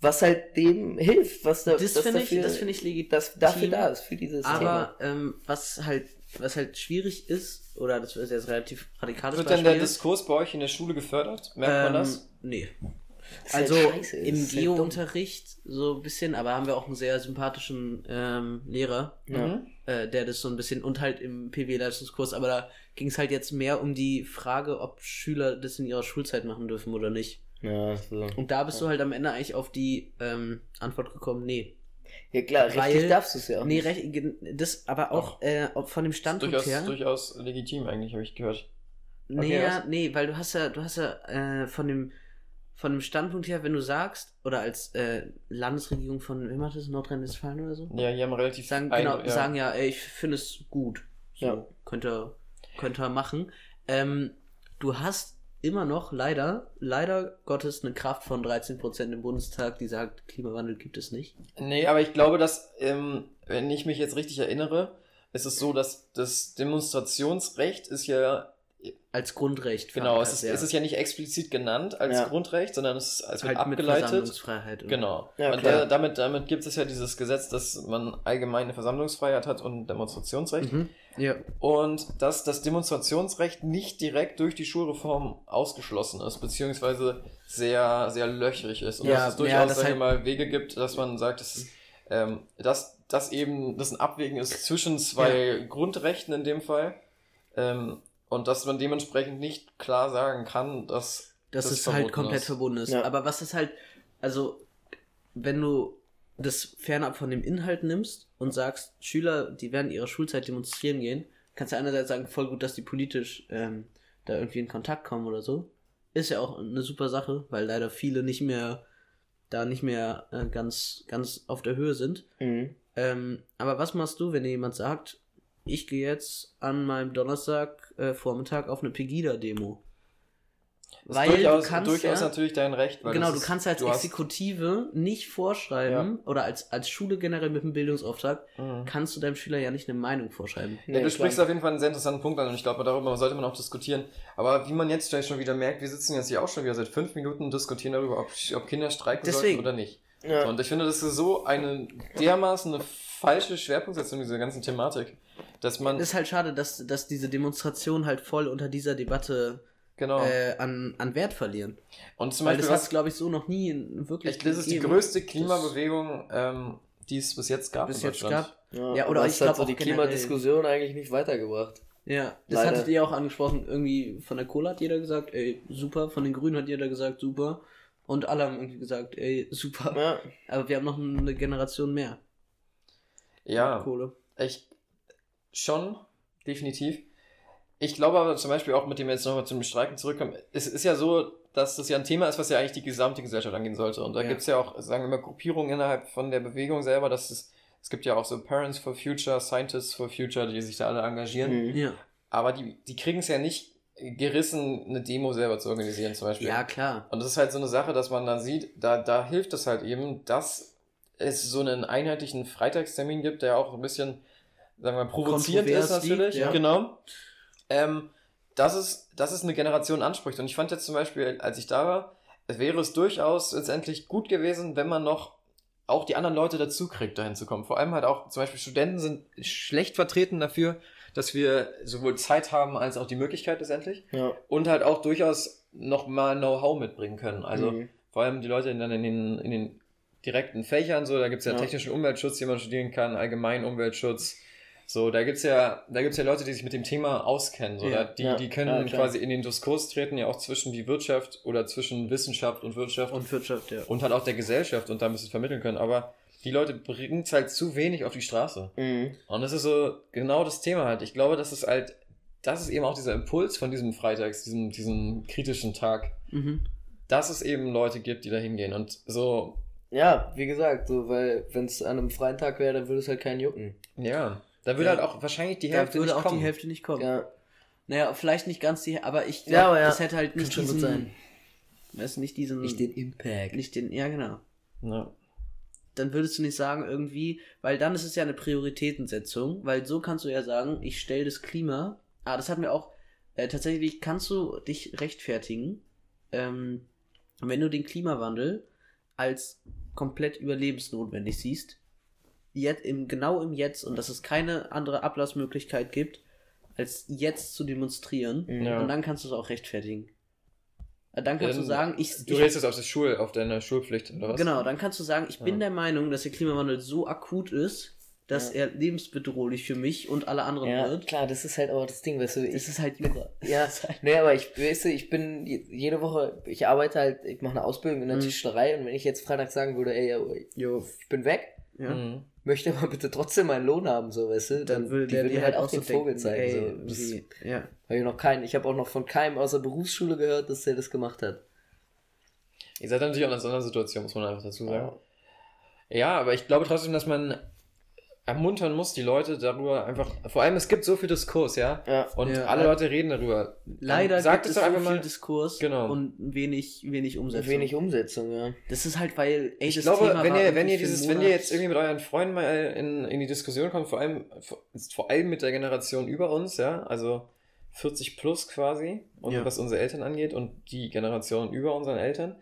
was halt dem hilft, was da, Das finde ich, dafür- das finde ich legitim. das dafür da ist, für dieses Thema. Aber ähm, was halt, was halt schwierig ist, oder das ist jetzt relativ radikales Wird denn der Beispiel. Diskurs bei euch in der Schule gefördert? Merkt man ähm, das? Nee. ist halt Also im das ist halt dumm. Geo-Unterricht so ein bisschen, aber haben wir auch einen sehr sympathischen ähm, Lehrer, Ja. äh, der das so ein bisschen und halt im PW-Leistungskurs, aber da ging es halt jetzt mehr um die Frage, ob Schüler das in ihrer Schulzeit machen dürfen oder nicht. Ja, so. Und da bist du halt am Ende eigentlich auf die ähm, Antwort gekommen, nee. ja klar, richtig Weil- darfst du es ja auch. Nee, recht, das aber auch äh, von dem Ist Standpunkt durchaus, her. durchaus legitim eigentlich, habe ich gehört. Nee, Okay, ja, was? nee, weil du hast ja, du hast ja äh, von dem von dem Standpunkt her, wenn du sagst, oder als äh, Landesregierung von, wem hat das, Nordrhein-Westfalen oder so? Ja, die haben relativ Sagen, ein- genau, ja. sagen ja, ey, ich finde es gut. So, Ja. könnte er, könnte er machen. Ähm, du hast immer noch, leider, leider Gottes, eine Kraft von 13% im Bundestag, die sagt, Klimawandel gibt es nicht. Nee, aber ich glaube, dass, ähm, wenn ich mich jetzt richtig erinnere, ist es so, dass das Demonstrationsrecht ist ja, Als Grundrecht. genau, es ist, ja. es ist ja nicht explizit genannt als Ja. Grundrecht, sondern es, ist, es wird halt abgeleitet. Genau. Ja, und da, damit, damit gibt es ja dieses Gesetz, dass man allgemeine Versammlungsfreiheit hat und Demonstrationsrecht. Mhm. Ja. Und dass das Demonstrationsrecht nicht direkt durch die Schulreform ausgeschlossen ist, beziehungsweise sehr, sehr löchrig ist. Und dass es durchaus, das halt- mal, Wege gibt, dass man sagt, dass, ähm, dass, dass eben das ein Abwägen ist zwischen zwei Grundrechten in dem Fall. Ähm, und dass man dementsprechend nicht klar sagen kann, dass dass das es halt komplett ist. verbunden ist. Ja. Aber was ist halt, also, wenn du das fernab von dem Inhalt nimmst und sagst, Schüler, die während ihrer Schulzeit demonstrieren gehen, kannst du einerseits sagen, voll gut, dass die politisch ähm, da irgendwie in Kontakt kommen oder so. Ist ja auch eine super Sache, weil leider viele nicht mehr, da nicht mehr äh, ganz, ganz auf der Höhe sind. Mhm. Ähm, aber was machst du, wenn dir jemand sagt, ich gehe jetzt an meinem Donnerstag äh, Vormittag auf eine Pegida-Demo? ist durchaus, durchaus ja, natürlich dein Recht. Weil genau, du ist, kannst als du hast- Exekutive nicht vorschreiben, oder als, als Schule generell mit einem Bildungsauftrag, Mhm. kannst du deinem Schüler ja nicht eine Meinung vorschreiben. Ja, du sprichst auf jeden Fall einen sehr interessanten Punkt an und ich glaube, darüber sollte man auch diskutieren. Aber wie man jetzt vielleicht schon wieder merkt, wir sitzen jetzt hier auch schon wieder seit fünf Minuten und diskutieren darüber, ob, ob Kinder streiken Deswegen. sollten oder nicht. Ja. Und ich finde, das ist so eine dermaßen eine falsche Schwerpunktsetzung dieser ganzen Thematik, dass man, Es ist halt schade, dass, dass diese Demonstrationen halt voll unter dieser Debatte genau. äh, an, an Wert verlieren. und zum Weil Beispiel, das hat glaube ich, so noch nie wirklich ich, das ist die größte Klimabewegung, ähm, die es bis jetzt gab bis in jetzt Deutschland. gab. Ja, Ja, oder aber ich es hat glaub so auch die generell- Klimadiskussion eigentlich nicht weitergebracht. Ja, das Leider. hattet ihr auch angesprochen. Irgendwie von der Kohle hat jeder gesagt, ey, super. Von den Grünen hat jeder gesagt, super. Und alle haben irgendwie gesagt, ey, super. Ja. Aber wir haben noch eine Generation mehr. Ja, Kohle. Ich schon, definitiv. Ich glaube aber zum Beispiel auch, mit dem wir jetzt nochmal zum Streiken zurückkommen, es ist ja so, dass das ja ein Thema ist, was ja eigentlich die gesamte Gesellschaft angehen sollte. Und da Ja. gibt es ja auch, sagen wir mal, Gruppierungen innerhalb von der Bewegung selber, dass es, es gibt ja auch so Parents for Future, Scientists for Future, die sich da alle engagieren. Mhm. Ja. Aber die, die kriegen es ja nicht gerissen, eine Demo selber zu organisieren, zum Beispiel. Ja, klar. Und das ist halt so eine Sache, dass man dann sieht, da, da hilft es halt eben, dass es so einen einheitlichen Freitagstermin gibt, der auch ein bisschen, sagen wir mal, provozierend ist natürlich. ja. Genau. Ähm, dass, es, dass es eine Generation anspricht. Und ich fand jetzt zum Beispiel, als ich da war, wäre es durchaus letztendlich gut gewesen, wenn man noch auch die anderen Leute dazu kriegt, dahin zu kommen. Vor allem halt auch, zum Beispiel Studenten sind schlecht vertreten dafür, dass wir sowohl Zeit haben als auch die Möglichkeit letztendlich Ja. und halt auch durchaus noch mal Know-how mitbringen können. Also Mhm. vor allem die Leute dann in den, in den direkten Fächern, so, da gibt es ja, Ja. technischen Umweltschutz, den man studieren kann, allgemeinen Umweltschutz, So, da gibt's ja, da gibt's ja Leute, die sich mit dem Thema auskennen. So, Ja, die, ja, die können ja, quasi in den Diskurs treten, ja auch zwischen die Wirtschaft oder zwischen Wissenschaft und Wirtschaft Und Wirtschaft, ja. und halt auch der Gesellschaft und da ein bisschen vermitteln können. Aber die Leute bringen's halt zu wenig auf die Straße. Mhm. Und das ist so genau das Thema halt. Ich glaube, das ist halt, das ist eben auch dieser Impuls von diesem Freitags, diesem, diesem kritischen Tag, Mhm. dass es eben Leute gibt, die da hingehen. Und so, Ja, wie gesagt, so, weil wenn es an einem freien Tag wäre, dann würde es halt keinen jucken. ja, da würde Ja. halt auch wahrscheinlich die Da Hälfte würde nicht auch kommen. die Hälfte nicht kommen. Ja, Naja, vielleicht nicht ganz die, aber ich Ja, glaube, aber ja. das hätte halt Kann nicht gut diesen, sein. weißt du, nicht diesen, nicht den Impact. nicht den, ja genau. Ja. Dann würdest du nicht sagen irgendwie, weil dann ist es ja eine Prioritätensetzung, weil so kannst du ja sagen, ich stelle das Klima, ah, das hatten wir auch, äh, tatsächlich kannst du dich rechtfertigen, ähm, wenn du den Klimawandel als komplett überlebensnotwendig siehst, jetzt im, genau im Jetzt und dass es keine andere Ablassmöglichkeit gibt, als jetzt zu demonstrieren. Ja. Und dann kannst du es auch rechtfertigen. Äh, Dann kannst Dann- du sagen, ich, Du ich redest jetzt auf, das Schul, auf deine Schulpflicht oder was? Genau, dann kannst du sagen, ich bin Ja. der Meinung, dass der Klimawandel so akut ist, dass Ja. er lebensbedrohlich für mich und alle anderen Ja, wird. klar, das ist halt auch das Ding, weißt du, Das ich, ist halt Jura. ja, halt- nee, aber ich, weißt du, ich bin je- jede Woche, ich arbeite halt, ich mache eine Ausbildung in der Mhm. Tischlerei und wenn ich jetzt Freitag sagen würde, ey, Jo, ich bin weg, ja. Mhm. Möchte aber bitte trotzdem meinen Lohn haben, so, weißt du, Dann würde die der würden dir halt halt auch den so Vogel denken, zeigen, ey, so. Das wie- ja. habe ich noch keinen, ich habe auch noch von keinem aus der Berufsschule gehört, dass der das gemacht hat. Ihr seid natürlich auch in einer Sondersituation, muss man einfach dazu sagen. Ja, aber ich glaube trotzdem, dass man ermuntern muss, die Leute darüber einfach. Vor allem, es gibt so viel Diskurs, ja. Ja. Und Ja. alle Leute reden darüber. Leider Sagt gibt es es doch so einfach viel mal. Diskurs Genau. und wenig, wenig Umsetzung. Wenig Umsetzung, ja. Das ist halt, weil, ey, Ich das glaube, Thema wenn ihr, wenn ihr dieses, wenn ihr jetzt irgendwie mit euren Freunden mal in, in die Diskussion kommt, vor allem, vor allem mit der Generation über uns, ja, also 40 plus quasi, und Ja. was unsere Eltern angeht und die Generation über unseren Eltern,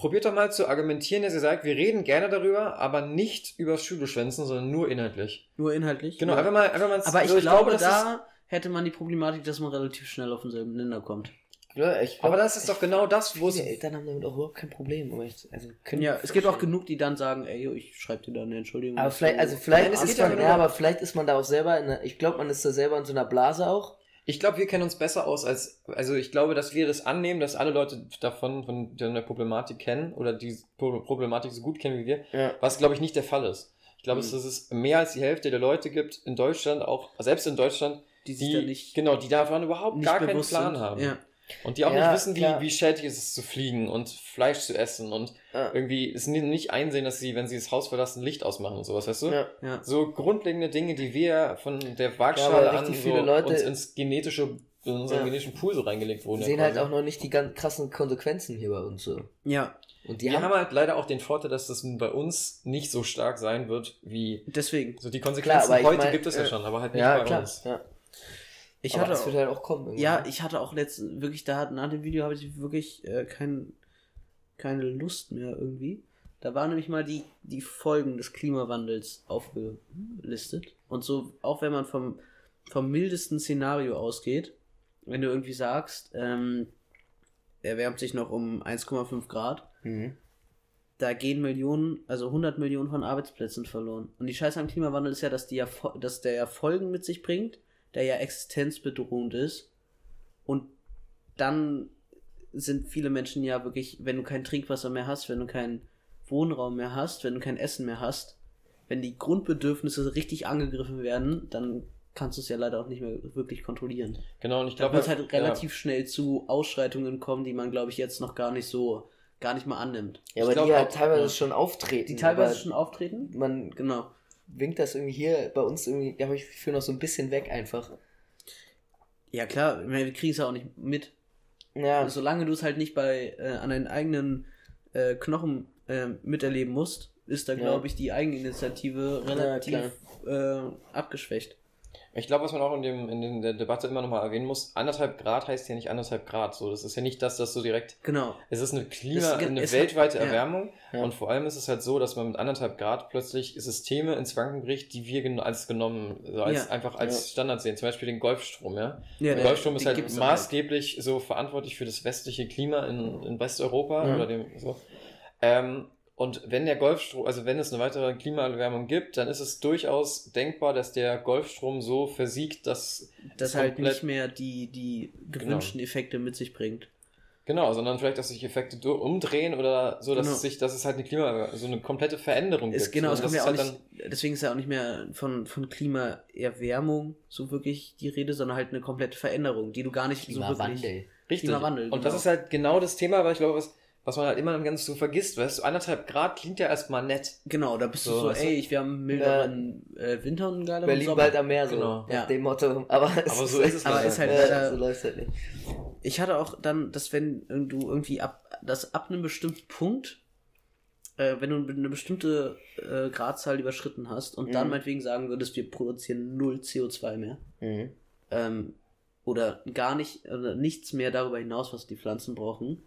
probiert doch mal zu argumentieren, dass ihr sagt, wir reden gerne darüber, aber nicht über Schulbeschwänzen, sondern nur inhaltlich. Nur inhaltlich. Genau, ja. einfach mal, einfach mal. Aber ich, also glaube, ist- da hätte man die Problematik, dass man relativ schnell auf denselben Nenner kommt. ja ich aber das ist doch genau das, wo es. Eltern haben damit auch überhaupt kein Problem. aber ich- Also können Ja, es gibt auch genug, die dann sagen, ey, yo, ich schreibe dir da eine Entschuldigung. Aber vielleicht, also vielleicht Nein, es ist man, ja aber vielleicht ist man da auch selber in einer, ich glaube, man ist da selber in so einer Blase auch. Ich glaube, wir kennen uns besser aus als, also ich glaube, dass wir das annehmen, dass alle Leute davon, von der Problematik kennen oder die Pro- Problematik so gut kennen wie wir, Ja. was glaube ich nicht der Fall ist. Ich glaube, Mhm. dass es mehr als die Hälfte der Leute gibt in Deutschland, auch selbst in Deutschland, die sich die, da nicht, genau, die davon überhaupt gar keinen Plan sind. haben. Ja. Und die auch Ja, nicht wissen, wie, klar. wie schädlich es ist zu fliegen und Fleisch zu essen und Ja. irgendwie es ni- nicht einsehen, dass sie, wenn sie das Haus verlassen, Licht ausmachen und sowas, weißt du? Ja. Ja. So grundlegende Dinge, die wir von der Ja, Waagschale aber an richtig so viele Leute- uns ins genetische, in unseren Ja. genetischen Pool so reingelegt wurden. sehen ja halt auch noch nicht die ganz krassen Konsequenzen hier bei uns so. ja, Und die Die haben, haben, halt leider auch den Vorteil, dass das bei uns nicht so stark sein wird, wie deswegen. so die Konsequenzen Klar, aber ich heute mein, gibt es ja äh, schon, aber halt nicht ja bei klar. uns. Ja. Ich aber hatte das wird halt auch kommen. irgendwann. ja, ich hatte auch letztens, wirklich, da nach dem Video habe ich wirklich äh, kein, keine Lust mehr irgendwie. Da waren nämlich mal die, die Folgen des Klimawandels aufgelistet. Und so, auch wenn man vom, vom mildesten Szenario ausgeht, wenn du irgendwie sagst, ähm, erwärmt sich noch um 1,5 Grad, Mhm. da gehen Millionen, also 100 Millionen von Arbeitsplätzen verloren. Und die Scheiße am Klimawandel ist ja, dass, die ja, dass der ja Folgen mit sich bringt, der ja existenzbedrohend ist. Und dann sind viele Menschen ja wirklich, wenn du kein Trinkwasser mehr hast, wenn du keinen Wohnraum mehr hast, wenn du kein Essen mehr hast, wenn die Grundbedürfnisse richtig angegriffen werden, dann kannst du es ja leider auch nicht mehr wirklich kontrollieren. Genau, und ich glaube wird halt relativ schnell zu Ausschreitungen kommen, die man, glaube ich, jetzt noch gar nicht so, gar nicht mal annimmt. Ja, Ich aber glaub die halt auch, teilweise ja. schon auftreten. Die teilweise schon auftreten? Man Genau. Winkt das irgendwie hier bei uns irgendwie, glaube ich, für noch so ein bisschen weg einfach. Ja, klar, wir kriegen es ja auch nicht mit. Ja, Solange du es halt nicht bei äh, an deinen eigenen äh, Knochen äh, miterleben musst, ist da, Ja. glaube ich, die Eigeninitiative relativ äh, abgeschwächt. Ich glaube, was man auch in, dem, in der Debatte immer nochmal erwähnen muss, anderthalb Grad heißt ja nicht anderthalb Grad. So, das ist ja nicht das, das so direkt. Genau. Es ist eine Klima, Es- eine es- weltweite ja. Erwärmung. Ja. Und vor allem ist es halt so, dass man mit anderthalb Grad plötzlich Systeme ins Wanken bricht, die wir als genommen, also als, Ja. einfach als Ja. Standard sehen. Zum Beispiel den Golfstrom, ja. Ja, der Golfstrom ist halt maßgeblich so verantwortlich für das westliche Klima in, in Westeuropa Ja. oder dem so. Ähm, Und wenn der Golfstrom, also wenn es eine weitere Klimaerwärmung gibt, dann ist es durchaus denkbar, dass der Golfstrom so versiegt, dass Das halt nicht mehr die, die gewünschten Effekte mit sich bringt. Genau, sondern vielleicht, dass sich Effekte umdrehen oder so, dass Genau. es sich, dass es halt eine Klima, so eine komplette Veränderung Es, gibt. genau, es kommt ja auch ist halt nicht, deswegen ist ja auch nicht mehr von, von Klimaerwärmung so wirklich die Rede, sondern halt eine komplette Veränderung, die du gar nicht so wirklich. Klimawandel. Richtig. Klimawandel, Und das genau. ist halt genau das Thema, weil ich glaube, was, was man halt immer ganz so vergisst, weißt du, anderthalb Grad klingt ja erstmal nett. Genau, da bist So, du so, weißt du? ey, ich, wir haben einen milderen äh, Winter und einen geileren Berlin Sommer. bald am Meer, so Genau. Ja. dem Motto. Aber, es Aber so ist es Aber leider. ist halt ja, leider- so läuft halt nicht. Ich hatte auch dann, dass wenn du irgendwie ab, das ab einem bestimmten Punkt, äh, wenn du eine bestimmte äh, Gradzahl überschritten hast und dann Mhm. meinetwegen sagen würdest, wir produzieren null CO2 mehr, Mhm. ähm, oder gar nicht, oder nichts mehr darüber hinaus, was die Pflanzen brauchen,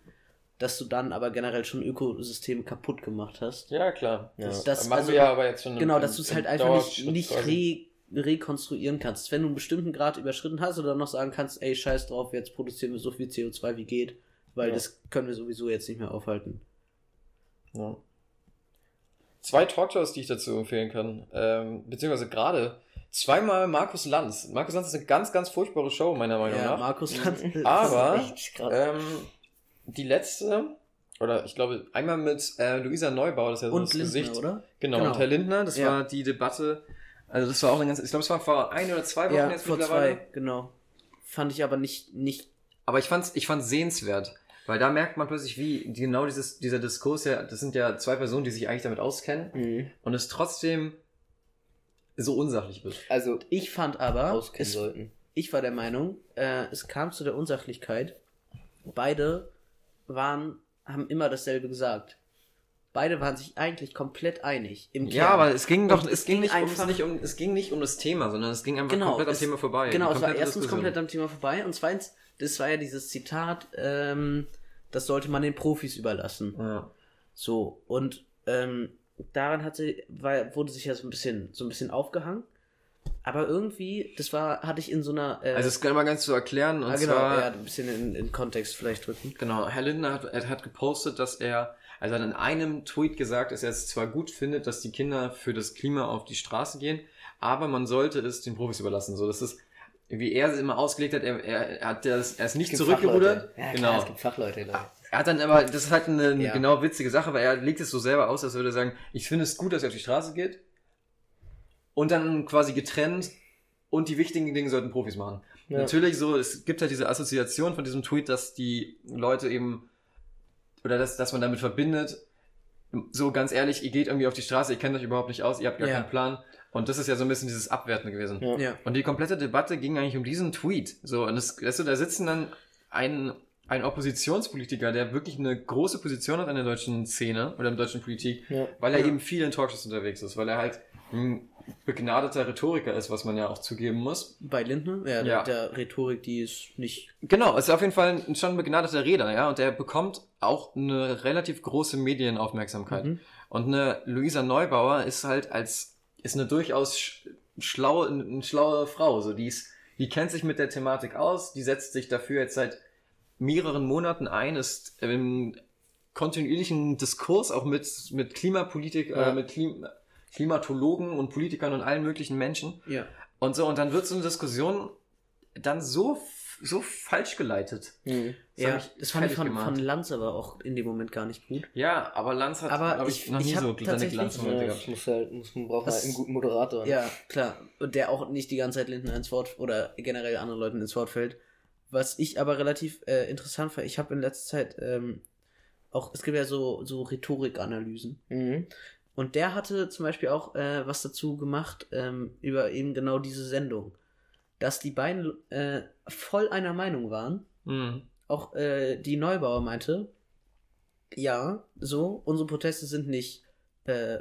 dass du dann aber generell schon Ökosysteme kaputt gemacht hast. Ja, klar. Ja. Das, Das- machen also- wir ja aber jetzt schon. Genau, im- dass du es halt einfach nicht, nicht re rekonstruieren kannst. Wenn du einen bestimmten Grad überschritten hast oder noch sagen kannst, ey, scheiß drauf, jetzt produzieren wir so viel CO2 wie geht, weil Ja. das können wir sowieso jetzt nicht mehr aufhalten. Ja. Zwei Talkshows, die ich dazu empfehlen kann. Ähm, beziehungsweise gerade zweimal Markus Lanz. Markus Lanz ist eine ganz, ganz furchtbare Show, meiner Meinung Ja, nach. Markus Lanz. Aber echt krass. ähm, die letzte, oder ich glaube, einmal mit äh, Luisa Neubauer, das ist ja so und das Lindner, Gesicht. oder? Genau, Genau. und Herr Lindner, das Ja. war die Debatte. Also das war auch eine ganz, ich glaube, es war vor ein oder zwei Wochen Ja, jetzt vor mittlerweile. zwei, genau. Fand ich aber nicht, nicht Aber ich fand's, ich fand's sehenswert. Weil da merkt man plötzlich, wie genau dieses, dieser Diskurs ja, das sind ja zwei Personen, die sich eigentlich damit auskennen Mhm. und es trotzdem so unsachlich wird. Also, ich fand aber, auskennen es, sollten. ich war der Meinung, äh, es kam zu der Unsachlichkeit. Beide waren, haben immer dasselbe gesagt. Beide waren sich eigentlich komplett einig. Im Ja, Kern. aber es ging doch, Und es ging nicht, einfach- nicht um, es ging nicht um das Thema, sondern es ging einfach Genau, komplett am es- Thema vorbei. Genau, es war erstens Diskussion. komplett am Thema vorbei und zweitens, das war ja dieses Zitat, ähm, das sollte man den Profis überlassen. Ja. So, und ähm, daran hat sie, wurde sich ja so ein bisschen, so ein bisschen aufgehangen. Aber irgendwie, das war, hatte ich in so einer. Äh, Also es kann mal ganz zu erklären, und ah, genau, zwar, ja, ein bisschen in, in Kontext vielleicht drücken. Genau, Herr Lindner hat, er hat gepostet, dass er, also er hat in einem Tweet gesagt, dass er es zwar gut findet, dass die Kinder für das Klima auf die Straße gehen, aber man sollte es den Profis überlassen. So, das ist, wie er es immer ausgelegt hat, er, er, er hat das, er ist nicht zurückgerudert. Ja, klar, genau. es gibt Fachleute, Leute. Er hat dann aber, das ist halt eine, eine Ja. genau witzige Sache, weil er legt es so selber aus, als würde er sagen, ich finde es gut, dass er auf die Straße geht. Und dann quasi getrennt und die wichtigen Dinge sollten Profis machen. Ja. Natürlich so, es gibt halt diese Assoziation von diesem Tweet, dass die Leute eben, oder dass, dass man damit verbindet, so ganz ehrlich, ihr geht irgendwie auf die Straße, ihr kennt euch überhaupt nicht aus, ihr habt gar Ja. keinen Plan. Und das ist ja so ein bisschen dieses Abwertende gewesen. Ja. Ja. Und die komplette Debatte ging eigentlich um diesen Tweet. So, und das, weißt du, da sitzen dann ein, ein Oppositionspolitiker, der wirklich eine große Position hat in der deutschen Szene oder in der deutschen Politik, Ja. weil er Ja. eben viel in Talkshows unterwegs ist, weil er halt ein begnadeter Rhetoriker ist, was man ja auch zugeben muss. Bei Lindner, ja, Ja. der Rhetorik, die ist nicht. Genau, ist auf jeden Fall ein, schon ein begnadeter Redner, ja, und der bekommt auch eine relativ große Medienaufmerksamkeit. Mhm. Und eine Luisa Neubauer ist halt als, ist eine durchaus sch schlaue, eine schlaue Frau, so, die ist, die kennt sich mit der Thematik aus, die setzt sich dafür jetzt seit mehreren Monaten ein, ist im kontinuierlichen Diskurs auch mit, mit Klimapolitik, Ja. äh, mit Klim Klimatologen und Politikern und allen möglichen Menschen. Ja. Und so, und dann wird so eine Diskussion dann so, so falsch geleitet. Mhm. Das Ja, das fand ich von, gemacht. von Lanz aber auch in dem Moment gar nicht gut. Ja, aber Lanz hat, Aber ich, ich- noch ich nie so seine Glanzmomente Ja, gehabt. muss halt, muss, man braucht Das- halt einen guten Moderator. Ja, klar. Und der auch nicht die ganze Zeit Lindner ins Wort oder generell anderen Leuten ins Wort fällt. Was ich aber relativ äh, interessant fand, ich habe in letzter Zeit ähm, auch, es gibt ja so, so Rhetorikanalysen. Mhm. Und der hatte zum Beispiel auch äh, was dazu gemacht ähm, über eben genau diese Sendung. Dass die beiden äh, voll einer Meinung waren. Mhm. Auch äh, die Neubauer meinte, ja, so, unsere Proteste sind nicht, äh,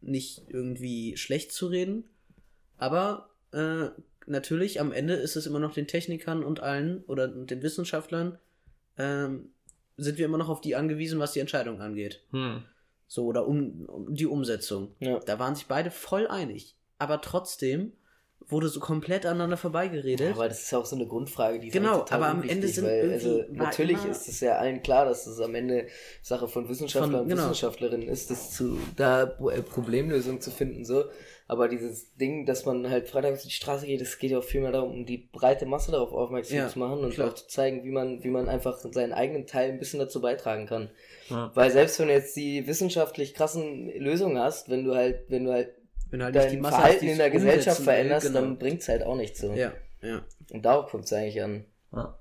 nicht irgendwie schlecht zu reden, aber äh, natürlich am Ende ist es immer noch den Technikern und allen oder den Wissenschaftlern, ähm, sind wir immer noch auf die angewiesen, was die Entscheidung angeht. Hm. So, oder um, um die Umsetzung. Ja. Da waren sich beide voll einig. Aber trotzdem wurde so komplett aneinander vorbeigeredet. Ja, aber das ist ja auch so eine Grundfrage, die Genau, total aber am Ende sind weil, also natürlich ist es ja allen klar, dass es am Ende Sache von Wissenschaftlern und genau. Wissenschaftlerinnen ist, das zu da äh, Problemlösungen zu finden so. Aber dieses Ding, dass man halt Freitag auf die Straße geht, es geht ja auch viel mehr darum, um die breite Masse darauf aufmerksam Ja, zu machen und klar. auch zu zeigen, wie man, wie man einfach seinen eigenen Teil ein bisschen dazu beitragen kann. Ja. Weil selbst wenn du jetzt die wissenschaftlich krassen Lösungen hast, wenn du halt, wenn du halt Wenn halt dein Masse Verhalten hast, in der es Gesellschaft umsetzen will, veränderst, genau. dann bringt's halt auch nichts so. Ja, ja. Und darauf kommt's eigentlich an. Ja.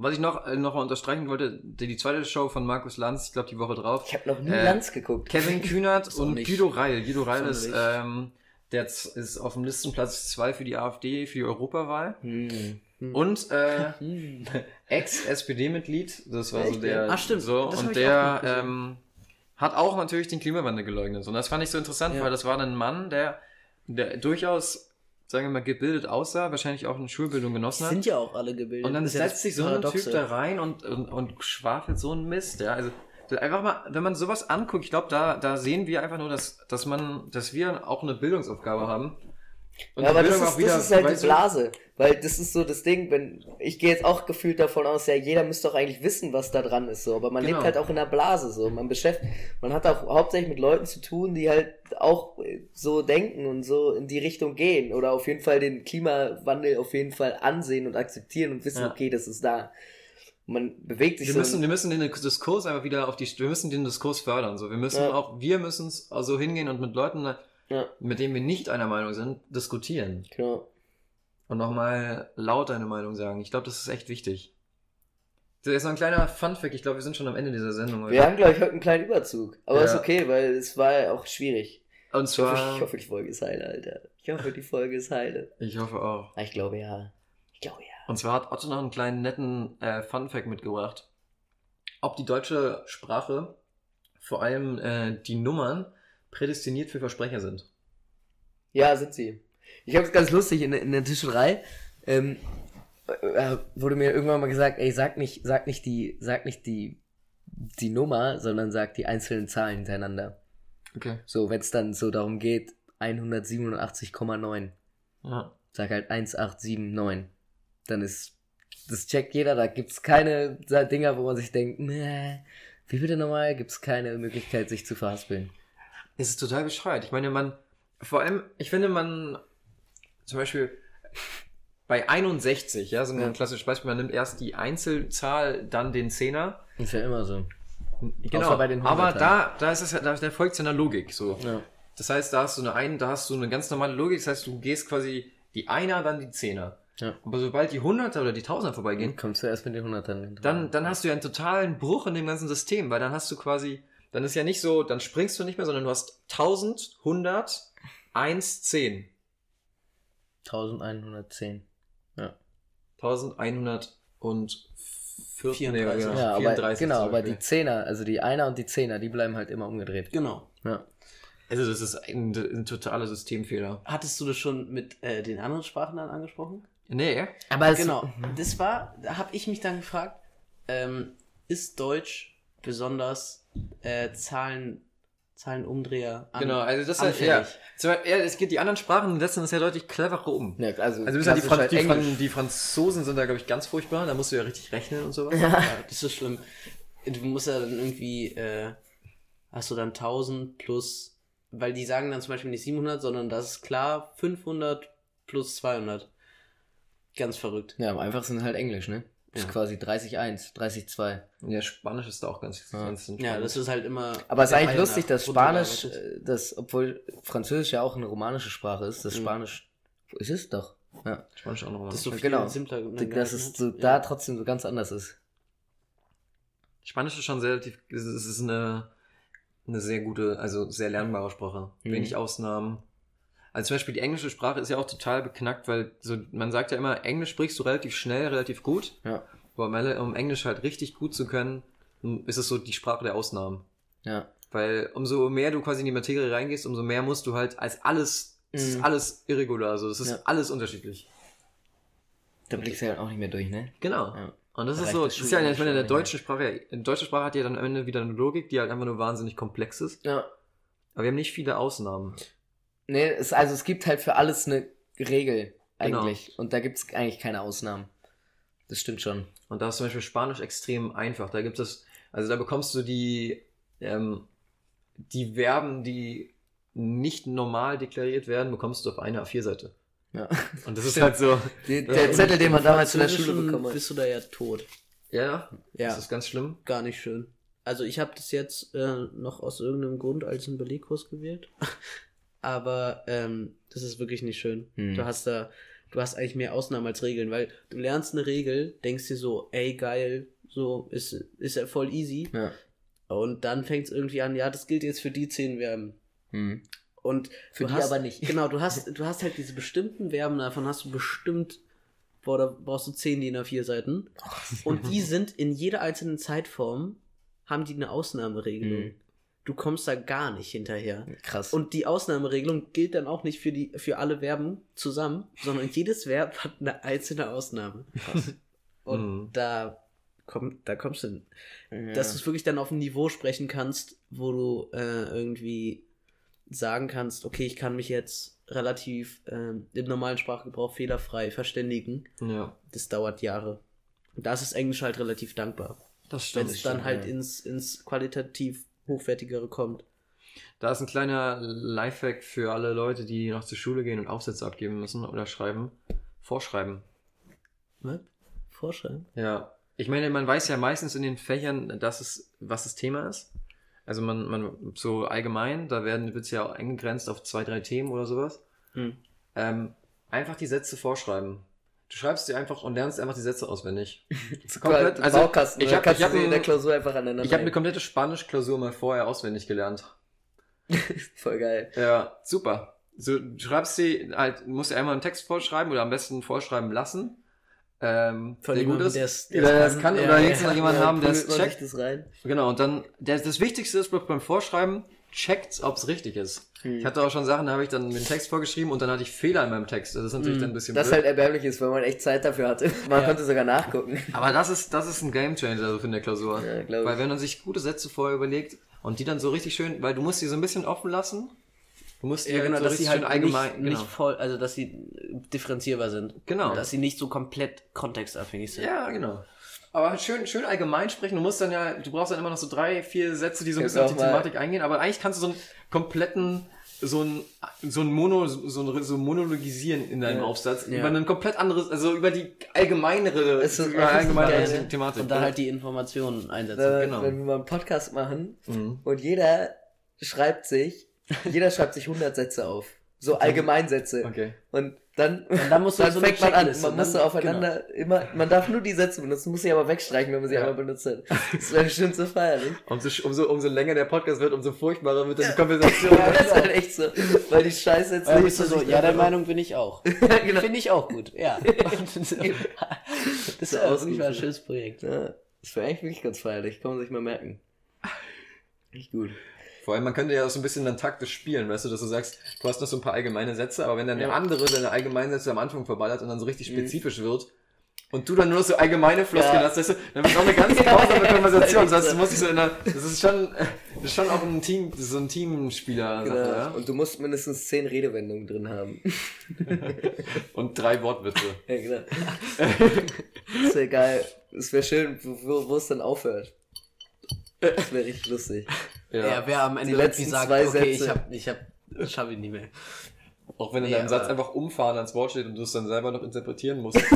Was ich noch, äh, noch mal unterstreichen wollte, die, die zweite Show von Markus Lanz, ich glaube die Woche drauf, Ich habe noch nie Äh, Lanz geguckt. Kevin Kühnert und nicht Guido Reil. Guido Reil ist, ähm, der ist auf dem Listenplatz 2 für die AfD, für die Europawahl. Hm. Und äh, Hm. Ex-SPD-Mitglied, das war so der. Ach, stimmt, So, das und der ähm, hat auch natürlich den Klimawandel geleugnet. Und das fand ich so interessant, Ja. weil das war ein Mann, der, der durchaus, sagen wir mal, gebildet aussah, wahrscheinlich auch eine Schulbildung genossen hat. sind ja auch alle gebildet. Und dann ja setzt sich so ein. Typ da rein und, und, und schwafelt so einen Mist, ja. Also einfach mal, wenn man sowas anguckt, ich glaube, da, da sehen wir einfach nur, dass, dass man, dass wir auch eine Bildungsaufgabe haben. Und ja, aber das ist, wieder- das ist halt die Blase. Weil das ist so das Ding, wenn, ich gehe jetzt auch gefühlt davon aus, ja, jeder müsste doch eigentlich wissen, was da dran ist, so. Aber man Genau. lebt halt auch in der Blase, so. Man beschäftigt, man hat auch hauptsächlich mit Leuten zu tun, die halt auch äh, so denken und so in die Richtung gehen. Oder auf jeden Fall den Klimawandel auf jeden Fall ansehen und akzeptieren und wissen, Ja. okay, das ist da. Man bewegt sich Wir so. müssen, wir müssen den Diskurs einfach wieder auf die, wir müssen den Diskurs fördern. So, wir müssen Ja. auch, wir müssen es also hingehen und mit Leuten, ja, mit denen wir nicht einer Meinung sind, diskutieren. genau. Und nochmal laut deine Meinung sagen. Ich glaube, das ist echt wichtig. Das ist noch ein kleiner Funfact. Ich glaube, wir sind schon am Ende dieser Sendung. heute. Wir haben, glaube ich, heute einen kleinen Überzug. Aber Ja. ist okay, weil es war ja auch schwierig. Und Ich hoffe, zwar, ich hoffe, die Folge ist heile, Alter. Ich hoffe, die Folge ist heile. ich hoffe auch. Ah, Ich glaube ja. Ich glaube ja. Und zwar hat Otto noch einen kleinen netten äh, Funfact mitgebracht. Ob die deutsche Sprache, vor allem äh, die Nummern, prädestiniert für Versprecher sind. Ja, sind sie. Ich habe es ganz lustig in, in der Tischerei. Ähm, äh, wurde mir irgendwann mal gesagt, ey, sag nicht, sag nicht die, sag nicht die, die Nummer, sondern sag die einzelnen Zahlen hintereinander. Okay. So, wenn es dann so darum geht, 187,9. Ja. Sag halt 1879. Dann ist, das checkt jeder, da gibt's keine Dinger, wo man sich denkt, nee, wie bitte nochmal, gibt's keine Möglichkeit, sich zu verhaspeln. Es ist total bescheuert. Ich meine, man, vor allem, ich finde, man, zum Beispiel, bei 61, ja, so ein Ja. klassisches Beispiel, man nimmt erst die Einzelzahl, dann den Zehner. Ist ja immer so. Genau, bei den aber da, da ist es ja, da, da folgt es ja einer Logik, so. Ja. Das heißt, da hast du eine ein, da hast du eine ganz normale Logik, das heißt, du gehst quasi die Einer, dann die Zehner. Ja. Aber sobald die Hunderter oder die Tausender vorbeigehen, Kommt zuerst mit den Hundertern. dann, dann hast du ja einen totalen Bruch in dem ganzen System, weil dann hast du quasi, dann ist ja nicht so, dann springst du nicht mehr, sondern du hast 1000, 100, 1, 10. 1110. 1114, 34. ja, Ja, aber, 34 genau, aber die. Zehner, also die Einer und die Zehner, die bleiben halt immer umgedreht. Genau. Ja. Also das ist ein, ein totaler Systemfehler. Hattest du das schon mit äh, den anderen Sprachen dann angesprochen? Nee, Aber es, Genau. Das war, da habe ich mich dann gefragt, ähm, ist Deutsch besonders äh, Zahlen, Zahlenumdreher an, genau, also das ist ja, zum Beispiel, ja, es geht die anderen Sprachen setzen das ja deutlich cleverer um. Ja, also, Also, ja, die, klassisch Fran halt die, Fran Englisch. die Franzosen sind da, glaube ich, ganz furchtbar. Da musst du ja richtig rechnen und sowas. Ja, das ist schlimm. Du musst ja dann irgendwie, äh, hast du dann 1000 plus, weil die sagen dann zum Beispiel nicht 700, sondern das ist klar 500 plus 200. Ganz verrückt. Ja, am einfachsten halt Englisch, ne? Ist Ja. quasi 30-1, 30-2. Ja, Spanisch ist da auch ganz, Ja. ganz Ja, das ist halt immer. Aber es ist eigentlich Reihe lustig, dass Spanisch, äh, das, obwohl Französisch ja auch eine romanische Sprache ist, das Mhm. Spanisch, ist es doch. Ja. Spanisch auch nochmal. Das ist so viel genau. simpler. Dass es so Ja. da trotzdem so ganz anders ist. Spanisch ist schon sehr relativ, es ist, es ist eine, eine sehr gute, also sehr lernbare Sprache. Mhm. Wenig Ausnahmen. Also zum Beispiel die englische Sprache ist ja auch total beknackt, weil so, man sagt ja immer, Englisch sprichst du relativ schnell, relativ gut. Ja. Aber um Englisch halt richtig gut zu können, ist es so die Sprache der Ausnahmen. Ja. Weil umso mehr du quasi in die Materie reingehst, umso mehr musst du halt als alles, es ist Mhm. alles irregular, also es ist Ja. alles unterschiedlich. Da blickst du halt auch nicht mehr durch, ne? Genau. Ja. Und das Da ist so, das ist ja, ich meine, in der deutschen Sprache, in deutscher Sprache hat ja dann am Ende wieder eine Logik, die halt einfach nur wahnsinnig komplex ist. Ja. Aber wir haben nicht viele Ausnahmen. Nee, es, also es gibt halt für alles eine Regel Genau. eigentlich. Und da gibt es eigentlich keine Ausnahmen. Das stimmt schon. Und da ist zum Beispiel Spanisch extrem einfach. Da gibt es, also da bekommst du die, ähm, die Verben, die nicht normal deklariert werden, bekommst du auf einer A4-Seite. Ja. Und das ist halt so, Der, Ja, der und Zettel, den man damals in der Schule bekommen hat. bist du da ja tot. ja, Ja. das ist ganz schlimm. Gar nicht schön. Also ich habe das jetzt äh, noch aus irgendeinem Grund als einen Belegkurs gewählt. Aber ähm, das ist wirklich nicht schön. Hm. Du hast da, du hast eigentlich mehr Ausnahmen als Regeln, weil du lernst eine Regel, denkst dir so, ey geil, so ist, ist ja voll easy. Ja. Und dann fängt es irgendwie an, ja, das gilt jetzt für die zehn Verben. Hm. Und Für du die hast, aber nicht. Genau, du hast, du hast halt diese bestimmten Verben, davon hast du bestimmt, boah, da brauchst du 10 DIN A4 Seiten. Und die sind in jeder einzelnen Zeitform, haben die eine Ausnahmeregelung. Mhm. Du kommst da gar nicht hinterher. Krass. Und die Ausnahmeregelung gilt dann auch nicht für die, für alle Verben zusammen, sondern jedes Verb hat eine einzelne Ausnahme. Und Mhm. da komm, da kommst du, ja. dass du es wirklich dann auf ein Niveau sprechen kannst, wo du äh, irgendwie sagen kannst, okay, ich kann mich jetzt relativ ähm, im normalen Sprachgebrauch fehlerfrei verständigen. Ja, Das dauert Jahre. Und da ist das Englisch halt relativ dankbar. das Wenn stimmt. es dann halt ja. ins, ins qualitativ hochwertigere kommt. Da ist ein kleiner Lifehack für alle Leute, die noch zur Schule gehen und Aufsätze abgeben müssen oder schreiben. Vorschreiben. Was? Vorschreiben? Ja. Ich meine, man weiß ja meistens in den Fächern, dass es, was das Thema ist. Also man, man, so allgemein, da werden, wird's ja auch eingegrenzt auf zwei, drei Themen oder sowas. Hm. Ähm, einfach die Sätze vorschreiben. Du schreibst dir einfach und lernst einfach die Sätze auswendig. komplett, komplett- also, Baukasten. ich Ich hab- in der Klausur einfach aneinander. Ich habe eine komplette Spanisch-Klausur mal vorher auswendig gelernt. Voll geil. Ja, super. So, du schreibst sie halt, musst du einmal einen Text vorschreiben oder am besten vorschreiben lassen. Ähm, Von der gut jemandem, ist. der's- Der der's das kann, Ja, oder ja, wenigstens noch jemanden haben, der es checkt. das rein. Genau, und dann, der, das Wichtigste ist beim Vorschreiben, checkt, ob es richtig ist. Hm. Ich hatte auch schon Sachen, da habe ich dann den Text vorgeschrieben und dann hatte ich Fehler in meinem Text. Das ist natürlich Hm. dann ein bisschen Das blöd. halt erbärmlich ist, weil man echt Zeit dafür hatte. Man Ja. konnte sogar nachgucken. Aber das ist, das ist ein Gamechanger also für eine Klausur. Ja, weil ich. wenn man sich gute Sätze vorher überlegt und die dann so richtig schön, weil du musst die so ein bisschen offen lassen. Du musst die Ja, genau, so dass sie halt allgemein, nicht, genau. nicht voll, also dass sie differenzierbar sind. Genau. Dass sie nicht so komplett kontextabhängig sind. Ja, genau. Aber halt schön, schön allgemein sprechen. Du musst dann ja, du brauchst dann immer noch so drei, vier Sätze, die so ein bisschen auf die Thematik eingehen. Aber eigentlich kannst du so einen kompletten, so ein, so ein Mono, so ein, so monologisieren in deinem Ja. Aufsatz. Ja. Über ein komplett anderes, also über die allgemeinere, Es ist über allgemeinere geil. Thematik. Und da halt die Informationen einsetzen. Wenn, genau. wenn wir mal einen Podcast machen Mhm. und jeder schreibt sich, jeder schreibt sich 100 Sätze auf. So Allgemeinsätze. Okay. Und dann, Und dann musst du dann so fängt man an. Man muss so aufeinander immer, man darf nur die Sätze benutzen, muss sie aber wegstreichen, wenn man sie Ja. einmal benutzt hat. Das wäre bestimmt so feierlich. Umso, umso, umso länger der Podcast wird, umso furchtbarer wird dann die Konversation. Ja, das ist halt echt so. Weil die Scheiße jetzt du so, sich ja, der Meinung bin ich auch. genau. Finde ich auch gut, ja. das ist auch wirklich mal ein schönes Projekt. Ja, das wäre eigentlich wirklich ganz feierlich. Kann man sich mal merken. Echt gut. Vor allem, man könnte ja auch so ein bisschen dann taktisch spielen, weißt du, dass du sagst, du hast noch so ein paar allgemeine Sätze, aber wenn dann der Ja. andere seine allgemeinen Sätze am Anfang verballert und dann so richtig spezifisch wird und du dann nur so allgemeine Floskeln Ja. hast, weißt du, dann wird auch eine ganz Ja, grausame das Konversation. ist Das heißt, du musst dich so in einer, das ist schon, das ist schon auch ein Team, so ein Teamspieler, Genau. ja? Und du musst mindestens zehn Redewendungen drin haben. und drei Wortwitze. ja, genau. Das wäre geil. Es wäre schön, wo, wo es dann aufhört. Das wäre richtig lustig. Ja. Ja, wer am Ende Die irgendwie sagt, okay, ich Sätze. hab, ich hab, schaffe ich nicht mehr. Auch wenn in deinem Satz aber- einfach umfahren ans Wort steht und du es dann selber noch interpretieren musst.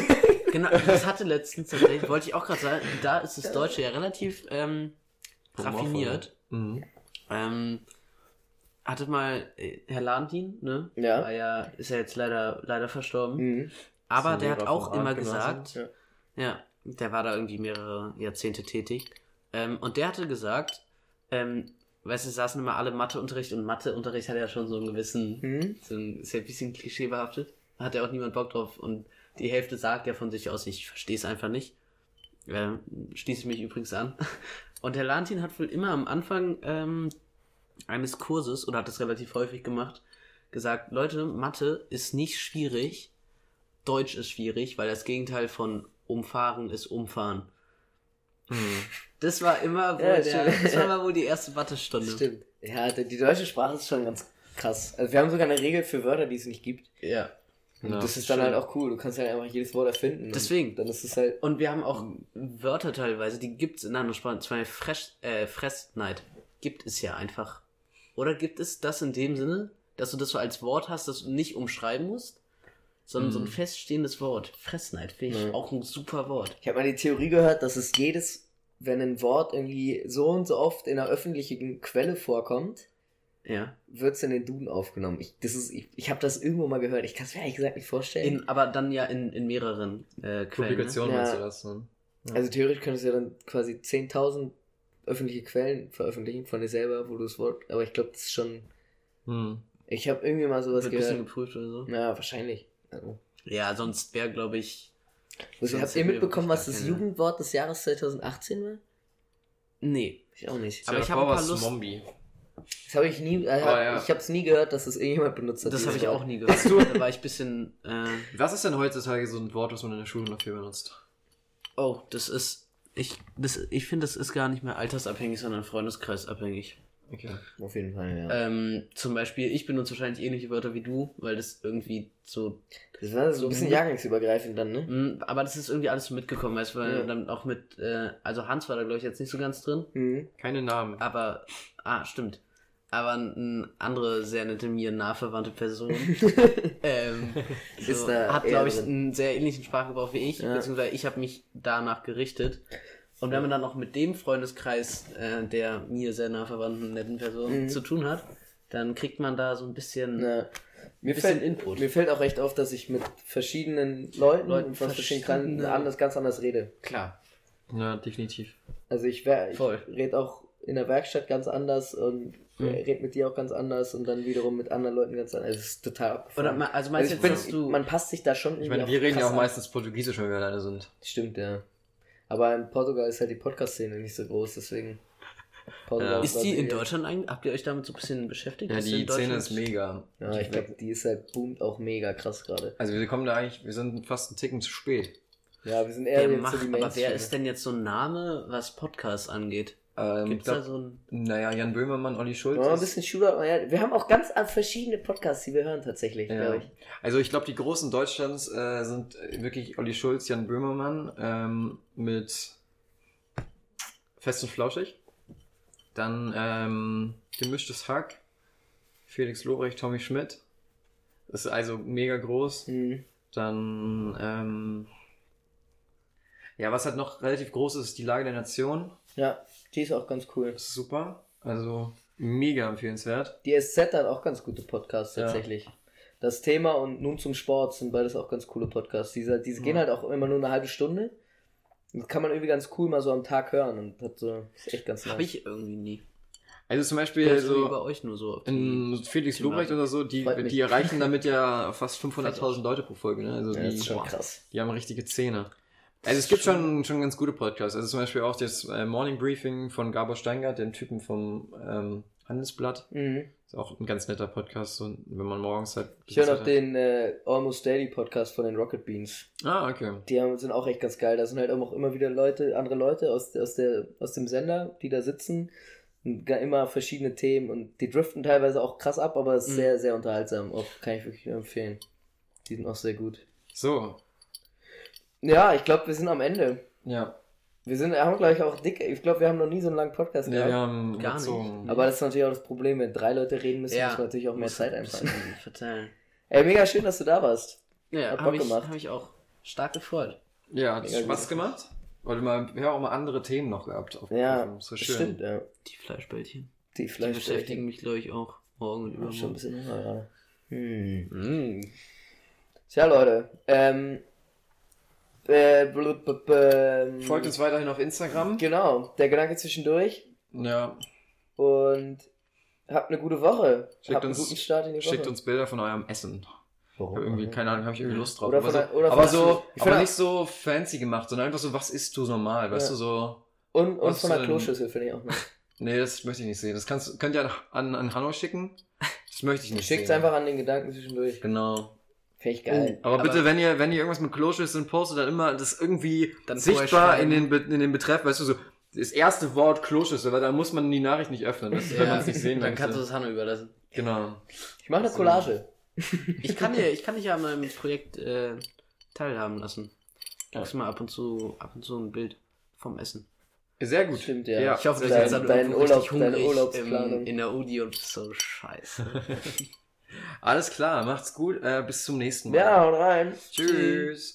Genau, das hatte letztens tatsächlich, wollte ich auch gerade sagen, da ist das Deutsche ja relativ ähm, raffiniert. Mhm. Ähm, hatte mal äh, Herr Landin, ne? Ja. War ja, ist ja jetzt leider, leider verstorben. Mhm. Aber der hat auch immer gesagt, Ja. ja, der war da irgendwie mehrere Jahrzehnte tätig. Ähm, und der hatte gesagt, ähm, weißt du, es saßen immer alle Matheunterricht und Matheunterricht hat ja schon so einen gewissen, Mhm. so ein, ist ja ein bisschen klischeebehaftet. Hat ja auch niemand Bock drauf und die Hälfte sagt ja von sich aus, ich verstehe es einfach nicht. Ähm, schließe ich mich übrigens an. Und Herr Lantin hat wohl immer am Anfang ähm, eines Kurses, oder hat das relativ häufig gemacht, gesagt, Leute, Mathe ist nicht schwierig, Deutsch ist schwierig, weil das Gegenteil von umfahren ist umfahren. Mhm. Das war immer wohl, Ja, der, das war immer wohl die erste Mathestunde. Stimmt. Ja, die, deutsche Sprache ist schon ganz krass. Also wir haben sogar eine Regel für Wörter, die es nicht gibt. Ja. Und Ja, das ist dann schön. halt auch cool. Du kannst halt einfach jedes Wort erfinden. Und Deswegen. Dann ist es halt. Und wir haben auch Wörter teilweise, die gibt es in anderen Sprachen. Zum Beispiel Fresh, äh, Fressnight gibt es ja einfach. Oder gibt es das in dem Sinne, dass du das so als Wort hast, das du nicht umschreiben musst, sondern so ein Mhm. feststehendes Wort. Fressnight finde ich Ja. auch ein super Wort. Ich habe mal die Theorie gehört, dass es jedes, wenn ein Wort irgendwie so und so oft in einer öffentlichen Quelle vorkommt, Ja. wird es in den Duden aufgenommen. Ich, das ist, ich, ich habe das irgendwo mal gehört. Ich kann es mir ehrlich gesagt nicht vorstellen. In, aber dann ja in, in mehreren äh, Quellen. Publikation Ja. meinst du das? Ne? also theoretisch könntest du ja dann quasi 10.000 öffentliche Quellen veröffentlichen von dir selber, wo du das Wort. Aber ich glaube, das ist schon. Hm. Ich habe irgendwie mal Ne? sowas Wird ein bisschen gehört. geprüft oder so. Ja, wahrscheinlich. Also, Ja, sonst wäre, glaube ich. Also, habt ihr mitbekommen, was das keine- Jugendwort des Jahres 2018 war? Nee. Ich auch nicht. Aber ich davor hab ein paar Lust- Mombi. Das habe ich nie. Äh, Oh, ja. Ich habe es nie gehört, dass das irgendjemand benutzt hat. Das habe ich auch nie gehört. da war ich ein bisschen. Äh, Was ist denn heutzutage so ein Wort, was man in der Schule dafür benutzt? oh, das ist. Ich, das, ich finde, das ist gar nicht mehr altersabhängig, sondern freundeskreisabhängig. Okay. Auf jeden Fall, ja. Ähm, zum Beispiel, ich benutze wahrscheinlich ähnliche Wörter wie du, weil das irgendwie so. Das war so ein bisschen mit- jahrgangsübergreifend dann, ne? Mh, aber das ist irgendwie alles so mitgekommen, weißt du, weil Ja. dann auch mit. Äh, also Hans war da, glaube ich, jetzt nicht so ganz drin. Mhm. Keine Namen. Aber. Ah, stimmt. Aber eine andere sehr nette, mir nah verwandte Person ähm, so, Ist da hat, glaube ich, einen sehr ähnlichen Sprachgebrauch wie ich, Ja. beziehungsweise ich habe mich danach gerichtet. Und wenn man dann noch mit dem Freundeskreis äh, der mir sehr nah verwandten netten Person Mhm. zu tun hat, dann kriegt man da so ein bisschen. Na, mir, fällt, Input. mir fällt auch recht auf, dass ich mit verschiedenen Leuten, Leuten und von verschiedenen verschiedene- Kanten anders, ganz anders rede. Klar. Ja, definitiv. Also ich, ich rede auch in der Werkstatt ganz anders und Mhm. rede mit dir auch ganz anders und dann wiederum mit anderen Leuten ganz anders. Es ist total abgefahren. Oder also meinst also jetzt, bin, du. man passt sich da schon Ich meine, irgendwie wir reden ja auch an. meistens Portugiesisch, wenn wir alleine sind. Stimmt, ja. Aber in Portugal ist halt die Podcast-Szene nicht so groß, deswegen. Portugal Ja. ist die in. Deutschland eigentlich? Habt ihr euch damit so ein bisschen beschäftigt? Ja, die Szene ist mega. Ja, ich glaube, die ist halt boomt auch mega krass gerade. Also wir kommen da eigentlich, wir sind fast einen Ticken zu spät. Ja, wir sind eher Wer macht, so die aber wer ist denn jetzt so ein Name, was Podcasts angeht? Ähm, Gibt's glaub, da so ein. Naja, Jan Böhmermann, Olli Schulz. Ein bisschen Shooter. Ja, wir haben auch ganz verschiedene Podcasts, die wir hören tatsächlich, Ja. glaube ich. Also ich glaube, die Großen Deutschlands äh, sind wirklich Olli Schulz, Jan Böhmermann ähm, mit Fest und Flauschig. Dann ähm, Gemischtes Hack, Felix Lobrecht, Tommy Schmidt. Das ist also mega groß. Mhm. Dann, ähm, ja, was halt noch relativ groß ist, ist die Lage der Nation. Ja, die ist auch ganz cool. Das ist super. Also mega empfehlenswert. Die SZ hat auch ganz gute Podcasts Ja. tatsächlich. Das Thema und nun zum Sport sind beides auch ganz coole Podcasts. Diese, diese gehen Ja. halt auch immer nur eine halbe Stunde. Das kann man irgendwie ganz cool mal so am Tag hören und hat so, ist echt ganz nice. Hab ich irgendwie nie. Also zum Beispiel Kommst so über euch nur so in Felix. Lobrecht oder so, die, Freut mich. die erreichen damit ja fast 500.000 Leute pro Folge. Ne? Also ja, die, das ist schon boah, krass. die haben richtige Zähne. Also es gibt schon, schon ganz gute Podcasts. Also zum Beispiel auch das äh, Morning Briefing von Gabor Steingart, dem Typen vom ähm, Handelsblatt. Mhm. Ist auch ein ganz netter Podcast, so, wenn man morgens halt. Ich höre noch den äh, Almost Daily Podcast von den Rocket Beans. Ah, okay. Die haben, sind auch echt ganz geil. Da sind halt auch immer wieder Leute, andere Leute aus, aus, der, aus dem Sender, die da sitzen. Und immer verschiedene Themen und die driften teilweise auch krass ab, aber ist Mhm. sehr, sehr unterhaltsam. Auch kann ich wirklich empfehlen. Die sind auch sehr gut. So, Ja, ich glaube, wir sind am Ende. ja. Wir sind, haben gleich auch dick. Ich glaube, wir haben noch nie so einen langen Podcast Ja, wir gehabt. haben Gar nicht. gezogen. Aber das ist natürlich auch das Problem, wenn drei Leute reden müssen, Ja. muss man natürlich auch mehr Zeit ein einfallen. Verteilen. Ey, mega schön, dass du da warst. Ja, Hat habe Bock ich, gemacht. hab ich auch stark gefreut. Ja, hat Mega Spaß gut. gemacht. Weil mal, wir haben auch mal andere Themen noch gehabt. Auf Ja, so schön. stimmt, ja. Die Fleischbällchen. Die Die Fleisch beschäftigen mich, glaube ich, auch morgen und Schon ein übermorgen. bisschen Hunger gerade. Hm. Mm. Tja, Leute. Ähm. Äh, blub, blub, ähm, Folgt uns weiterhin auf Instagram. Genau, der Gedanke zwischendurch. Ja, Und habt eine gute Woche. Schickt habt uns- einen guten Start in die Woche. schickt uns Bilder von eurem Essen. Warum? Irgendwie, keine Ahnung, habe ich irgendwie Lust drauf. Oder aber so, der- oder aber, so, ich aber nicht so fancy gemacht, sondern einfach so, was isst du normal? Weißt Ja. du, so. Und, und von der? Kloschüssel finde ich auch noch. Nee, das möchte ich nicht sehen. Das kannst, könnt ihr an, an Hanno schicken. Das möchte ich nicht Schickt's sehen. einfach an den Gedanken zwischendurch. Genau. Finde ich geil. Aber, Aber- bitte, wenn ihr, wenn ihr irgendwas mit Kloschüsseln postet, dann immer das irgendwie Dann sichtbar in den, in den Betreff, weißt du, so das erste Wort Kloschüssel, weil dann muss man die Nachricht nicht öffnen, das, wenn man es nicht sehen Dann möchte. kannst du es Hanno überlassen. Genau. Ich mache eine Collage. Ich kann, dir, ich kann dich ja an meinem Projekt äh, teilhaben lassen. Kriegst mal ab und zu ab und zu ein Bild vom Essen. Sehr gut. Stimmt, ja. Ja. Ich hoffe, du Dein- bist dann dein Urlaub- richtig deine hungrig Urlaubsplanung. im, in der Uni und so scheiße. Alles klar, macht's gut. Äh, bis zum nächsten Mal. Ja, haut rein. Tschüss.